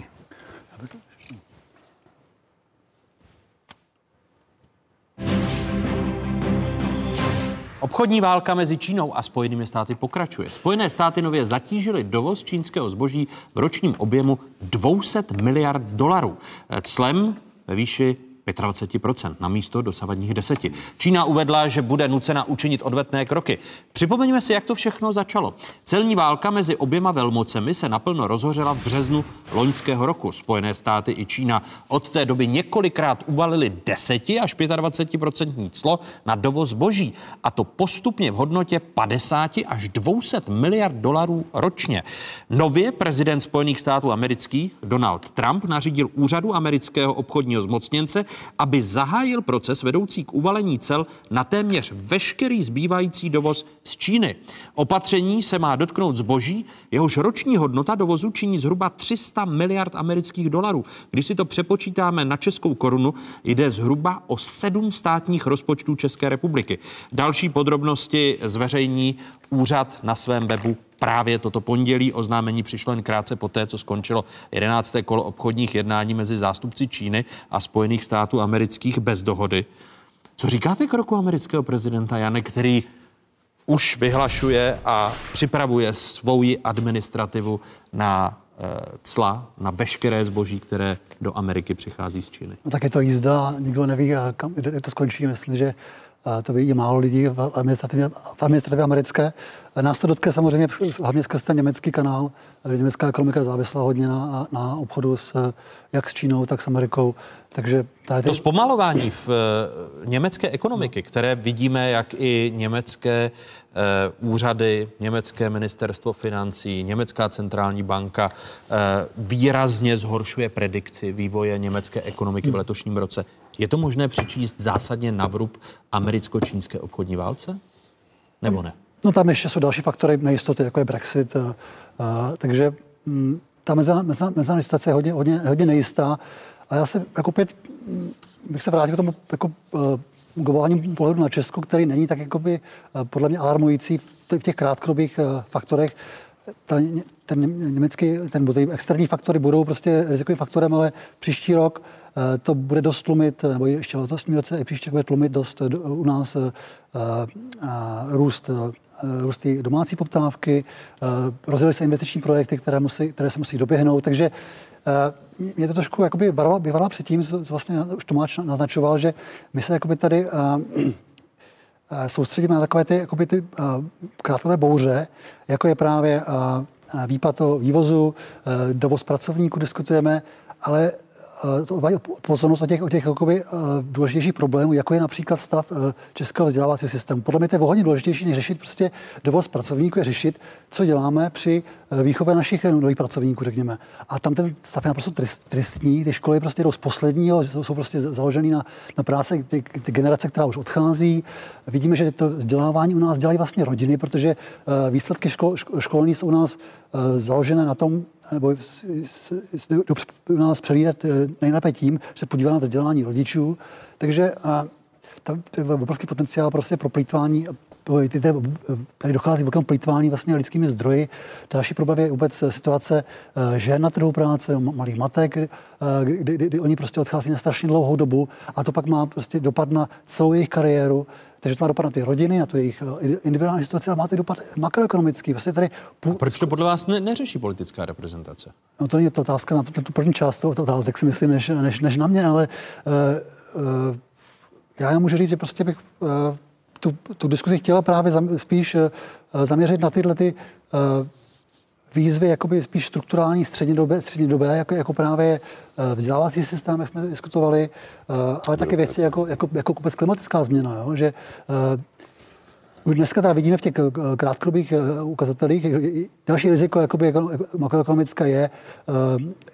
Obchodní válka mezi Čínou a Spojenými státy pokračuje. Spojené státy nově zatížily dovoz čínského zboží v ročním objemu 200 miliard dolarů. Clem ve výši 25% na místo dosavadních deseti. Čína uvedla, že bude nucena učinit odvetné kroky. Připomeňme si, jak to všechno začalo. Celní válka mezi oběma velmocemi se naplno rozhořela v březnu loňského roku. Spojené státy i Čína od té doby několikrát uvalili 10 až 25% clo na dovoz zboží a to postupně v hodnotě 50 až 200 miliard dolarů ročně. Nově prezident Spojených států amerických Donald Trump nařídil úřadu amerického obchodního zmocněnce, aby zahájil proces vedoucí k uvalení cel na téměř veškerý zbývající dovoz z Číny. Opatření se má dotknout zboží, jehož roční hodnota dovozu činí zhruba 300 miliard amerických dolarů. Když si to přepočítáme na českou korunu, jde zhruba o sedm státních rozpočtů České republiky. Další podrobnosti zveřejní úřad na svém webu právě toto pondělí. Oznámení přišlo jen krátce poté, co skončilo 11. kolo obchodních jednání mezi zástupci Číny a Spojených států amerických bez dohody. Co říkáte kroku amerického prezidenta Jane, který už vyhlašuje a připravuje svou administrativu na eh, cla na veškeré zboží, které do Ameriky přichází z Číny. No tak je to jízda, nikdo neví, kam, kde to skončí. Myslím, že to ví málo lidí v administrativě, v administrativě americké. Nás to dotkne samozřejmě hlavně skrz ten německý kanál. Německá ekonomika závislá hodně na, na obchodu s, jak s Čínou, tak s Amerikou. Takže tady... To zpomalování v uh, německé ekonomiky, které vidíme, jak i německé uh, úřady, německé ministerstvo financí, německá centrální banka uh, výrazně zhoršuje predikci vývoje německé ekonomiky v letošním roce. Je to možné přičíst zásadně na vrub americko-čínské obchodní válce? Nebo ne? No tam ještě jsou další faktory nejistoty, jako je Brexit. A, a, takže m, mm, ta mezinárodní situace je hodně, hodně, hodně nejistá. A já se jako opět mm, bych se vrátil k tomu jako, uh, globálním pohledu na Česko, který není tak jakoby, podle mě alarmující v těch krátkodobých faktorech. Ta, ten německý, ten, ty externí faktory budou prostě rizikovým faktorem, ale příští rok Eh, to bude dost tlumit, nebo ještě v letošním roce i příště bude tlumit dost eh, u nás eh, růst, růst domácí poptávky, rozjeli se investiční projekty, které, musí, které se musí doběhnout, takže mě to trošku jakoby varovala předtím, co vlastně už Tomáč naznačoval, že my se jakoby tady soustředíme na takové ty, jakoby ty krátkodobé bouře, jako je právě výpad vývozu, dovoz pracovníků diskutujeme, ale uh, pozornost o těch, o těch jakoby, uh, důležitějších problémů, jako je například stav uh, českého vzdělávacího systému. Podle mě to je hodně důležitější, než řešit prostě dovoz pracovníků, je řešit, co děláme při výchově našich nových pracovníků, řekněme. A tam ten stav je naprosto tristní, ty školy prostě jdou z posledního, jsou, jsou prostě založené na, na práci ty, ty generace, která už odchází. Vidíme, že to vzdělávání u nás dělají vlastně rodiny, protože výsledky škol, školní jsou u nás založené na tom, nebo u nás přelídat eh, nejlépe tím, že se podívá na vzdělání rodičů. Takže tam je obrovský potenciál prostě pro plýtvání tady dochází k plýtvání vlastně lidskými zdroji. Další problém je vůbec situace eh, žen na trhu práce, malých matek, eh, kdy, kdy, kdy oni prostě odchází na strašně dlouhou dobu a to pak má prostě dopad na celou jejich kariéru. Takže to má dopad na ty rodiny, na tu jejich individuální situaci, ale má to dopad makroekonomický. Vlastně tady půl... a proč to podle vás ne, neřeší politická reprezentace? No to není to otázka na, na tu první část toho otázek, si myslím, než, než, než na mě, ale uh, uh, já jenom můžu říct, že prostě bych uh, tu, tu diskuzi chtěla právě zam, spíš uh, zaměřit na tyhle ty uh, výzvy jakoby spíš strukturální střednědobé, střednědobé jako, jako právě vzdělávací systém, jak jsme diskutovali, ale také věci jako, jako, jako vůbec klimatická změna, jo? že už dneska teda vidíme v těch krátkodobých ukazatelích, další riziko jakoby, jako, makroekonomické je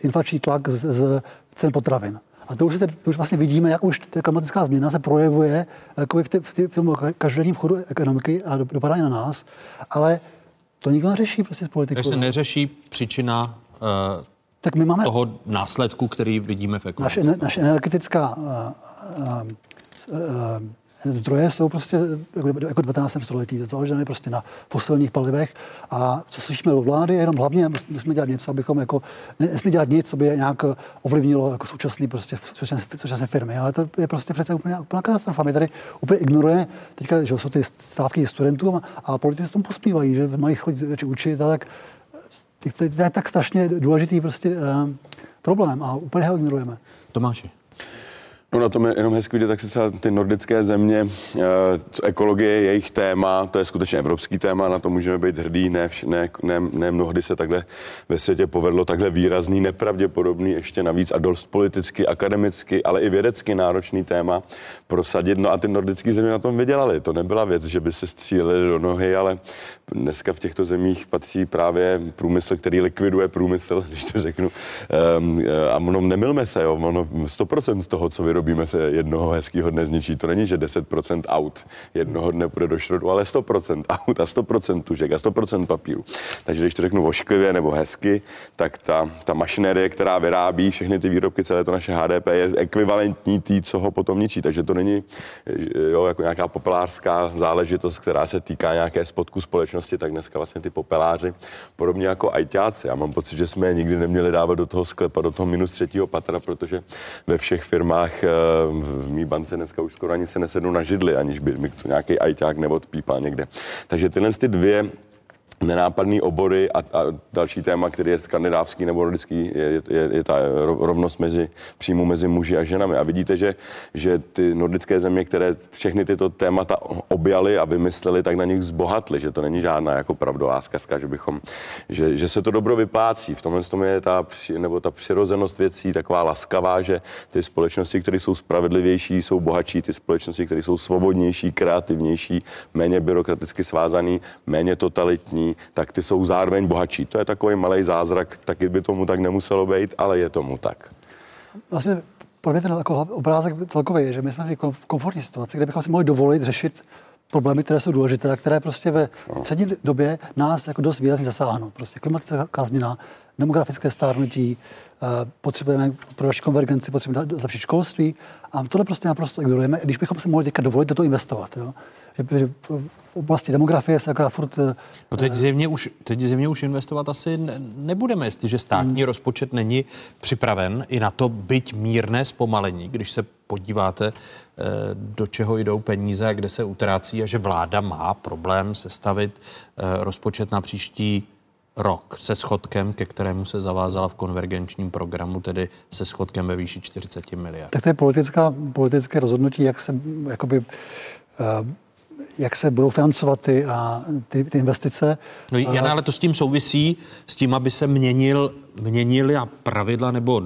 inflační tlak z, z cen potravin. A to už, se, to už vlastně vidíme, jak už ta klimatická změna se projevuje v, tě, v, tě, v tom každodenním chodu ekonomiky a dopadá na nás. Ale to nikdo neřeší prostě z politikou. Takže se neřeší příčina uh, tak my máme toho následku, který vidíme v ekonomice. Naše, naše energetická uh, uh, uh, zdroje jsou prostě jako, jako 19. století, založené prostě na fosilních palivech. A co slyšíme od vlády, jenom hlavně musíme dělat něco, abychom jako, nesmíme dělat nic, co by nějak ovlivnilo jako současný prostě současné, současné firmy. Ale to je prostě přece úplně, úplně katastrofa. My tady úplně ignoruje, teďka, že jsou ty stávky studentů a, a politici tomu pospívají, že mají chodit učit, ale tak, to je tak strašně důležitý prostě uh, problém a úplně ho ignorujeme. Tomáši. No na tom je jenom hezky vidět, tak se třeba ty nordické země, eh, ekologie je jejich téma, to je skutečně evropský téma, na to můžeme být hrdí, ne, ne, ne, ne mnohdy se takhle ve světě povedlo takhle výrazný, nepravděpodobný, ještě navíc a dost politicky, akademicky, ale i vědecky náročný téma prosadit. No a ty nordické země na tom vydělali. To nebyla věc, že by se stříleli do nohy, ale dneska v těchto zemích patří právě průmysl, který likviduje průmysl, když to řeknu. Um, a ono, nemilme se, jo, ono 100% toho, co vyrobí vyrobíme se jednoho hezkého dne zničí. To není, že 10% aut jednoho dne půjde do šrotu, ale 100% aut a 100% tužek a 100% papíru. Takže když to řeknu ošklivě nebo hezky, tak ta, ta mašinérie, která vyrábí všechny ty výrobky, celé to naše HDP, je ekvivalentní tý, co ho potom ničí. Takže to není jo, jako nějaká popelářská záležitost, která se týká nějaké spodku společnosti, tak dneska vlastně ty popeláři, podobně jako ajťáci. Já mám pocit, že jsme je nikdy neměli dávat do toho sklepa, do toho minus třetího patra, protože ve všech firmách v mý bance dneska už skoro ani se nesednu na židli, aniž by mi to nějaký ajťák neodpípal někde. Takže tyhle ty dvě nenápadný obory a, a další téma, který je skandinávský nebo nordický, je, je, je ta rovnost mezi příjmu mezi muži a ženami. A vidíte, že, že ty nordické země, které všechny tyto témata objaly a vymysleli, tak na nich zbohatly, že to není žádná jako pravdoláskařská, že bychom, že, že se to dobro vyplácí. V tomhle tom je ta, nebo ta přirozenost věcí taková laskavá, že ty společnosti, které jsou spravedlivější, jsou bohatší, ty společnosti, které jsou svobodnější, kreativnější, méně byrokraticky svázaný, méně totalitní, tak ty jsou zároveň bohatší. To je takový malý zázrak, taky by tomu tak nemuselo být, ale je tomu tak. Vlastně pro mě ten jako obrázek celkový je, že my jsme v komfortní situaci, kde bychom si mohli dovolit řešit problémy, které jsou důležité a které prostě ve no. střední době nás jako dost výrazně zasáhnou. Prostě klimatická změna, demografické stárnutí, eh, potřebujeme pro naši konvergenci, potřebujeme zlepšit školství a tohle prostě naprosto ignorujeme, když bychom si mohli teďka dovolit do toho investovat. Jo? Že, v oblasti demografie se akorát furt... Eh, no teď zjevně už, teď zjevně už investovat asi nebudeme, jestliže státní hmm. rozpočet není připraven i na to byť mírné zpomalení, když se podíváte, eh, do čeho jdou peníze a kde se utrácí a že vláda má problém sestavit rozpočet na příští rok se schodkem, ke kterému se zavázala v konvergenčním programu, tedy se schodkem ve výši 40 miliard. Tak to je politická, politické rozhodnutí, jak se, jakoby, uh, jak se budou financovat ty, a, ty, ty investice. No, Jan, ale to s tím souvisí, s tím, aby se měnil, měnily a pravidla nebo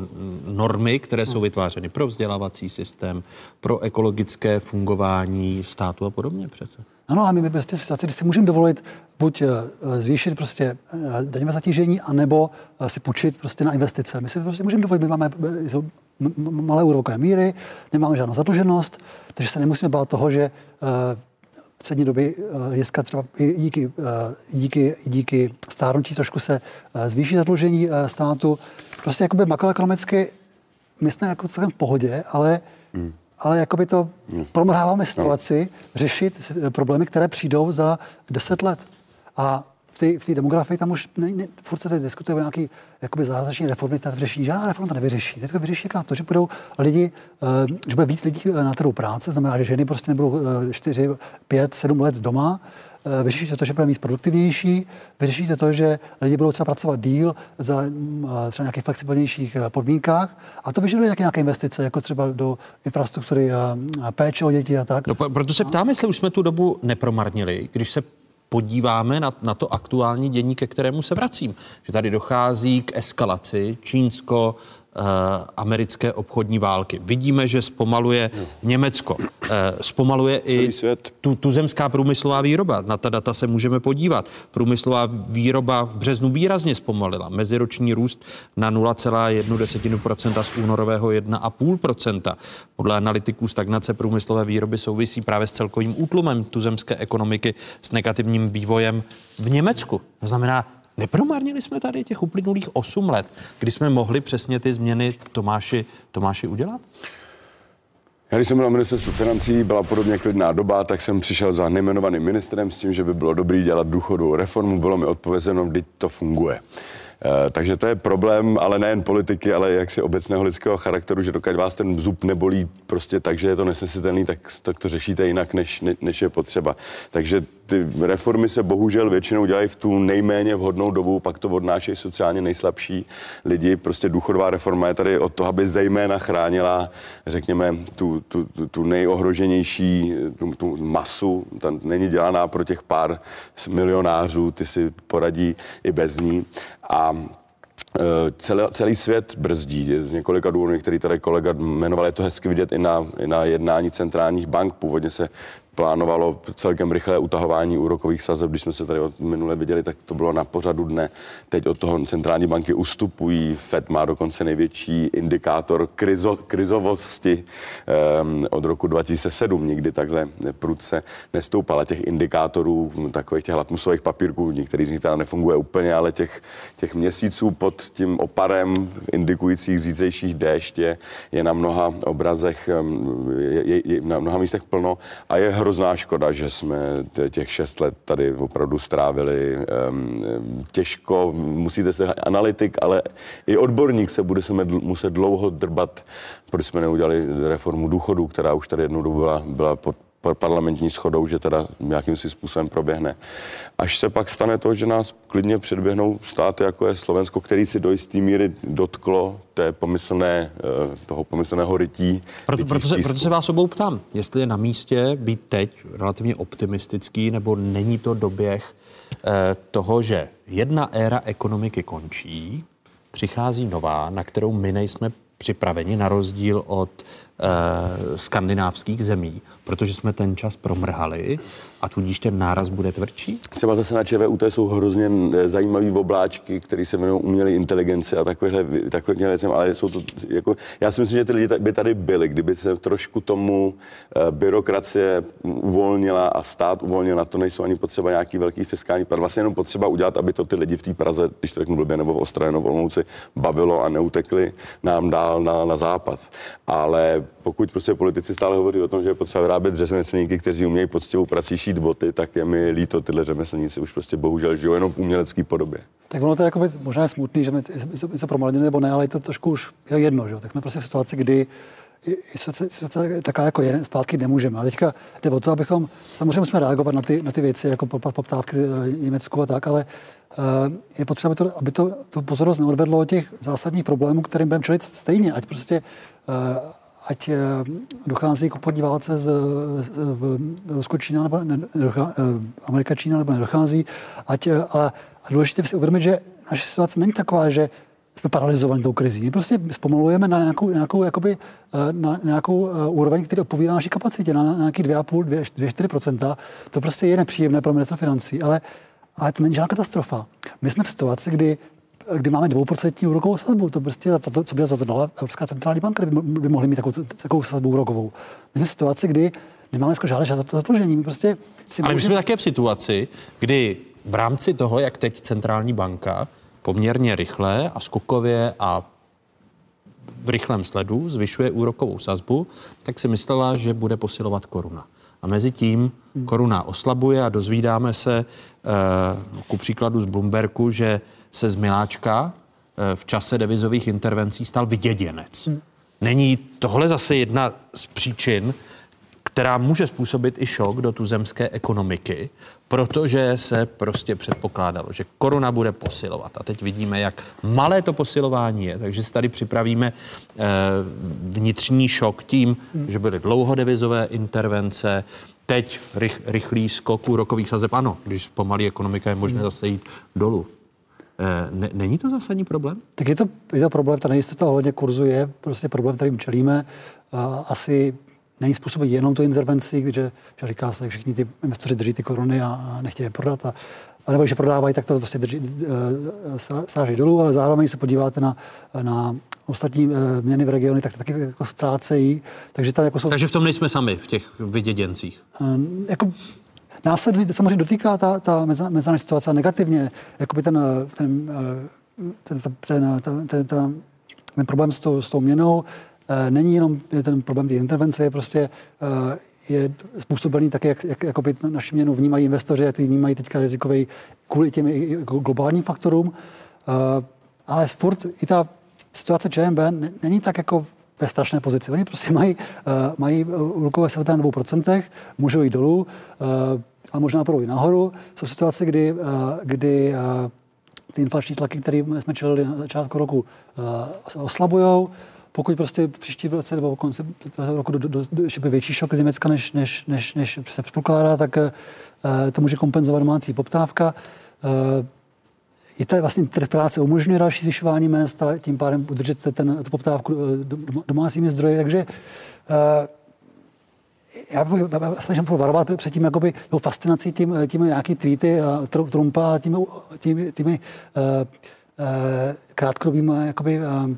normy, které jsou vytvářeny pro vzdělávací systém, pro ekologické fungování státu a podobně přece. Ano, a my prostě v situaci, kdy si můžeme dovolit buď eh, zvýšit prostě eh, daňové zatížení, anebo eh, si půjčit prostě na investice. My si prostě můžeme dovolit, my máme malé úrokové míry, nemáme žádnou zadluženost, takže se nemusíme bát toho, že v střední době dneska třeba i díky, díky, díky stárnutí trošku se zvýší zadlužení státu. Prostě jakoby makroekonomicky my jsme jako celkem v pohodě, ale hmm ale jakoby to hmm. promrháváme situaci no. řešit problémy, které přijdou za deset let. A v té demografii tam už ne, ne, furt se tady diskutuje o nějaký jakoby zázrační reformy, která vyřeší. Žádná reforma to nevyřeší. Teď to vyřeší to, že budou lidi, uh, že bude víc lidí na trhu práce, znamená, že ženy prostě nebudou uh, 4, 5, 7 let doma, vyřešíte to, že bude víc produktivnější, vyřešíte to, že lidi budou třeba pracovat díl za uh, třeba nějakých flexibilnějších podmínkách a to vyžaduje taky nějaké investice, jako třeba do infrastruktury péče o děti a tak. No, proto se ptám, jestli už jsme tu dobu nepromarnili, když se podíváme na, na to aktuální dění, ke kterému se vracím, že tady dochází k eskalaci čínsko Eh, americké obchodní války. Vidíme, že zpomaluje Německo, eh, zpomaluje i tu, tuzemská průmyslová výroba. Na ta data se můžeme podívat. Průmyslová výroba v březnu výrazně zpomalila. Meziroční růst na 0,1% z únorového 1,5%. Podle analytiků stagnace průmyslové výroby souvisí právě s celkovým útlumem tuzemské ekonomiky s negativním vývojem v Německu. To znamená, Nepromarnili jsme tady těch uplynulých 8 let, kdy jsme mohli přesně ty změny Tomáši, Tomáši udělat? Já když jsem byl na ministerstvu financí, byla podobně klidná doba, tak jsem přišel za nejmenovaným ministrem s tím, že by bylo dobré dělat důchodovou reformu. Bylo mi odpovězeno, kdy to funguje. Eh, takže to je problém, ale nejen politiky, ale jaksi obecného lidského charakteru, že dokud vás ten zub nebolí prostě tak, že je to nesnesitelný, tak, tak to řešíte jinak, než, než je potřeba. Takže ty reformy se bohužel většinou dělají v tu nejméně vhodnou dobu, pak to odnášejí sociálně nejslabší lidi. Prostě důchodová reforma je tady od toho, aby zejména chránila, řekněme, tu, tu, tu, tu nejohroženější tu, tu masu. Ta není dělaná pro těch pár milionářů, ty si poradí i bez ní. A e, celý, celý svět brzdí z několika důvodů, který tady kolega jmenoval. Je to hezky vidět i na, i na jednání centrálních bank. Původně se plánovalo celkem rychlé utahování úrokových sazeb. Když jsme se tady od minule viděli, tak to bylo na pořadu dne. Teď od toho centrální banky ustupují. Fed má dokonce největší indikátor krizo, krizovosti um, od roku 2007. Nikdy takhle prudce nestoupala. Těch indikátorů, takových těch latmusových papírků, některý z nich teda nefunguje úplně, ale těch, těch měsíců pod tím oparem indikujících zítřejších déšť je, na mnoha obrazech, je, je, je, na mnoha místech plno a je hrozná škoda, že jsme těch šest let tady opravdu strávili těžko. Musíte se analytik, ale i odborník se bude se muset dlouho drbat, proč jsme neudělali reformu důchodů, která už tady jednou dobu byla, byla pod, parlamentní schodou, že teda nějakým si způsobem proběhne. Až se pak stane to, že nás klidně předběhnou státy, jako je Slovensko, který si do jisté míry dotklo té pomyslné, eh, toho pomyslného rytí. Proto, proto, se, proto se vás obou ptám, jestli je na místě být teď relativně optimistický, nebo není to doběh eh, toho, že jedna éra ekonomiky končí, přichází nová, na kterou my nejsme připraveni, na rozdíl od skandinávských zemí, protože jsme ten čas promrhali a tudíž ten náraz bude tvrdší? Třeba zase na ČVUT jsou hrozně eh, zajímavý obláčky, které se jmenují umělé inteligenci a takovéhle, takovéhle věcem, ale jsou to jako, já si myslím, že ty lidi by tady byli, kdyby se trošku tomu eh, byrokracie uvolnila a stát uvolnil, na to nejsou ani potřeba nějaký velký fiskální pad, vlastně jenom potřeba udělat, aby to ty lidi v té Praze, když to řeknu blbě, nebo v Ostravě, nebo v Olomouci, bavilo a neutekli nám dál na, na západ. Ale pokud prostě politici stále hovoří o tom, že je potřeba vyrábět řemeslníky, kteří umějí poctivou prací šít boty, tak je mi líto, tyhle řemeslníci už prostě bohužel žijou jenom v umělecké podobě. Tak ono to je jakoby, možná je smutný, že my něco promarnili nebo ne, ale je to trošku už je jedno, že? tak jsme prostě v situaci, kdy situace, taká jako je, zpátky nemůžeme. A teďka jde o to, abychom, samozřejmě musíme reagovat na ty, na ty věci, jako pop- poptávky eh, Německu a tak, ale eh, je potřeba, aby to, aby to tu pozornost neodvedlo od těch zásadních problémů, kterým budeme čelit stejně, ať prostě eh, ať eh, dochází k obchodní válce z, z, v Rusko, Čína nebo ne, nedochá, eh, Amerika, Čína nebo nedochází, ať, eh, ale a důležité si uvědomit, že naše situace není taková, že jsme paralizovaní tou krizí. My prostě zpomalujeme na nějakou, nějakou, jakoby, na nějakou úroveň, který odpovídá naší kapacitě, na, na nějaký 2,5-2,4% To prostě je nepříjemné pro ministra financí, ale, ale to není žádná katastrofa. My jsme v situaci, kdy kdy máme dvouprocentní úrokovou sazbu. To prostě za to, co by za to dala Evropská centrální banka, by, by mohli mít takovou, takovou sazbu úrokovou. My jsme v situaci, kdy nemáme skoro žádné za to zadlužení. My prostě si Ale my jsme také v situaci, kdy v rámci toho, jak teď centrální banka poměrně rychle a skokově a v rychlém sledu zvyšuje úrokovou sazbu, tak si myslela, že bude posilovat koruna. A mezi tím koruna oslabuje a dozvídáme se eh, ku příkladu z Bloombergu, že se z Miláčka eh, v čase devizových intervencí stal vyděděnec. Není tohle zase jedna z příčin, která může způsobit i šok do tuzemské ekonomiky, protože se prostě předpokládalo, že koruna bude posilovat. A teď vidíme, jak malé to posilování je, takže si tady připravíme eh, vnitřní šok tím, že byly dlouhodevizové intervence, teď rych, rychlý skok úrokových sazeb. Ano, když zpomalí ekonomika, je možné zase jít dolů. Eh, ne, není to zásadní problém? Tak je to, je to problém, ta nejistota ohledně kurzu je prostě problém, kterým čelíme. Asi není způsoben jenom tu intervenci, když že říká se, že všichni ty investoři drží ty koruny a, a nechtějí je prodat. A, a nebo když prodávají, tak to prostě drží, uh, stráží dolů, ale zároveň, se podíváte na, na ostatní uh, měny v regionu, tak to taky jako ztrácejí. Takže, tam jako jsou, Takže v tom nejsme sami, v těch vyděděncích. Um, jako nás se samozřejmě dotýká ta, ta mezinárodní situace negativně, jakoby ten, ten, ten, ten, ten, ten, ten, ten, ten problém s tou, s tou měnou eh, není jenom ten problém té intervence, je prostě eh, je způsobený tak, jak, jak jakoby naši měnu vnímají investoři, jak vnímají teďka rizikový kvůli těm globálním faktorům. Eh, Ale furt i ta situace ČMB ne- není tak jako ve strašné pozici. Oni prostě mají, mají úrokové sazby na 2%, můžou jít dolů, a možná i nahoru. Jsou situace, kdy, uh, kdy uh, ty inflační tlaky, které jsme čelili na začátku roku, uh, oslabují. Pokud prostě příští roce nebo konci roku do, do, do, ještě větší šok z Německa, než, než, než, než se předpokládá, tak to může kompenzovat domácí poptávka. I tady vlastně trh práce umožňuje další zvyšování mest a tím pádem udržet ten, tu poptávku eh, dom- domácími zdroji. Takže já bych snažím varovat před tím jakoby, tou fascinací tím, tím nějaký tweety Tr- Trumpa a tím, tím, těmi uh, uh, krátkodobými uh,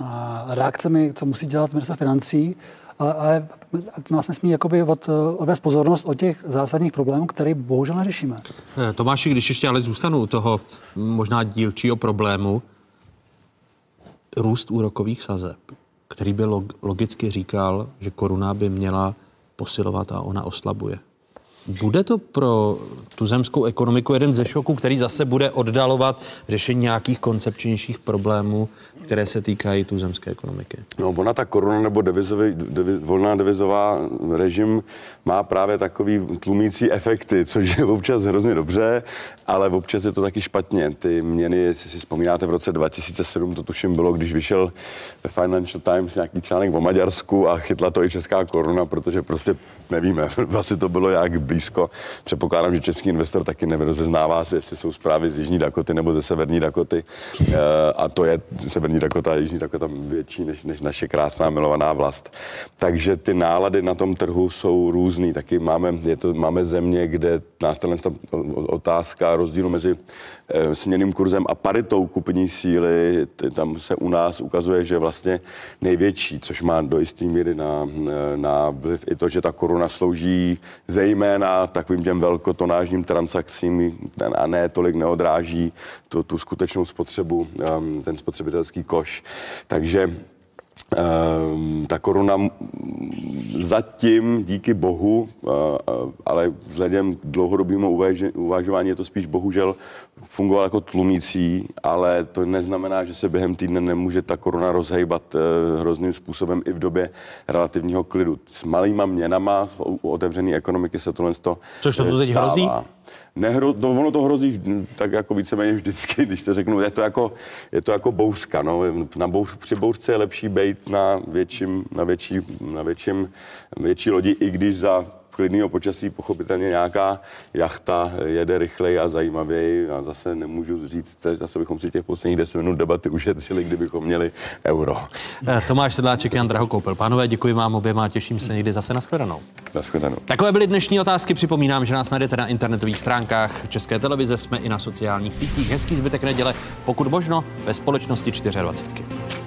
uh, reakcemi, co musí dělat minister financí, ale, ale to nás nesmí jakoby od, odvést pozornost od těch zásadních problémů, které bohužel neřešíme. Eh, Tomáši, když ještě ale zůstanu u toho možná dílčího problému, růst úrokových sazeb, který by log- logicky říkal, že koruna by měla posilovat a ona oslabuje. Bude to pro tu zemskou ekonomiku jeden ze šoků, který zase bude oddalovat řešení nějakých koncepčnějších problémů, které se týkají tuzemské ekonomiky? No, ona ta koruna nebo devizový, deviz, volná devizová režim má právě takový tlumící efekty, což je občas hrozně dobře, ale občas je to taky špatně. Ty měny, jestli si vzpomínáte, v roce 2007 to tuším bylo, když vyšel ve Financial Times nějaký článek o Maďarsku a chytla to i česká koruna, protože prostě nevíme, asi to bylo nějak blízko. Předpokládám, že český investor taky nerozeznává se, jestli jsou zprávy z Jižní Dakoty nebo ze Severní Dakoty. Eh, a to je Severní Dakota a Jižní Dakota větší než, než naše krásná milovaná vlast. Takže ty nálady na tom trhu jsou různý. Taky máme, je to, máme země, kde nás ta otázka rozdílu mezi směným kurzem a paritou kupní síly, tam se u nás ukazuje, že vlastně největší, což má do jisté míry na, na vliv i to, že ta koruna slouží zejména takovým těm velkotonážním transakcím a ne tolik neodráží to, tu skutečnou spotřebu, um, ten spotřebitelský koš. Takže ta koruna zatím, díky bohu, ale vzhledem k dlouhodobému uvažování je to spíš bohužel fungoval jako tlumící, ale to neznamená, že se během týdne nemůže ta koruna rozhejbat eh, hrozným způsobem i v době relativního klidu. S malýma měnama u otevřené ekonomiky se tohle to Což to teď hrozí? Nehro, to, ono to hrozí tak jako víceméně vždycky, když to řeknu. Je to jako, je to jako bouřka. No. Na bouř, při bouřce je lepší být na, větším, na, větší, na větším, větší lodi, i když za klidného počasí pochopitelně nějaká jachta jede rychleji a zajímavěji a zase nemůžu říct, zase bychom si těch posledních 10 minut debaty ušetřili, kdybychom měli euro. Eh, Tomáš Sedláček, Jan Draho Koupil. Pánové, děkuji vám oběma, těším se někdy zase na shledanou. Na shledanou. Takové byly dnešní otázky. Připomínám, že nás najdete na internetových stránkách České televize, jsme i na sociálních sítích. Hezký zbytek neděle, pokud možno, ve společnosti 24.